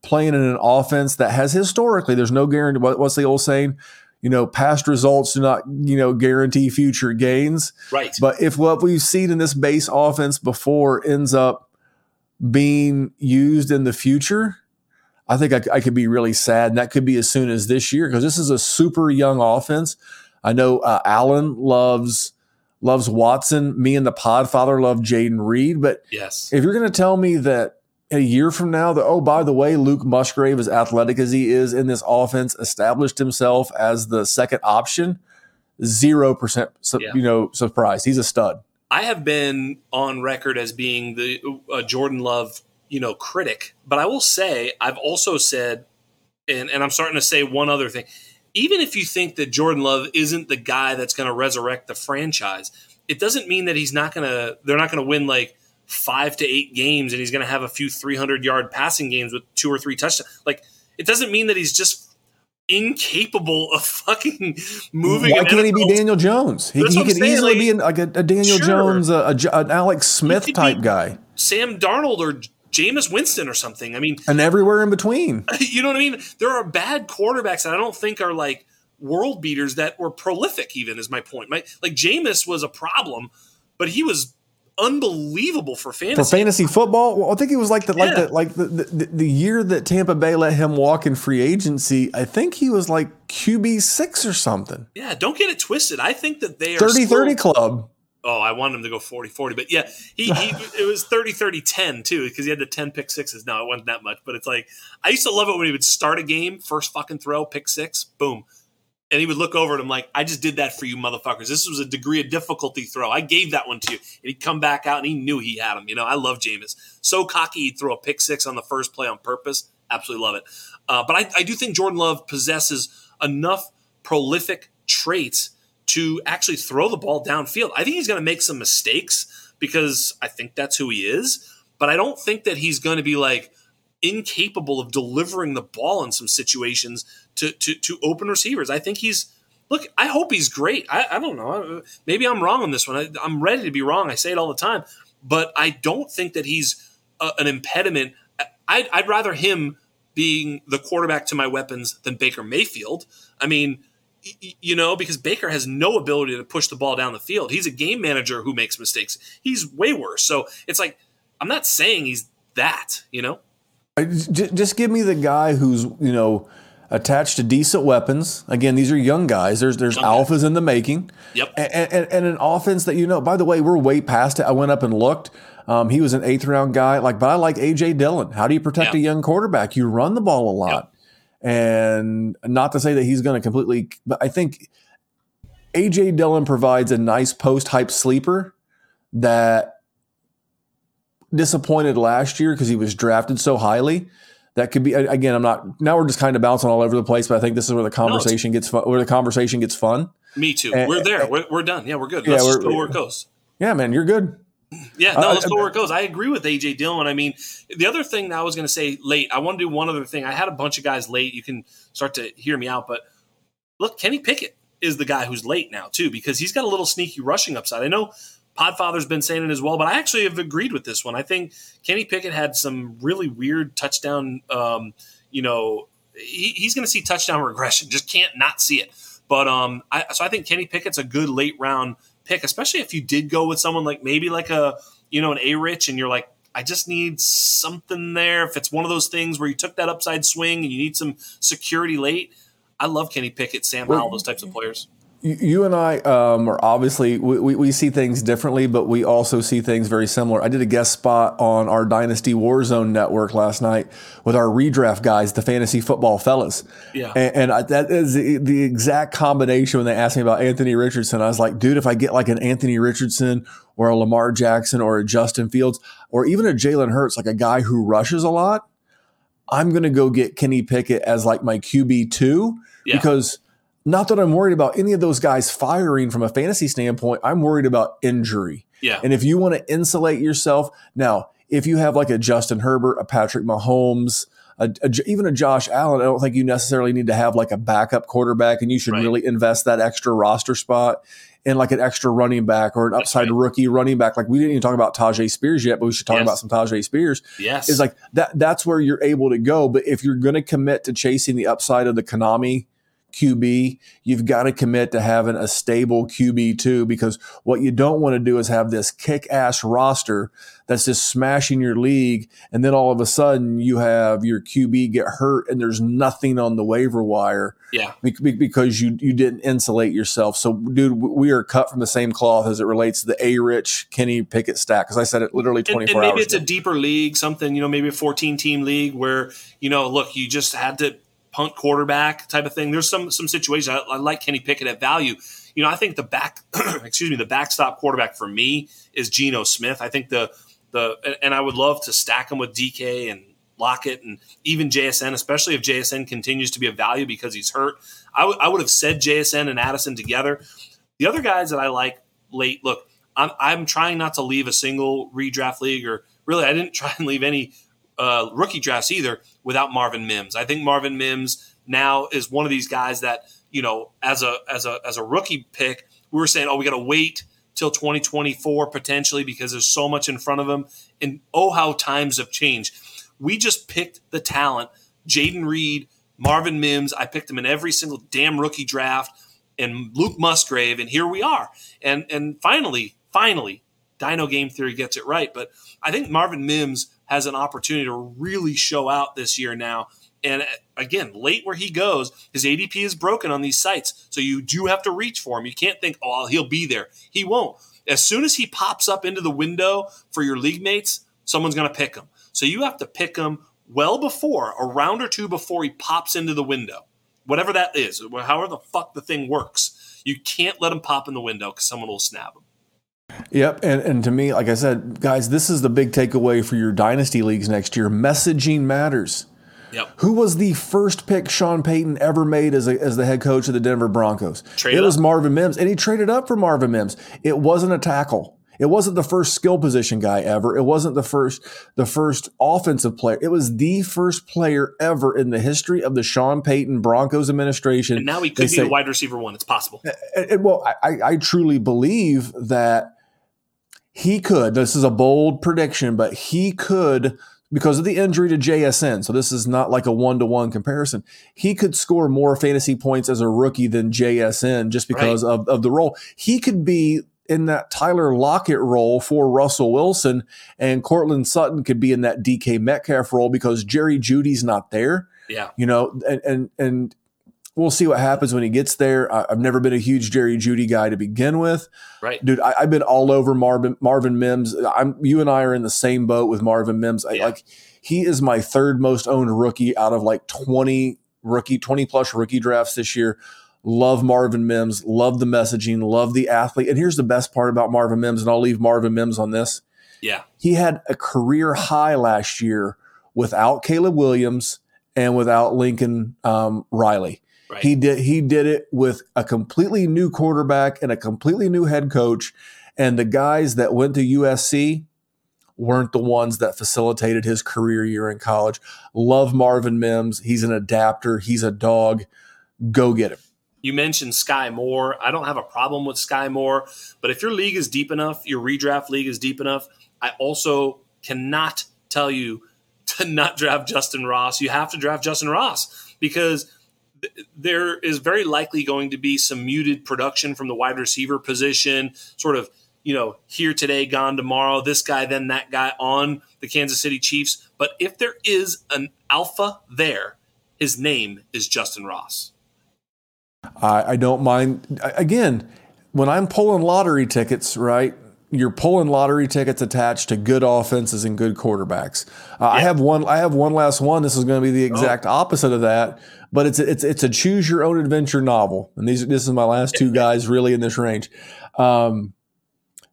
playing in an offense that has historically there's no guarantee. What, what's the old saying? You know, past results do not you know guarantee future gains. Right. But if what we've seen in this base offense before ends up being used in the future, I think I, I, could be really sad. And that could be as soon as this year because this is a super young offense. I know uh, Allen loves loves Watson. Me and the Podfather love Jayden Reed. But yes, if you're going to tell me that a year from now that oh by the way Luke Musgrave as athletic as he is in this offense established himself as the second option, zero percent yeah. you know surprise. He's a stud. I have been on record as being the uh, Jordan Love you know, critic. But I will say, I've also said, and, and I'm starting to say one other thing. Even if you think that Jordan Love isn't the guy that's going to resurrect the franchise, it doesn't mean that he's not going to, they're not going to win like five to eight games and he's going to have a few 300 yard passing games with two or three touchdowns. Like, it doesn't mean that he's just incapable of fucking moving. Why can't he be Daniel Jones? He, he could easily like, be like a, a Daniel sure. Jones, a, a, an Alex Smith type guy. Sam Darnold or Jameis Winston or something. I mean, and everywhere in between. You know what I mean? There are bad quarterbacks that I don't think are like world beaters that were prolific. Even is my point. My, like Jameis was a problem, but he was unbelievable for fantasy. For fantasy football, well, I think it was like the yeah. like the like the, the, the year that Tampa Bay let him walk in free agency. I think he was like QB six or something. Yeah, don't get it twisted. I think that they are 30-30 club oh, I wanted him to go 40 40. But yeah, he, he it was 30 30 10 too, because he had the 10 pick sixes. No, it wasn't that much, but it's like I used to love it when he would start a game, first fucking throw, pick six, boom. and he would look over at him like, I just did that for you motherfuckers. This was a degree of difficulty throw. I gave that one to you. And he'd come back out and he knew he had him. You know, I love Jameis. So cocky, he'd throw a pick six on the first play on purpose. Absolutely love it. Uh, but I, I do think Jordan Love possesses enough prolific traits to actually throw the ball downfield. I think he's going to make some mistakes because I think that's who he is. But I don't think that he's going to be like incapable of delivering the ball in some situations to, to, to open receivers. I think he's look. I hope he's great. I, I don't know. Maybe I'm wrong on this one. I, am ready to be wrong. I say it all the time, but I don't think that he's a, an impediment. I'd, I'd rather him being the quarterback to my weapons than Baker Mayfield. I mean, you know, because Baker has no ability to push the ball down the field. He's a game manager who makes mistakes. He's way worse. So it's like I'm not saying he's that. You know, just give me the guy who's you know attached to decent weapons. Again, these are young guys. There's there's young alphas in the making. Yep. And, and, and, an offense that you know. By the way, we're way past it. I went up and looked. Um, he was an eighth round guy. Like, but I like AJ Dillon. How do you protect yeah. a young quarterback? You run the ball a lot. Yep. And not to say that he's going to completely, but I think AJ Dillon provides a nice post hype sleeper that disappointed last year because he was drafted so highly that could be again. I'm not now. We're just kind of bouncing all over the place, but I think this is where the conversation no, gets fun. Where the conversation gets fun. Me too. And, we're there. And, we're, we're done. Yeah, we're good. Let's yeah, go where it goes. Yeah, man, you're good. Yeah, no, let's uh, go where it goes. I agree with AJ Dillon. I mean, the other thing that I was going to say late. I want to do one other thing. I had a bunch of guys late. You can start to hear me out, but look, Kenny Pickett is the guy who's late now too because he's got a little sneaky rushing upside. I know Podfather's been saying it as well, but I actually have agreed with this one. I think Kenny Pickett had some really weird touchdown. Um, you know, he, he's going to see touchdown regression. Just can't not see it. But um, I, so I think Kenny Pickett's a good late round pick, especially if you did go with someone like maybe like a you know an A Rich, and you're like, I just need something there. If it's one of those things where you took that upside swing and you need some security late, I love Kenny Pickett, Sam Howell, those types of players you and I um, are obviously we, we, we, see things differently, but we also see things very similar. I did a guest spot on our Dynasty Warzone network last night with our redraft guys, the fantasy football fellas. Yeah, and, and I, that is the, the, exact combination when they asked me about Anthony Richardson. I was like, dude, if I get like an Anthony Richardson or a Lamar Jackson or a Justin Fields or even a Jalen Hurts, like a guy who rushes a lot, I'm going to go get Kenny Pickett as like my QB two yeah. because not that I'm worried about any of those guys firing from a fantasy standpoint. I'm worried about injury. Yeah. And if you want to insulate yourself, now, if you have like a Justin Herbert, a Patrick Mahomes, a, a, even a Josh Allen, I don't think you necessarily need to have like a backup quarterback, and you should right. really invest that extra roster spot in like an extra running back or an upside right. rookie running back. Like we didn't even talk about Tyjae Spears yet, but we should talk yes. about some Tyjae Spears. Yes, is like that. That's where you're able to go. But if you're going to commit to chasing the upside of the Konami QB, you've got to commit to having a stable QB too, because what you don't want to do is have this kick ass roster that's just smashing your league. And then all of a sudden you have your QB get hurt and there's nothing on the waiver wire. Yeah. Because you, you didn't insulate yourself. So, dude, we are cut from the same cloth as it relates to the A Rich Kenny Pickett stack. Cause I said it literally 24 and, and maybe hours. it's ago. a deeper league, something, you know, maybe a 14 team league where, you know, look, you just had to punt quarterback type of thing. There's some some situations I, I like Kenny Pickett at value. You know, I think the back, excuse me, the backstop quarterback for me is Geno Smith. I think the the and I would love to stack him with DK and Lockett and even JSN, especially if JSN continues to be a value because he's hurt. I, w- I would have said JSN and Addison together. The other guys that I like late, look, I'm, I'm trying not to leave a single redraft league, or really, I didn't try and leave any uh, rookie drafts either without Marvin Mims. I think Marvin Mims now is one of these guys that you know as a as a as a rookie pick, we were saying, oh, we got to wait till 2024 potentially because there's so much in front of him. And oh, how times have changed. We just picked the talent, Jayden Reed, Marvin Mims. I picked him in every single damn rookie draft, and Luke Musgrave, and here we are. And and finally, finally, Dyno Game Theory gets it right. But I think Marvin Mims has an opportunity to really show out this year now. And uh, again, late where he goes, his ADP is broken on these sites. So you do have to reach for him. You can't think, oh, he'll be there. He won't. As soon as he pops up into the window for your league mates, someone's going to pick him. So you have to pick him well before, a round or two before he pops into the window. whatever that is, however the fuck the thing works. You can't let him pop in the window because someone will snap them. Yep, and and to me, like I said, guys, this is the big takeaway for your dynasty leagues next year. Messaging matters. Yep. Who was the first pick Sean Payton ever made as, a, as the head coach of the Denver Broncos? Traded it was. Marvin Mims, and he traded up for Marvin Mims. It wasn't a tackle. It wasn't the first skill position guy ever. It wasn't the first the first offensive player. It was the first player ever in the history of the Sean Payton Broncos administration. And now he could be say, the wide receiver one. It's possible. And, and, well, I, I truly believe that he could. This is a bold prediction, but he could because of the injury to JSN. So this is not like a one to one comparison. He could score more fantasy points as a rookie than JSN just because right. of, of the role. He could be in that Tyler Lockett role for Russell Wilson, and Courtland Sutton could be in that DK Metcalf role because Jerry Jeudy's not there. Yeah. You know, and and and we'll see what happens when he gets there. I, have never been a huge Jerry Jeudy guy to begin with. Right, dude. I, have been all over Marvin Marvin Mims. I'm you and I are in the same boat with Marvin Mims. I, yeah. Like he is my third most owned rookie out of like 20 rookie 20 plus rookie drafts this year. Love Marvin Mims. Love the messaging. Love the athlete. And here's the best part about Marvin Mims, and I'll leave Marvin Mims on this. Yeah, he had a career high last year without Caleb Williams and without Lincoln um, Riley. Right. He did he did it with a completely new quarterback and a completely new head coach, and the guys that went to USC weren't the ones that facilitated his career year in college. Love Marvin Mims. He's an adapter. He's a dog. Go get him. You mentioned Sky Moore. I don't have a problem with Sky Moore, but if your league is deep enough, your redraft league is deep enough, I also cannot tell you to not draft Justyn Ross. You have to draft Justyn Ross because there is very likely going to be some muted production from the wide receiver position, sort of, you know, here today, gone tomorrow, this guy, then that guy on the Kansas City Chiefs. But if there is an alpha there, his name is Justyn Ross. I, I don't mind. Again, when I'm pulling lottery tickets, right? you're pulling lottery tickets attached to good offenses and good quarterbacks. Uh, yeah. I have one. I have one last one. This is going to be the oh. exact oh. opposite of that, but it's a, it's it's a choose your own adventure novel. And these this is my last two guys really in this range. Um,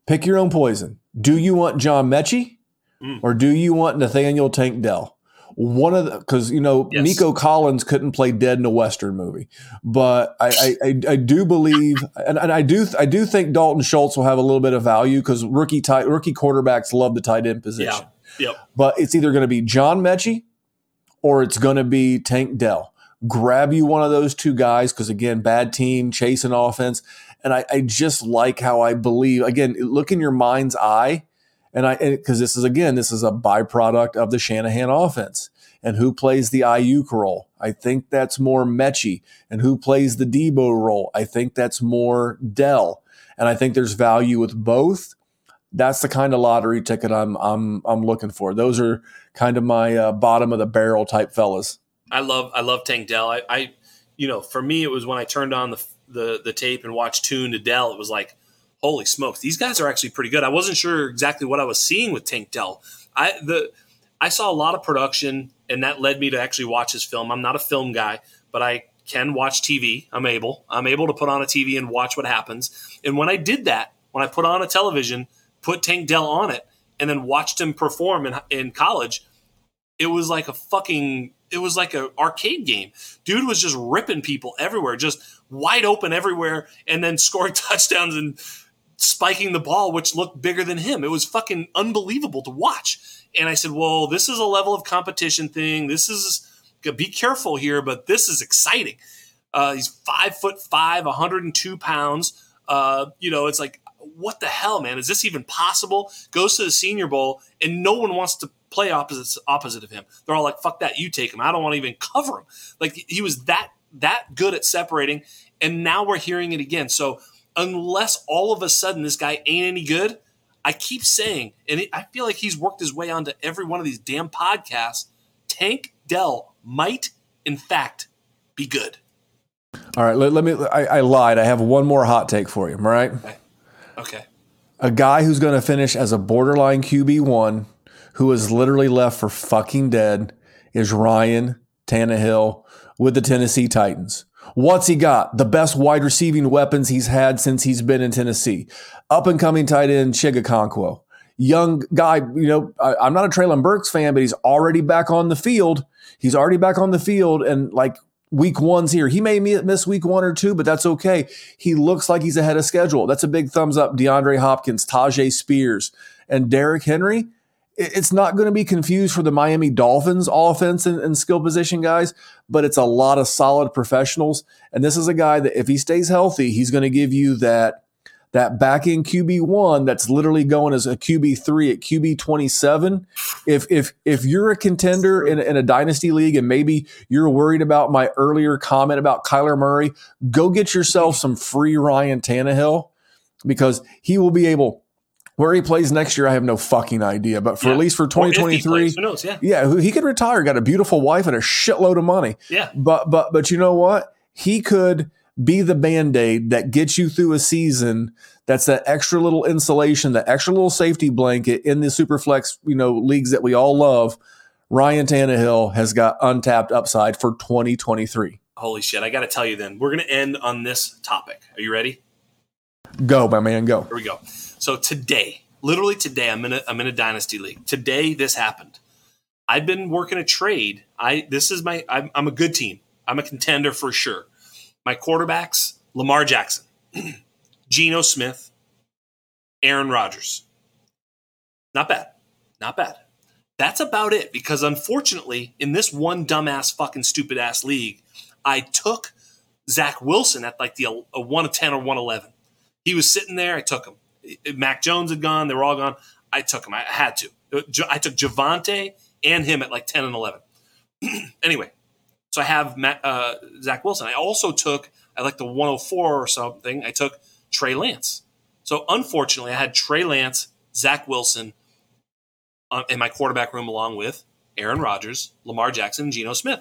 pick your own poison. Do you want John Metchie mm. or do you want Nathaniel Tank Dell? one of the because you know yes. Nico Collins couldn't play dead in a western movie, but I I, I, I do believe and, and, I do I do think Dalton Schultz will have a little bit of value because rookie tight rookie quarterbacks love the tight end position. Yeah. Yep. But it's either going to be John Metchie or it's going to be Tank Dell. Grab you one of those two guys because again, bad team chasing offense, and I, I just like how I believe again. Look in your mind's eye and I, because this is again, this is a byproduct of the Shanahan offense. And who plays the Aiyuk role? I think that's more Metchie. And who plays the Deebo role? I think that's more Dell. And I think there's value with both. That's the kind of lottery ticket I'm I'm I'm looking for. Those are kind of my uh, bottom of the barrel type fellas. I love I love Tank Dell. I, I you know for me it was when I turned on the the the tape and watched Tune to Dell. It was like holy smokes, these guys are actually pretty good. I wasn't sure exactly what I was seeing with Tank Dell. I the I saw a lot of production, and that led me to actually watch his film. I'm not a film guy, but I can watch TV. I'm able. I'm able to put on a TV and watch what happens. And when I did that, when I put on a television, put Tank Dell on it, and then watched him perform in, in college, it was like a fucking it was like an arcade game. Dude was just ripping people everywhere, just wide open everywhere, and then scoring touchdowns and spiking the ball, which looked bigger than him. It was fucking unbelievable to watch. And I said, well, this is a level of competition thing. This is, be careful here, but this is exciting. Uh, he's five foot five, 102 pounds. Uh, you know, it's like, what the hell, man? Is this even possible? Goes to the Senior Bowl, and no one wants to play opposite opposite of him. They're all like, "Fuck that, you take him. I don't want to even cover him." Like he was that that good at separating, and now we're hearing it again. So unless all of a sudden this guy ain't any good, I keep saying, and I feel like he's worked his way onto every one of these damn podcasts. Tank Dell might, in fact, be good. All right, let, let me. I, I, lied. I have one more hot take for you. All right. Okay. okay. A guy who's going to finish as a borderline QB one, who is literally left for fucking dead, is Ryan Tannehill with the Tennessee Titans. What's he got? The best wide receiving weapons he's had since he's been in Tennessee. Up and coming tight end Chig Okonkwo. Young guy, you know, I, am not a Treylon Burks fan, but he's already back on the field. He's already back on the field. And like week one's here. He may miss week one or two, but that's okay. He looks like he's ahead of schedule. That's a big thumbs up. DeAndre Hopkins, Tyjae Spears, and Derrick Henry. It's not going to be confused for the Miami Dolphins offense and, and skill position guys, but it's a lot of solid professionals. And this is a guy that if he stays healthy, he's going to give you that that back in QB one that's literally going as a QB three at QB twenty seven. If if if you're a contender in, in a dynasty league and maybe you're worried about my earlier comment about Kyler Murray, go get yourself some free Ryan Tannehill because he will be able. Where he plays next year, I have no fucking idea. But for yeah. at least for 2023, who knows? Yeah, yeah, he could retire, got a beautiful wife and a shitload of money. Yeah, but but but you know what? He could be the band aid that gets you through a season. That's that extra little insulation, that extra little safety blanket in the superflex, you know, leagues that we all love. Ryan Tannehill has got untapped upside for 2023. Holy shit! I got to tell you, then we're going to end on this topic. Are you ready? Go, my man, go. Here we go. So today, literally today, I'm in a I'm in a dynasty league. Today, this happened. I've been working a trade. I this is my I'm, I'm a good team. I'm a contender for sure. My quarterbacks, Lamar Jackson, Geno Smith, Aaron Rodgers. Not bad. Not bad. That's about it because unfortunately, in this one dumbass fucking stupid ass league, I took Zach Wilson at like the a 1 of 10 or 111. He was sitting there. I took him. Mac Jones had gone. They were all gone. I took him. I had to. I took Javonte and him at like 10 and 11. anyway, so I have Matt, uh, Zach Wilson. I also took, I like the 104 or something, I took Trey Lance. So unfortunately, I had Trey Lance, Zach Wilson uh, in my quarterback room along with Aaron Rodgers, Lamar Jackson, and Geno Smith.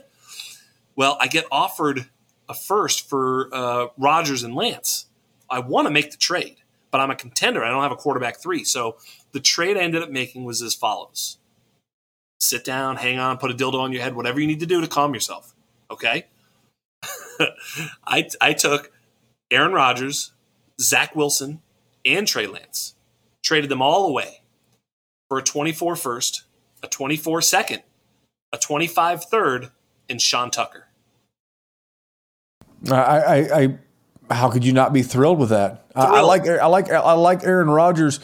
Well, I get offered a first for uh, Rodgers and Lance. I want to make the trade, but I'm a contender. I don't have a quarterback three. So the trade I ended up making was as follows sit down, hang on, put a dildo on your head, whatever you need to do to calm yourself. Okay. I, I took Aaron Rodgers, Zach Wilson, and Trey Lance, traded them all away for a 24 first, a 24 second, a 25 third, and Sean Tucker. I, I, I how could you not be thrilled with that? I, I, like I like I like Aaron Rodgers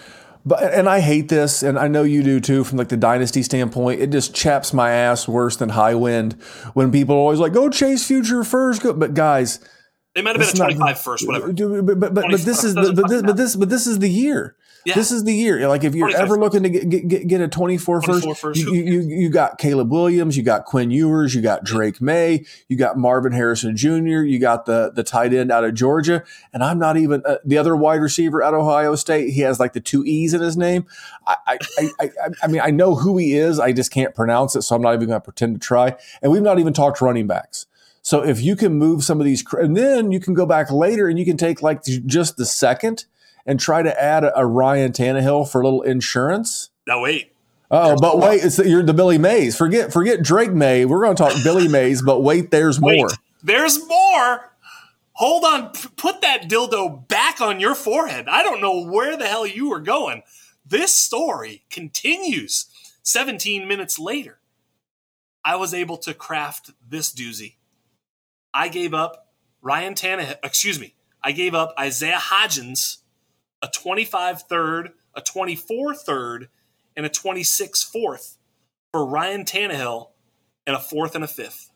but and I hate this, and I know you do too, from like the dynasty standpoint. It just chaps my ass worse than high wind when people are always like, "Go chase future first, Go. But guys, they might have been a 25 not, first, whatever. But but, but, but this is the, but this, but this but this is the year. Yeah. This is the year. Like if you're ever looking to get, get, get a 24 first, first you, you, you, got Caleb Williams, you got Quinn Ewers, you got Drake Maye, you got Marvin Harrison Jr., you got the the tight end out of Georgia, and I'm not even uh, the other wide receiver at Ohio State. He has like the two E's in his name. I I, I, I, I mean I know who he is. I just can't pronounce it, so I'm not even going to pretend to try. And we've not even talked running backs. So if you can move some of these, and then you can go back later and you can take like just the second and try to add a, a Ryan Tannehill for a little insurance. No, wait. Oh, but wait, it's the, you're the Billy Mays. Forget forget Drake Maye. We're going to talk Billy Mays, but wait, there's wait, more. There's more. Hold on, put that dildo back on your forehead. I don't know where the hell you were going. This story continues 17 minutes later. I was able to craft this doozy. I gave up Ryan Tannehill, excuse me, I gave up Isaiah Hodgins a 25 third, a 24 third, and a 26 fourth for Ryan Tannehill and a fourth and a fifth.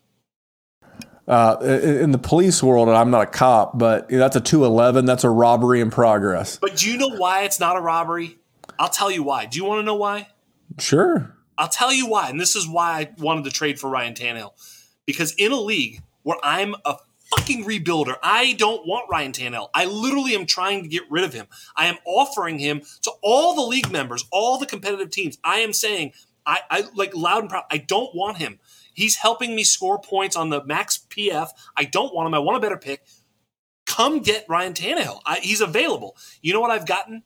Uh, in the police world, and I'm not a cop, but that's a 211. That's a robbery in progress. But do you know why it's not a robbery? I'll tell you why. Do you want to know why? Sure. I'll tell you why. And this is why I wanted to trade for Ryan Tannehill. Because in a league where I'm a fucking rebuilder. I don't want Ryan Tannehill. I literally am trying to get rid of him. I am offering him to all the league members, all the competitive teams. I am saying, I, I like loud and proud, I don't want him. He's helping me score points on the max PF. I don't want him. I want a better pick. Come get Ryan Tannehill. I, he's available. You know what I've gotten?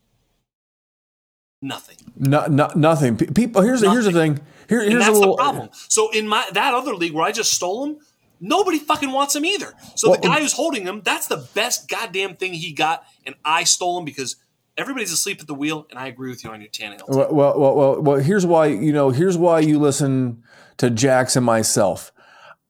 Nothing. No, no, nothing. People. Here's nothing. here's the thing. Here, here's and that's a little, the problem. So in my that other league where I just stole him, Nobody fucking wants him either. So well, the guy um, who's holding him, that's the best goddamn thing he got, and I stole him because everybody's asleep at the wheel, and I agree with you on your Tannehill. Well, well, well, well, well, here's why you know. Here's why you listen to Jackson and myself.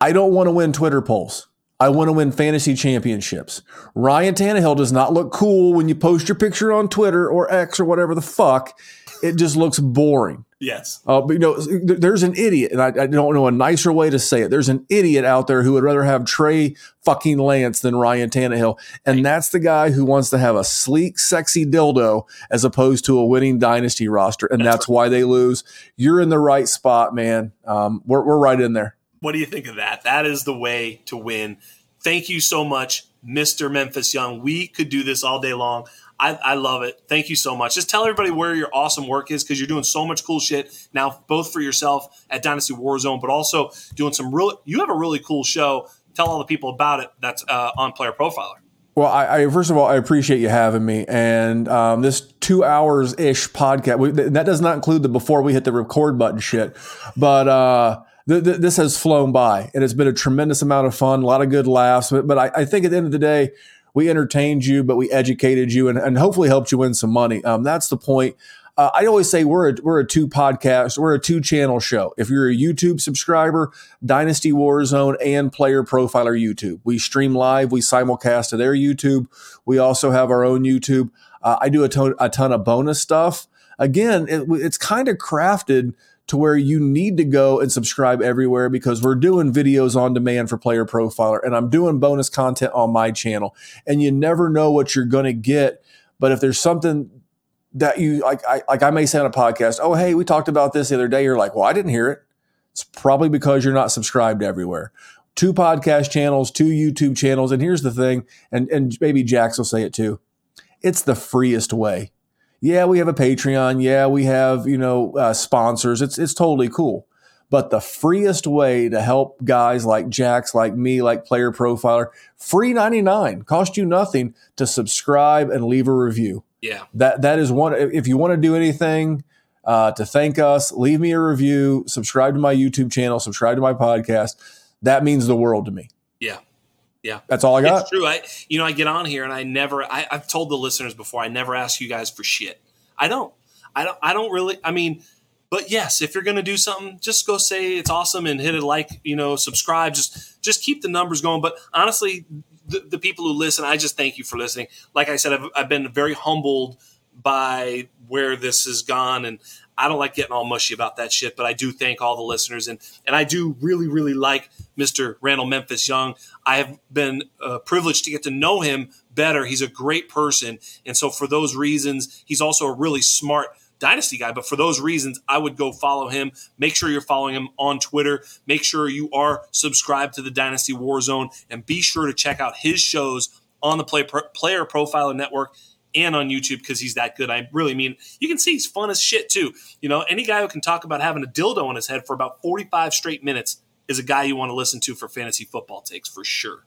I don't want to win Twitter polls. I want to win fantasy championships. Ryan Tannehill does not look cool when you post your picture on Twitter or X or whatever the fuck. It just looks boring. Yes. Uh, but you know, there's an idiot, and I, I, don't know a nicer way to say it. There's an idiot out there who would rather have Trey fucking Lance than Ryan Tannehill, and right. that's the guy who wants to have a sleek, sexy dildo as opposed to a winning dynasty roster, and that's, that's why they lose. You're in the right spot, man. Um, we're we're right in there. What do you think of that? That is the way to win. Thank you so much, Mr. Memphis Young. We could do this all day long. I, I, love it. Thank you so much. Just tell everybody where your awesome work is because you're doing so much cool shit now, both for yourself at Dynasty Warzone, but also doing some real. You have a really cool show. Tell all the people about it. That's uh, on Player Profiler. Well, I, I, first of all, I appreciate you having me, and um, this two hours ish podcast. We, that does not include the before we hit the record button shit, but. Uh, th- th- this has flown by and it's been a tremendous amount of fun, a lot of good laughs. But, but I, I, think at the end of the day, we entertained you, but we educated you and, and hopefully helped you win some money. Um, that's the point. Uh, I always say we're a, we're a two podcast, we're a two channel show. If you're a YouTube subscriber, Dynasty Warzone and Player Profiler YouTube. We stream live, we simulcast to their YouTube. We also have our own YouTube. Uh, I do a ton, a ton of bonus stuff. Again, it, it's kind of crafted to where you need to go and subscribe everywhere because we're doing videos on demand for Player Profiler and I'm doing bonus content on my channel. And you never know what you're going to get. But if there's something that you like, I, like I may say on a podcast, oh, hey, we talked about this the other day. You're like, well, I didn't hear it. It's probably because you're not subscribed everywhere. Two podcast channels, two YouTube channels. And here's the thing, and, and maybe Jax will say it too it's the freest way yeah, we have a Patreon. Yeah, we have, you know, uh, sponsors. It's, it's totally cool. But the freest way to help guys like Jax, like me, like Player Profiler, free 99, cost you nothing to subscribe and leave a review. Yeah. That, that is one. If you want to do anything uh, to thank us, leave me a review, subscribe to my YouTube channel, subscribe to my podcast. That means the world to me. Yeah. Yeah, that's all I got. It's true. I, you know, I get on here and I never. I, I've told the listeners before. I never ask you guys for shit. I don't. I don't. I don't really. I mean, but yes, if you're going to do something, just go say it's awesome and hit a like you know, subscribe. Just just keep the numbers going. But honestly, the, the people who listen, I just thank you for listening. Like I said, I've, I've been very humbled by where this has gone, and I don't like getting all mushy about that shit, but I do thank all the listeners and and I do really really like Mr. Randell Memphis Young. I have been uh, privileged to get to know him better. He's a great person, and so for those reasons, he's also a really smart dynasty guy. But for those reasons, I would go follow him. Make sure you're following him on Twitter. Make sure you are subscribed to the Dynasty Warzone, and be sure to check out his shows on the Play, Player Profiler Network and on YouTube because he's that good. I really mean, you can see he's fun as shit too. You know, any guy who can talk about having a dildo on his head for about 45 straight minutes is a guy you want to listen to for fantasy football takes for sure.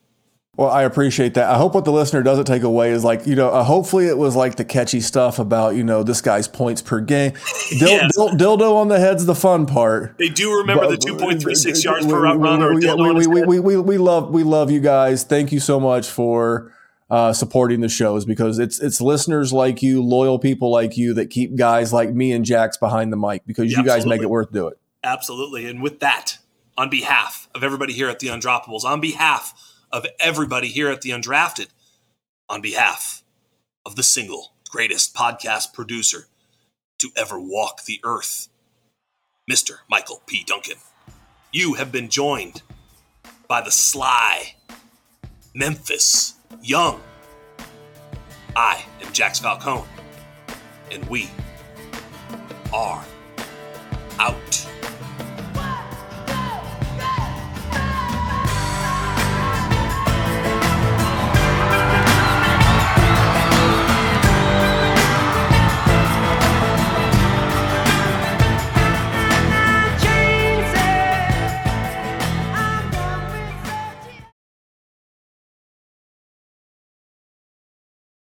Well, I appreciate that. I hope what the listener doesn't take away is like, you know, uh, hopefully it was like the catchy stuff about, you know, this guy's points per game. Dil- yes. dil- dildo on the head's the fun part. They do remember but, the 2.36 yards per route run or we, we, we, we, we, we, love, we love you guys. Thank you so much for uh, supporting the shows because it's it's listeners like you, loyal people like you that keep guys like me and Jax behind the mic because yeah, you guys absolutely. make it worth doing. Absolutely. And with that, on behalf of everybody here at the Undroppables, on behalf of everybody here at the Undrafted, on behalf of the single greatest podcast producer to ever walk the earth, Mr. Michael P. Duncan. You have been joined by the sly Memphis Young. I am Jax Falcone, and we are out.